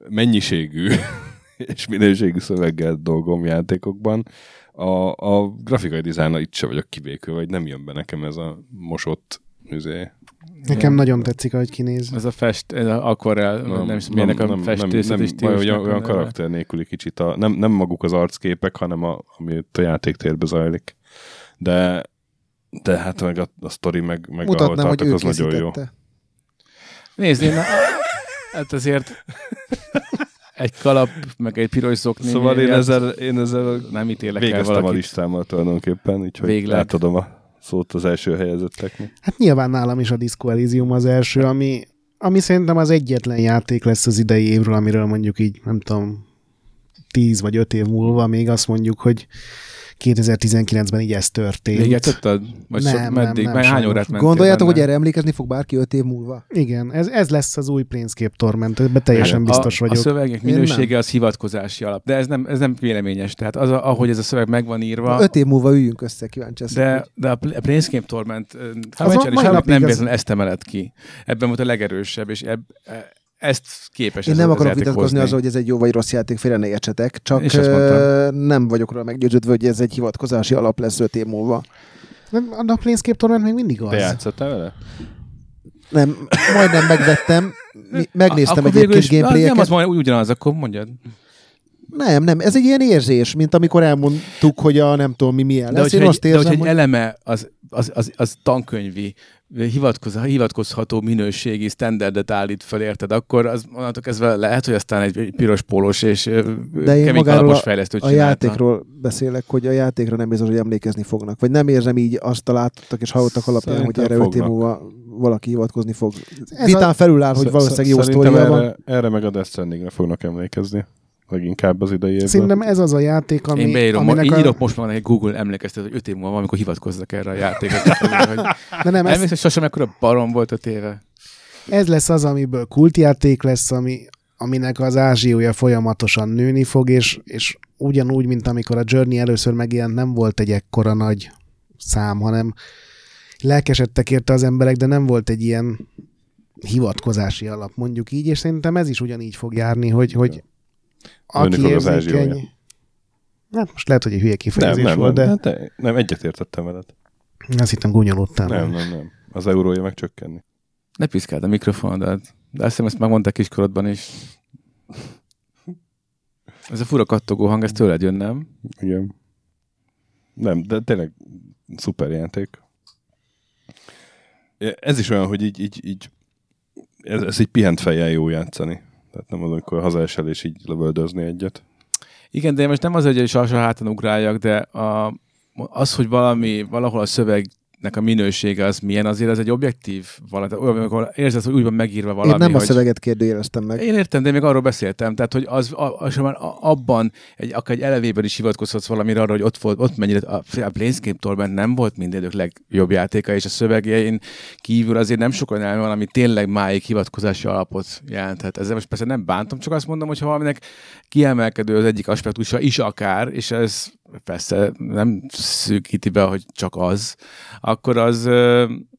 mennyiségű és minőségű szöveggel dolgom játékokban. A, a grafikai dizájna itt se vagyok kivékő, vagy nem jön be nekem ez a mosott Üzé. Nekem nagyon tetszik, ahogy kinéz. Ez a fest, ez a akvarel, nem, nem is milyenek a festészet nem, nem, olyan, olyan karakter nélküli kicsit. A, nem, nem maguk az arcképek, hanem a, ami a játéktérbe zajlik. De, de hát meg a, a sztori, meg, meg Mutatnám, ahol tartok, az nagyon jó. Nézd, én, hát azért egy kalap, meg egy piros szokni. Szóval én ezzel, én ezzel nem ítélek végeztem el a listámmal tulajdonképpen, úgyhogy Végleg. átadom a szót az első helyezetteknek. Hát nyilván nálam is a Disco Elysium az első, ami, ami szerintem az egyetlen játék lesz az idei évről, amiről mondjuk így, nem tudom, tíz vagy öt év múlva még azt mondjuk, hogy 2019-ben így ez történt. Még játszottad? Vagy nem, sok, meddig? Nem, nem, hány órát mentél Gondoljátok, benne? hogy erre emlékezni fog bárki öt év múlva? Igen, ez, ez lesz az új Planescape Torment, ebben teljesen hát, biztos a, vagyok. A szövegek minősége az hivatkozási alap, de ez nem, ez nem véleményes. Tehát az, ahogy ez a szöveg meg van írva... Öt év múlva üljünk össze, kíváncsi De, de a Planescape Torment hát nem véletlenül ezt emeled ki. Ebben volt a legerősebb, és ebb, ezt képes Én nem akarok vitatkozni azzal, hogy ez egy jó vagy rossz játék, félre ne értsetek, csak nem vagyok róla meggyőződve, hogy ez egy hivatkozási alap lesz öt év múlva. Nem, a Planescape Torment még mindig az. Te játszottál vele? Nem, majdnem megvettem, megnéztem egyébként gameplayeket. Nem, az majd úgy ugyanaz, akkor mondjad. Nem, nem, ez egy ilyen érzés, mint amikor elmondtuk, hogy a nem tudom mi milyen lesz. De Én azt érzem, de hogy egy eleme az, az, az, az tankönyvi, hivatkozható minőségi standardet állít fel, érted? Akkor az onnantól kezdve lehet, hogy aztán egy, egy piros pólós és De én magáról a, a játékról beszélek, hogy a játékra nem biztos, hogy emlékezni fognak. Vagy nem érzem így azt a látottak és hallottak alapján, Szerintem hogy erre öt év múlva valaki hivatkozni fog. Ez Vitán a... felül áll, hogy valószínűleg jó sztoria van. Erre meg a Death Strandingre fognak emlékezni leginkább az idei évben. Szerintem ez az a játék, ami... Én beírom, én írok most már egy Google emlékeztet, hogy öt év múlva amikor hivatkozzak erre a játékot. De nem, ez... sosem ekkora barom volt a téve. Ez lesz az, amiből kultjáték lesz, ami, aminek az ázsiója folyamatosan nőni fog, és, és ugyanúgy, mint amikor a Journey először megjelent, nem volt egy ekkora nagy szám, hanem lelkesedtek érte az emberek, de nem volt egy ilyen hivatkozási alap, mondjuk így, és szerintem ez is ugyanígy fog járni, hogy, hogy aki érzékeny... Hát most lehet, hogy egy hülye kifejezés nem, nem, volt, de... Hát de... Nem, egyetértettem veled. Azt hittem gúnyolódtál. Nem, nem, nem. Az eurója meg csökkenni. Ne piszkáld a mikrofonodat. De azt hiszem, ezt megmondták kiskorodban is. Ez a fura kattogó hang, ez tőled jön, nem? Igen. Nem, de tényleg szuper játék. Ez is olyan, hogy így, így, így ez, ez egy pihent fejjel jó játszani. Tehát nem az, amikor hazaesel és így lövöldözni egyet. Igen, de most nem az, hogy is alsó háton ugráljak, de a, az, hogy valami, valahol a szöveg nek a minősége az milyen, azért ez egy objektív valami, olyan, amikor érzed, hogy úgy van megírva valami, Én nem hogy... a szöveget kérdőjeleztem meg. Én értem, de még arról beszéltem, tehát hogy az, az már abban, egy, akár egy elevében is hivatkozhatsz valamire arra, hogy ott, volt, ott mennyire, a, a Planescape Torment nem volt mindegyik legjobb játéka, és a szövegén kívül azért nem sokan el van, ami tényleg máig hivatkozási alapot jelenthet. Ezzel most persze nem bántom, csak azt mondom, hogy ha valaminek kiemelkedő az egyik aspektusa is akár, és ez persze nem szűkíti be, hogy csak az, akkor az,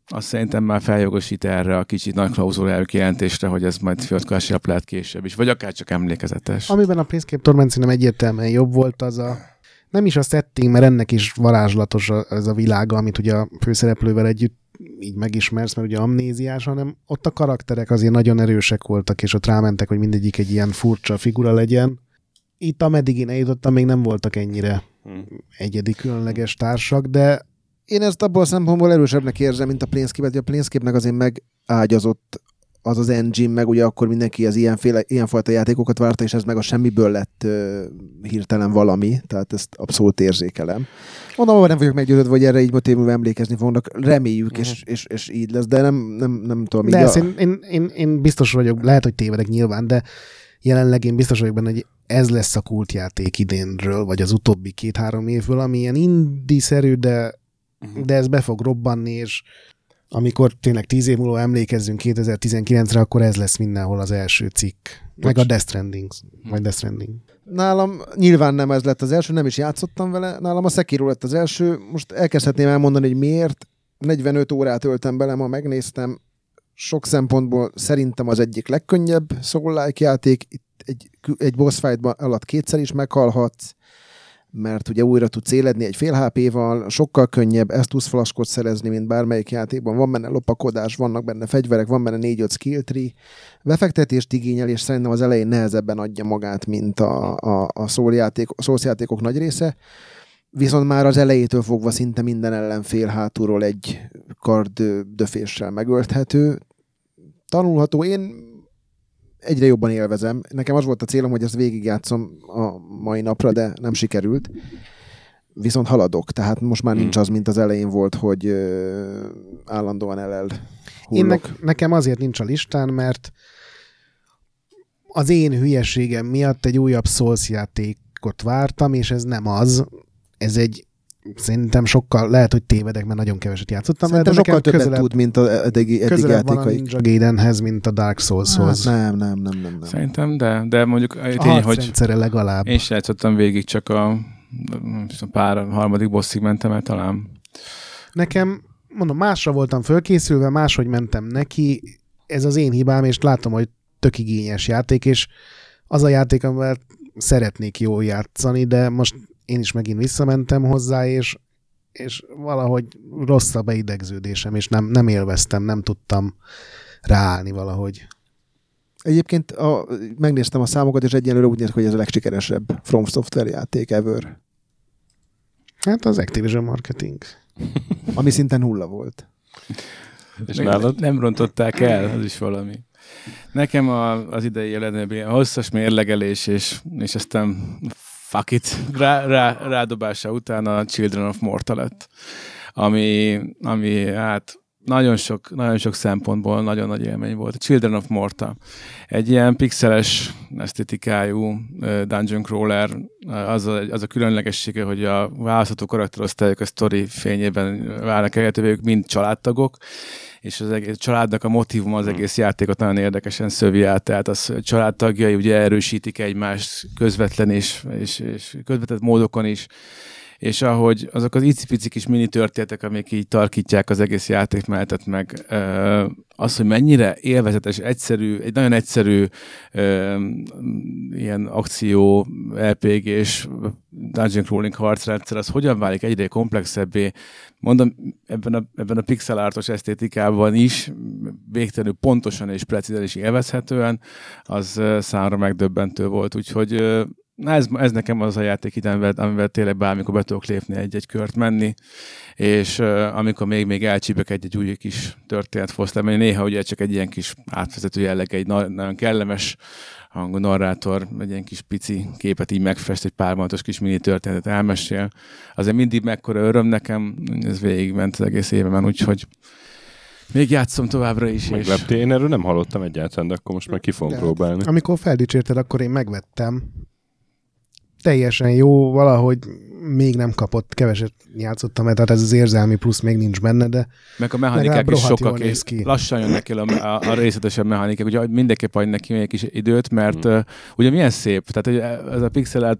azt szerintem már feljogosít erre a kicsit nagy klauzuláló kijelentésre, hogy ez majd fiatkolási lehet később is, vagy akár csak emlékezetes. Amiben a Planescape Torment szerintem egyértelműen jobb volt, az a nem is a setting, mert ennek is varázslatos ez a világa, amit ugye a főszereplővel együtt így megismersz, mert ugye amnéziás, hanem ott a karakterek azért nagyon erősek voltak, és ott rámentek, hogy mindegyik egy ilyen furcsa figura legyen. Itt, ameddig én eljutottam, még nem voltak ennyire. Egyedi, különleges társak, de én ezt abból a szempontból erősebbnek érzem, mint a Planescape, hogy a Planescape-nek azért megágyazott az az engine, meg ugye akkor mindenki az ilyenféle, ilyenfajta játékokat várta, és ez meg a semmiből lett uh, hirtelen valami, tehát ezt abszolút érzékelem. Mondom, hogy nem vagyok meggyőződve, hogy erre így motivul emlékezni fognak, reméljük, és, és, és, így lesz, de nem, nem, nem tudom. De a... én, én, én, én, biztos vagyok, lehet, hogy tévedek nyilván, de jelenleg én biztos vagyok benne, hogy ez lesz a kultjáték idénről, vagy az utóbbi két-három évből, ami ilyen indiszerű, de, uh-huh. de ez be fog robbanni, és amikor tényleg tíz év múlva emlékezzünk 2019-re, akkor ez lesz mindenhol az első cikk. Bocs. Meg a Death Stranding. Vagy Death Stranding. Nálam nyilván nem ez lett az első, nem is játszottam vele. Nálam a Sekiro lett az első. Most elkezdhetném elmondani, hogy miért. 45 órát öltem bele, ma megnéztem. Sok szempontból szerintem az egyik legkönnyebb Soul-like játék. Itt egy, egy boss fight alatt kétszer is meghalhatsz mert ugye újra tudsz éledni egy fél HP-val, sokkal könnyebb, ezt tudsz flaskot szerezni, mint bármelyik játékban. Van benne lopakodás, vannak benne fegyverek, van benne 4-5 skill tree. Befektetést igényel, és szerintem az elején nehezebben adja magát, mint a, a, a szójátékok nagy része. Viszont már az elejétől fogva szinte minden ellenfél hátulról egy kard döféssel megölthető. Tanulható. Én egyre jobban élvezem. Nekem az volt a célom, hogy ezt végigjátszom a mai napra, de nem sikerült. Viszont haladok, tehát most már nincs hmm. az, mint az elején volt, hogy ö, állandóan elel Én ne, nekem azért nincs a listán, mert az én hülyeségem miatt egy újabb Souls játékot vártam, és ez nem az. Ez egy Szerintem sokkal, lehet, hogy tévedek, mert nagyon keveset játszottam. Szerintem sokkal többet közelebb, tud, mint a eddigi, eddig játékai. van a Ninja Gaidenhez, mint a Dark Souls-hoz. Hát nem, nem, nem, nem, nem. Szerintem, de, de mondjuk a tény, hogy legalább. én sem játszottam végig, csak a, a pár harmadik bosszig mentem el talán. Nekem, mondom, másra voltam fölkészülve, máshogy mentem neki. Ez az én hibám, és látom, hogy tök igényes játék, és az a játék, amivel szeretnék jól játszani, de most én is megint visszamentem hozzá, és, és valahogy rossz a beidegződésem, és nem, nem élveztem, nem tudtam ráállni valahogy. Egyébként a, megnéztem a számokat, és egyelőre úgy néz hogy ez a legsikeresebb From Software játék ever. Hát az Activision Marketing. Ami szinte nulla volt. És nálad? Nem rontották el, az is valami. Nekem a, az idei jelenetben hosszas mérlegelés, és, és aztán fuck it, rá, rá, rádobása után a Children of Morta lett, ami, ami hát nagyon sok, nagyon sok szempontból nagyon nagy élmény volt. A Children of Morta. Egy ilyen pixeles esztetikájú dungeon crawler, az a, az a különlegessége, hogy a választható karakterosztályok a sztori fényében válnak elérhetővé, ők mind családtagok, és az egész családnak a motivum az hmm. egész játékot nagyon érdekesen szövi át, tehát az családtagjai ugye erősítik egymást közvetlen és, és, és közvetett módokon is, és ahogy azok az icipici kis mini történetek, amik így tarkítják az egész játékmenetet meg, az, hogy mennyire élvezetes, egyszerű, egy nagyon egyszerű ilyen akció, RPG és dungeon crawling harcrendszer, az hogyan válik egyre komplexebbé, mondom, ebben a, ebben a pixel artos esztétikában is végtelenül pontosan és precízen és élvezhetően, az számra megdöbbentő volt, úgyhogy Na ez, ez nekem az a játék itt, amivel, amivel tényleg bármikor be tudok lépni egy-egy kört menni, és uh, amikor még, még elcsípek egy-egy új kis történet fosztál, néha ugye csak egy ilyen kis átvezető jelleg, egy na- nagyon kellemes hangú narrátor, egy ilyen kis pici képet így megfest, egy pár kis mini történetet elmesél. Azért mindig mekkora öröm nekem, ez végigment az egész évben, úgyhogy még játszom továbbra is. És... Megleptél? Én erről nem hallottam egyáltalán, de akkor most meg ki fogom De- próbálni. Amikor feldicsérted, akkor én megvettem. Teljesen jó, valahogy még nem kapott, keveset játszottam, mert tehát ez az érzelmi plusz még nincs benne, de Meg a mechanikák is sokak, és ki. lassan jönnek el a, a, a részletesebb mechanikák, ugye mindenképp adj neki még egy kis időt, mert Hmm. uh, ugye milyen szép, tehát hogy ez a pixel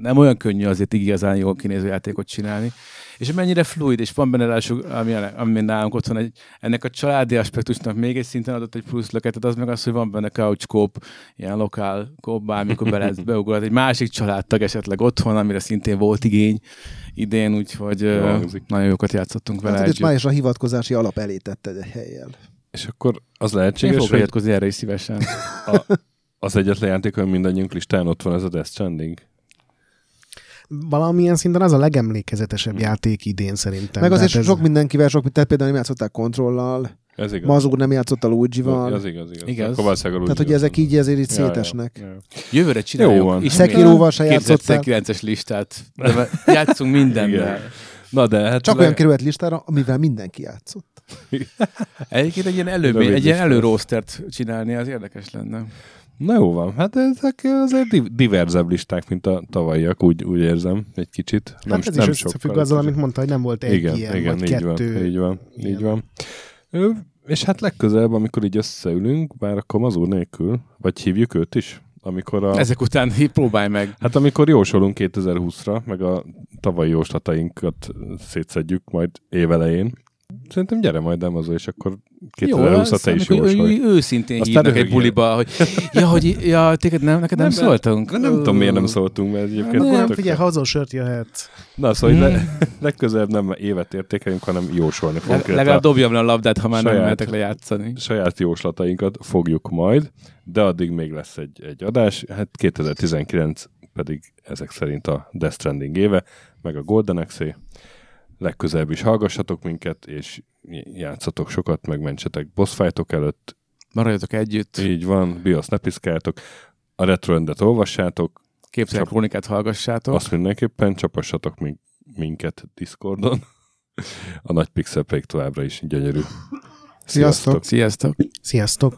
nem olyan könnyű azért igazán jól kinéző játékot csinálni, és mennyire fluid, és van benne ráadásul, ami, ami nálunk otthon egy, ennek a családi aspektusnak még egy szinten adott egy plusz löketet, az meg az, hogy van benne couch coop, ilyen lokál coop, bármikor be beugolhat egy másik családtag esetleg otthon, amire szintén volt igény idén, úgyhogy Jó uh, hangzik. nagyon jókat játszottunk vele Hát, és már is a hivatkozási alap elé tetted egy helyjel. És akkor az Én lehetséges, fogok hogy erre is szívesen. a, az egyetlen játék, ami mindannyiunk listán ott van, ez a Death Stranding. Valamilyen szinten az a legemlékezetesebb játék idén szerintem. Meg azért Tehát sok mindenkivel, sok, tehát például nem játszották kontrollal, Ez igaz. Mazur nem játszott a Luigi-val. Az igaz, igaz. Igaz. A Tehát, hogy ezek így ezért így Ja, ja, szétesnek. ja. Jövőre csináljuk. Jó van. ismét Sekiroval se játszottál. 2009-es listát. De játszunk mindennel. Na de hát Csak le- olyan került listára, amivel mindenki játszott. Egyébként egy ilyen, elő, Rövid egy ilyen előrósztert csinálni, az érdekes lenne. Na jó van, hát ezek azért div- diverzebb listák, mint a tavalyiak, úgy, úgy érzem, egy kicsit. Nem, hát ez nem is összefügg azzal, amit mondta, hogy nem volt egy igen, ilyen, igen, vagy így kettő. van, így van, ilyen. így van. Ö, és hát legközelebb, amikor így összeülünk, bár akkor mazur nélkül, vagy hívjuk őt is, amikor a... Ezek után próbálj meg. Hát amikor jósolunk 2020-ra, meg a tavalyi jóslatainkat szétszedjük majd évelején, szerintem gyere majd Amazon, és akkor 2020-at te is ő- Őszintén Aztán hívnak egy buliba, hogy ja, hogy ja, téged nem, neked nem, Nem, szóltunk? Nem, nem tudom, miért nem szóltunk, mert egyébként... Nem, tök- figyelj, hazon sört jöhet. Na, szóval Hmm. le, legközelebb nem évet értékelünk, hanem jósolni fogunk. Le- Legalább dobjam le a labdát, ha már nem Saját. mehetek le játszani. saját jóslatainkat fogjuk majd, de addig még lesz egy, egy adás, hát 2019 pedig ezek szerint a Death Stranding éve, meg a Golden Axe legközelebb is hallgassatok minket, és játszatok sokat, meg mentsetek boss előtt, Maradjatok együtt, így van, BIOS ne piszkáltok, a Retroendet olvassátok, képzelek Csak- krónikát hallgassátok. azt mindenképpen csapassatok min- minket Discordon, a nagy pixel pedig továbbra is gyönyörű. Sziasztok! Sziasztok! Sziasztok!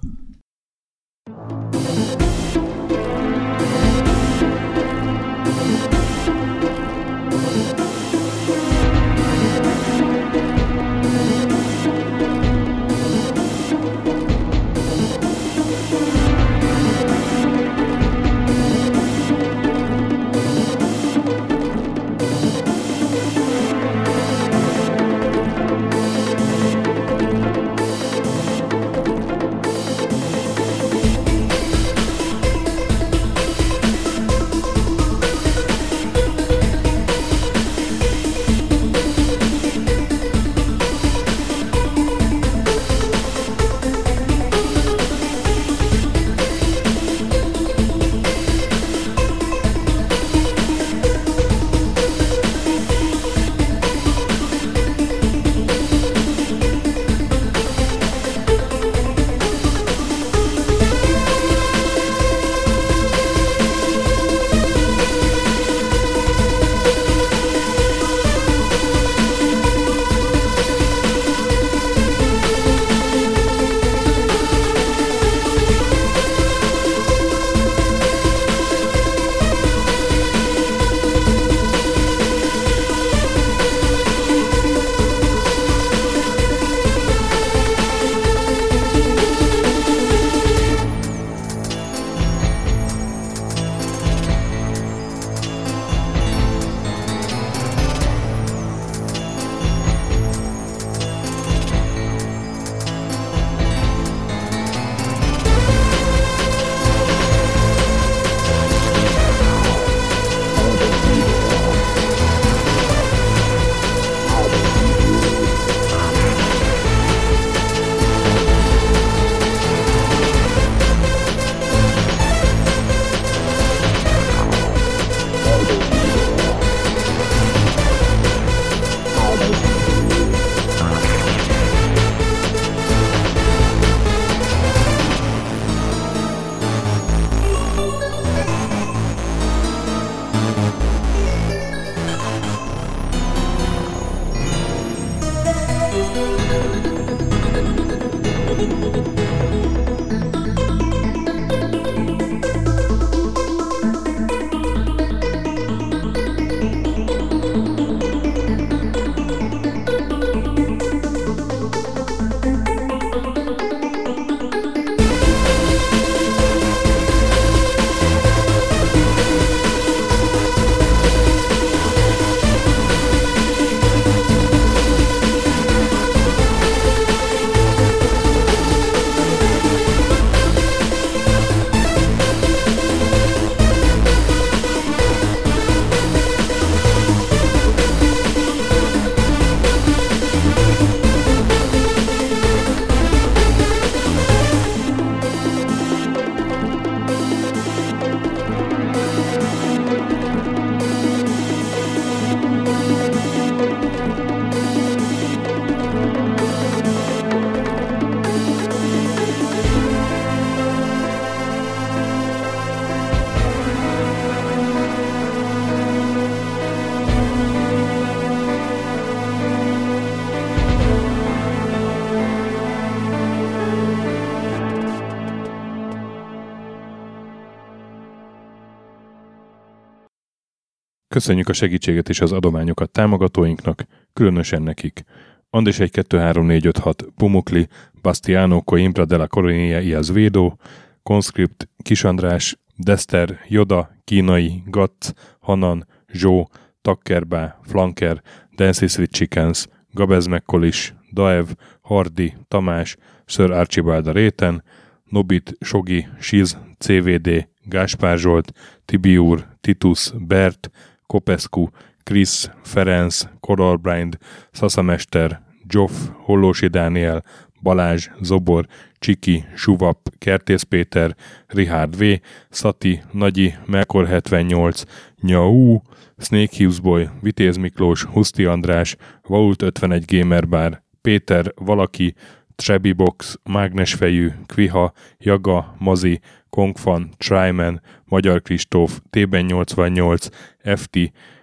Köszönjük a segítséget és az adományokat támogatóinknak, különösen nekik. Andis 1 2 3 4 5 6 Pumukli, Bastiano Coimbra de la Coronia Iaz Védó, Conscript, Kisandrás, Dester, Joda, Kínai, Gatz, Hanan, Zsó, Takkerbá, Flanker, Dancy Sweet Chickens, Gabez Mekkolis, Daev, Hardi, Tamás, Sir Archibald a Réten, Nobit, Sogi, Siz, CVD, Gáspár Zsolt, Tibiur, Titus, Bert, Kopescu, Krisz, Ferenc, Koralbrind, Szaszamester, Joff, Hollósi Dániel, Balázs, Zobor, Csiki, Suvap, Kertész Péter, Richard V, Szati, Nagyi, Melkor 78, Nyau, Snake Hughes Boy, Vitéz Miklós, Huszti András, Vault 51 Gamer Bar, Péter, Valaki, Trebi Box, Mágnesfejű, Kviha, Jaga, Mazi, Kongfan, Tryman, Magyar Kristóf, Tében 88, FT,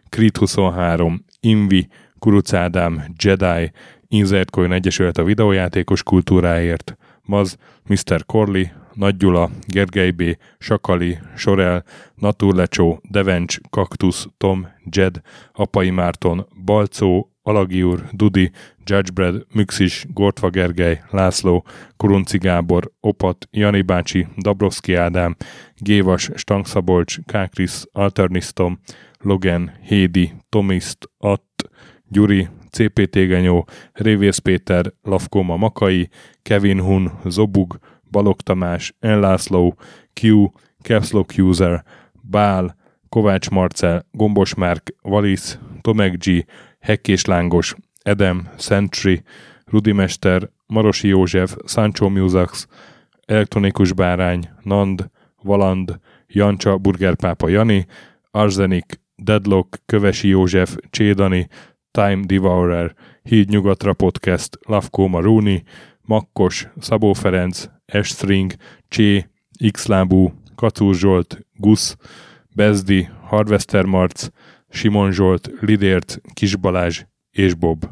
Krit 23, Invi, Kuruc Ádám, Jedi, Insert Coin Egyesület a videójátékos kultúráért, Maz, Mr. Corley, Nagy Gyula, Gergely B., Sakali, Sorel, Naturlecsó, Devencs, Kaktusz, Tom, Jed, Apai Márton, Balcó, Alagi úr, Dudi, Judgebred, Müxis, Gortva Gergely, László, Kurunci Gábor, Opat, Jani bácsi, Dabrowski Ádám, Gévas, Stangszabolcs, Kákris, Alternisztom, Logan, Hédi, Tomiszt, Att, Gyuri, CPT Genyó, Révész Péter, Lavkoma Makai, Kevin Hun, Zobug, Balog Tamás, Enlászló, Q, Capslock User, Bál, Kovács Marcel, Gombos Márk, Valisz, Tomek G, Hekkés Lángos, Edem, Sentry, Rudimester, Marosi József, Sancho Musax, Elektronikus Bárány, Nand, Valand, Jancsa, Burgerpápa Jani, Arzenik, Deadlock, Kövesi József, Csédani, Time Devourer, Híd Nyugatra Podcast, Lavkó Maruni, Makkos, Szabó Ferenc, Estring, Csé, Xlábú, Kacúr Zsolt, Gusz, Bezdi, Harvester Marc, Simon Zsolt, Lidért, Kis Balázs és Bob.